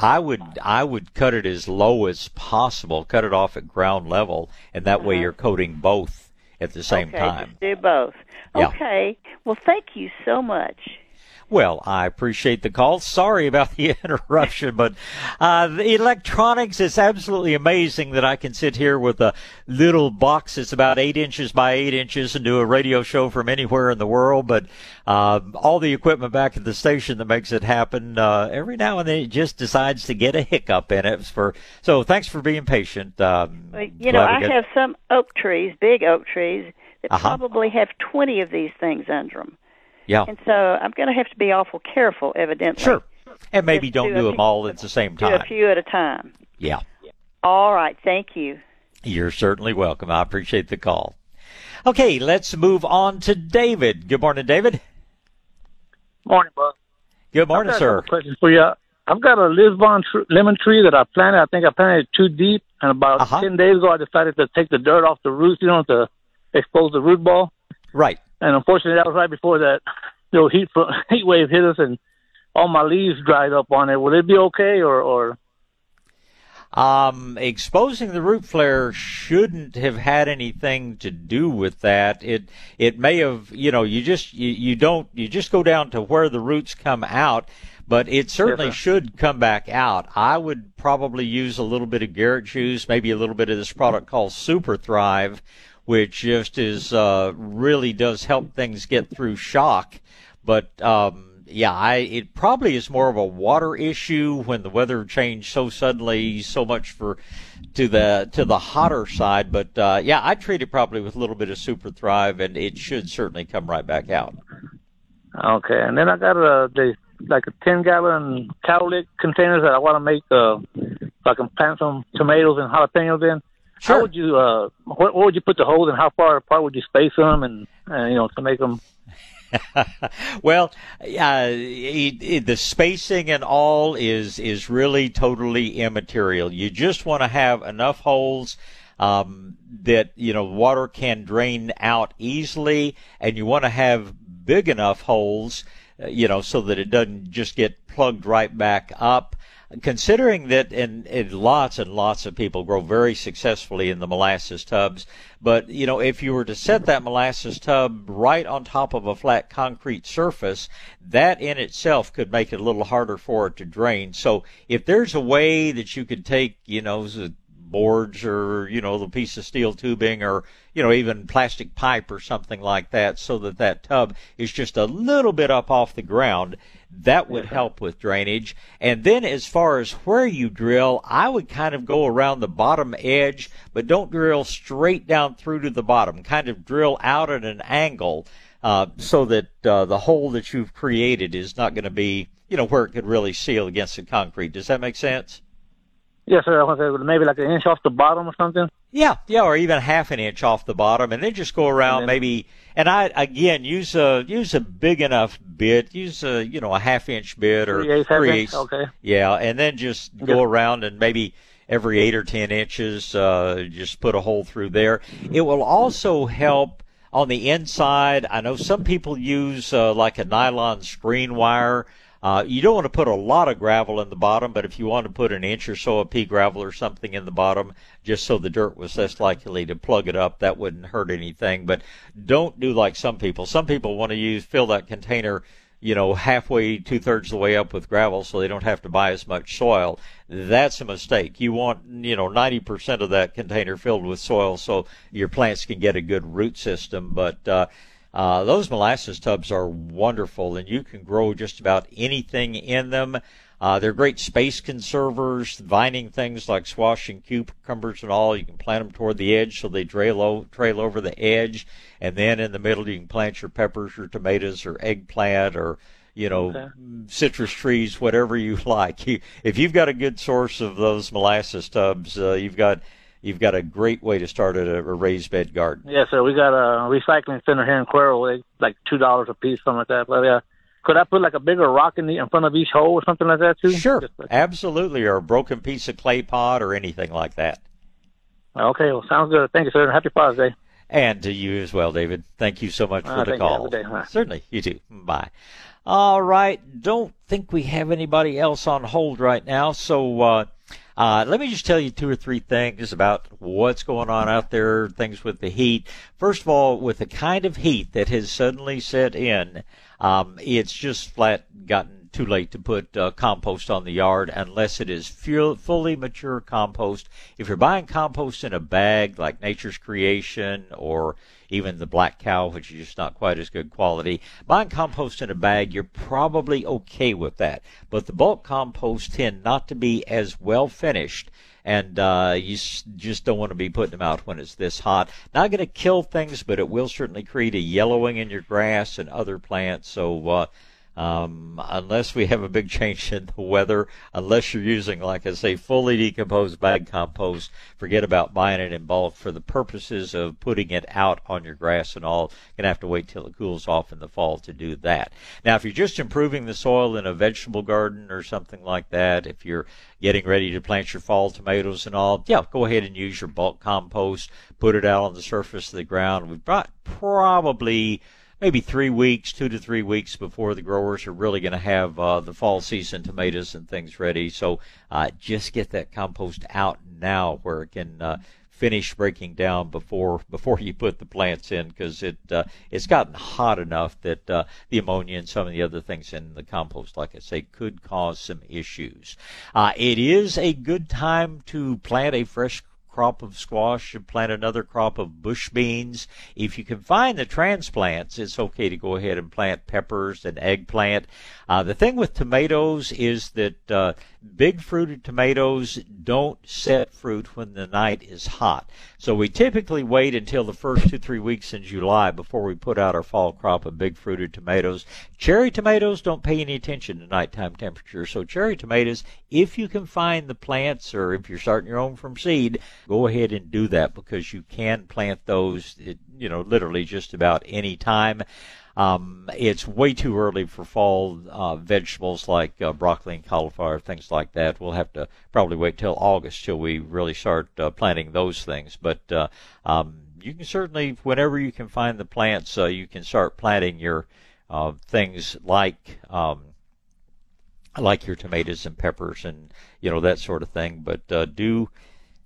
I would I would cut it as low as possible. Cut it off at ground level, and that way you're coating both at the same Uh-huh. okay, time. do both. Yeah. Okay. Well, thank you so much. Well, I appreciate the call. Sorry about the interruption, but uh, the electronics is absolutely amazing that I can sit here with a little box that's about eight inches by eight inches and do a radio show from anywhere in the world. But uh, all the equipment back at the station that makes it happen, uh, every now and then it just decides to get a hiccup in it. For so, thanks for being patient. Um, Well, you know, I got- have some oak trees, big oak trees, that Uh-huh. probably have 20 of these things under them. Yeah. And so I'm going to have to be awful careful, evidently. Sure. And maybe Just don't do do them few- all at the same time. Do a few at a time. Yeah. All right. Thank you. You're certainly welcome. I appreciate the call. Okay, let's move on to David. Good morning, David. Morning, Bob. Good morning, I've got sir. couple questions for you. I've got a Lisbon tr- lemon tree that I planted. I think I planted it too deep, and about Uh-huh. ten days ago, I decided to take the dirt off the roots, you know, to expose the root ball. Right. And unfortunately, that was right before that little heat heat wave hit us, and all my leaves dried up on it. Will it be okay, or or Um, exposing the root flare shouldn't have had anything to do with that. It it may have, you know, you just you, you don't you just go down to where the roots come out, but it certainly Yes, should come back out. I would probably use a little bit of Garrett juice, maybe a little bit of this product called Super Thrive, which just is uh, really does help things get through shock. But um, yeah, I it probably is more of a water issue when the weather changed so suddenly, so much for to the to the hotter side. But uh, yeah, I treat it probably with a little bit of Super Thrive, and it should certainly come right back out. okay? And then I got a the like a ten gallon cowlick containers that I want to make. Uh, so I can plant some tomatoes and jalapenos in. Sure. How would you uh, what, what would you put the holes and how far apart would you space them and uh, you know to make them well, uh, it, it, the spacing and all is is really totally immaterial. You just want to have enough holes um, that you know water can drain out easily, and you want to have big enough holes, uh, you know, so that it doesn't just get plugged right back up. Considering that, and, lots and lots of people grow very successfully in the molasses tubs, but you know, if you were to set that molasses tub right on top of a flat concrete surface, that in itself could make it a little harder for it to drain. So if there's a way that you could take, you know, boards or you know the piece of steel tubing or you know even plastic pipe or something like that so that that tub is just a little bit up off the ground that would help with drainage. And then as far as where you drill i would kind of go around the bottom edge but don't drill straight down through to the bottom. Kind of drill out at an angle uh, so that uh, the hole that you've created is not going to be you know where it could really seal against the concrete. Does that make sense Yes, sir. I want to say maybe like an inch off the bottom or something. Yeah, yeah, or even half an inch off the bottom, and then just go around maybe. And I again use a use a big enough bit. Use a you know a half inch bit or half eighths. okay. Yeah, and then just go around and maybe every eight or ten inches, uh, just put a hole through there. It will also help on the inside. I know some people use uh, like a nylon screen wire. Uh, you don't want to put a lot of gravel in the bottom, but if you want to put an inch or so of pea gravel or something in the bottom, just so the dirt was less likely to plug it up, that wouldn't hurt anything. But don't do like some people. Some people want to use fill that container, you know, halfway, two thirds of the way up with gravel, so they don't have to buy as much soil. That's a mistake. You want, you know, 90% of that container filled with soil so your plants can get a good root system. But uh, uh, those molasses tubs are wonderful, and you can grow just about anything in them. Uh, they're great space conservers, vining things like squash and cucumbers and all. You can plant them toward the edge so they trail, o- trail over the edge. And then in the middle, you can plant your peppers or tomatoes or eggplant or, you know, Okay. citrus trees, whatever you like. You, if you've got a good source of those molasses tubs, uh, you've got you've got a great way to start a, a raised bed garden. Yes, sir. We got a recycling center here in Cuero, they, like two dollars a piece, something like that. But yeah, could I put like a bigger rock in the in front of each hole or something like that too? Sure, absolutely, or a broken piece of clay pot or anything like that. Okay, well, sounds good. Thank you, sir. Happy Father's Day. And to you as well, David. Thank you so much for Ah, the you. Call. Bye. Certainly, you too. Bye. All right. Don't think we have anybody else on hold right now. So uh, uh, let me just tell you two or three things about what's going on out there, things with the heat. First of all, with the kind of heat that has suddenly set in, um, it's just flat gotten too late to put uh, compost on the yard unless it is fu- fully mature compost. If you're buying compost in a bag like Nature's Creation or even the Black Cow, which is just not quite as good quality, buying compost in a bag, you're probably okay with that. But the bulk compost tend not to be as well finished and uh, you just don't want to be putting them out when it's this hot. Not going to kill things, but it will certainly create a yellowing in your grass and other plants. So uh, um, unless we have a big change in the weather, unless you're using, like I say, fully decomposed bag compost, forget about buying it in bulk for the purposes of putting it out on your grass and all. You're Gonna have to wait till it cools off in the fall to do that. Now, if you're just improving the soil in a vegetable garden or something like that, if you're getting ready to plant your fall tomatoes and all, yeah, go ahead and use your bulk compost. Put it out on the surface of the ground. We've got probably maybe three weeks, two to three weeks before the growers are really going to have uh, the fall season tomatoes and things ready. So uh, just get that compost out now where it can uh, finish breaking down before before you put the plants in because it uh, it's gotten hot enough that uh, the ammonia and some of the other things in the compost, like I say, could cause some issues. Uh, it is a good time to plant a fresh crop of squash and plant another crop of bush beans. If you can find the transplants, it's okay to go ahead and plant peppers and eggplant. Uh, the thing with tomatoes is that uh, big fruited tomatoes don't set fruit when the night is hot. So we typically wait until the first two, three weeks in July before we put out our fall crop of big fruited tomatoes. Cherry tomatoes don't pay any attention to nighttime temperature. So cherry tomatoes, if you can find the plants or if you're starting your own from seed, go ahead and do that because you can plant those, you know, literally just about any time. Um, it's way too early for fall uh, vegetables like uh, broccoli and cauliflower, things like that. We'll have to probably wait till August till we really start uh, planting those things. But uh, um, you can certainly, whenever you can find the plants, uh, you can start planting your uh, things like um, like your tomatoes and peppers and you know that sort of thing. But uh, do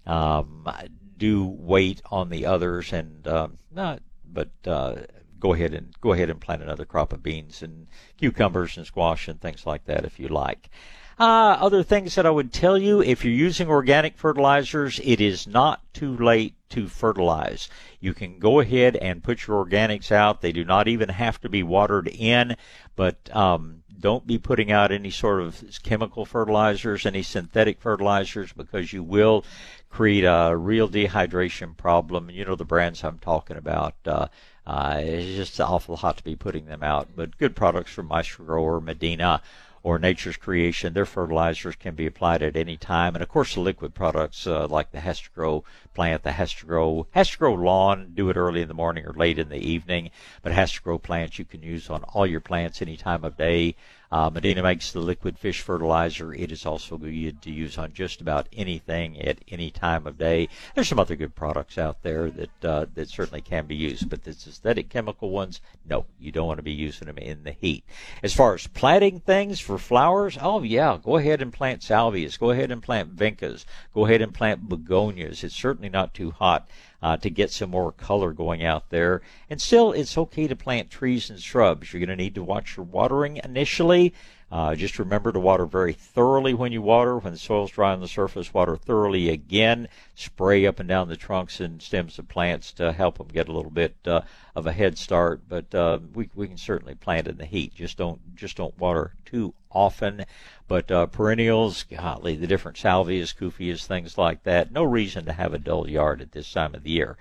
um, do wait on the others and um, not, but uh, go ahead and go ahead and plant another crop of beans and cucumbers and squash and things like that if you like. Uh, other things that I would tell you if you're using organic fertilizers, it is not too late to fertilize. You can go ahead and put your organics out. They do not even have to be watered in, but um, don't be putting out any sort of chemical fertilizers, any synthetic fertilizers, because you will create a real dehydration problem. You know the brands I'm talking about. Uh, uh, it's just awful hot to be putting them out, but good products from Maestro-Gro, Medina, or Nature's Creation. Their fertilizers can be applied at any time. And of course, the liquid products uh, like the Plant, the to grow lawn, do it early in the morning or late in the evening. But HastaGro plants you can use on all your plants any time of day. Uh, Medina makes the liquid fish fertilizer. It is also good to use on just about anything at any time of day. There's some other good products out there that uh, that certainly can be used, but the synthetic chemical ones, no, you don't want to be using them in the heat. As far as planting things for flowers, oh yeah, go ahead and plant salvias. Go ahead and plant vincas. Go ahead and plant begonias. It's certainly not too hot uh, to get some more color going out there. And still, it's okay to plant trees and shrubs. You're going to need to watch your watering initially. Uh, just remember to water very thoroughly when you water. When the soil's dry on the surface, water thoroughly again. Spray up and down the trunks and stems of plants to help them get a little bit uh, of a head start. But uh, we we can certainly plant in the heat. Just don't just don't water too often. But uh, perennials, golly, the different salvias, cupheas, things like that. No reason to have a dull yard at this time of the year.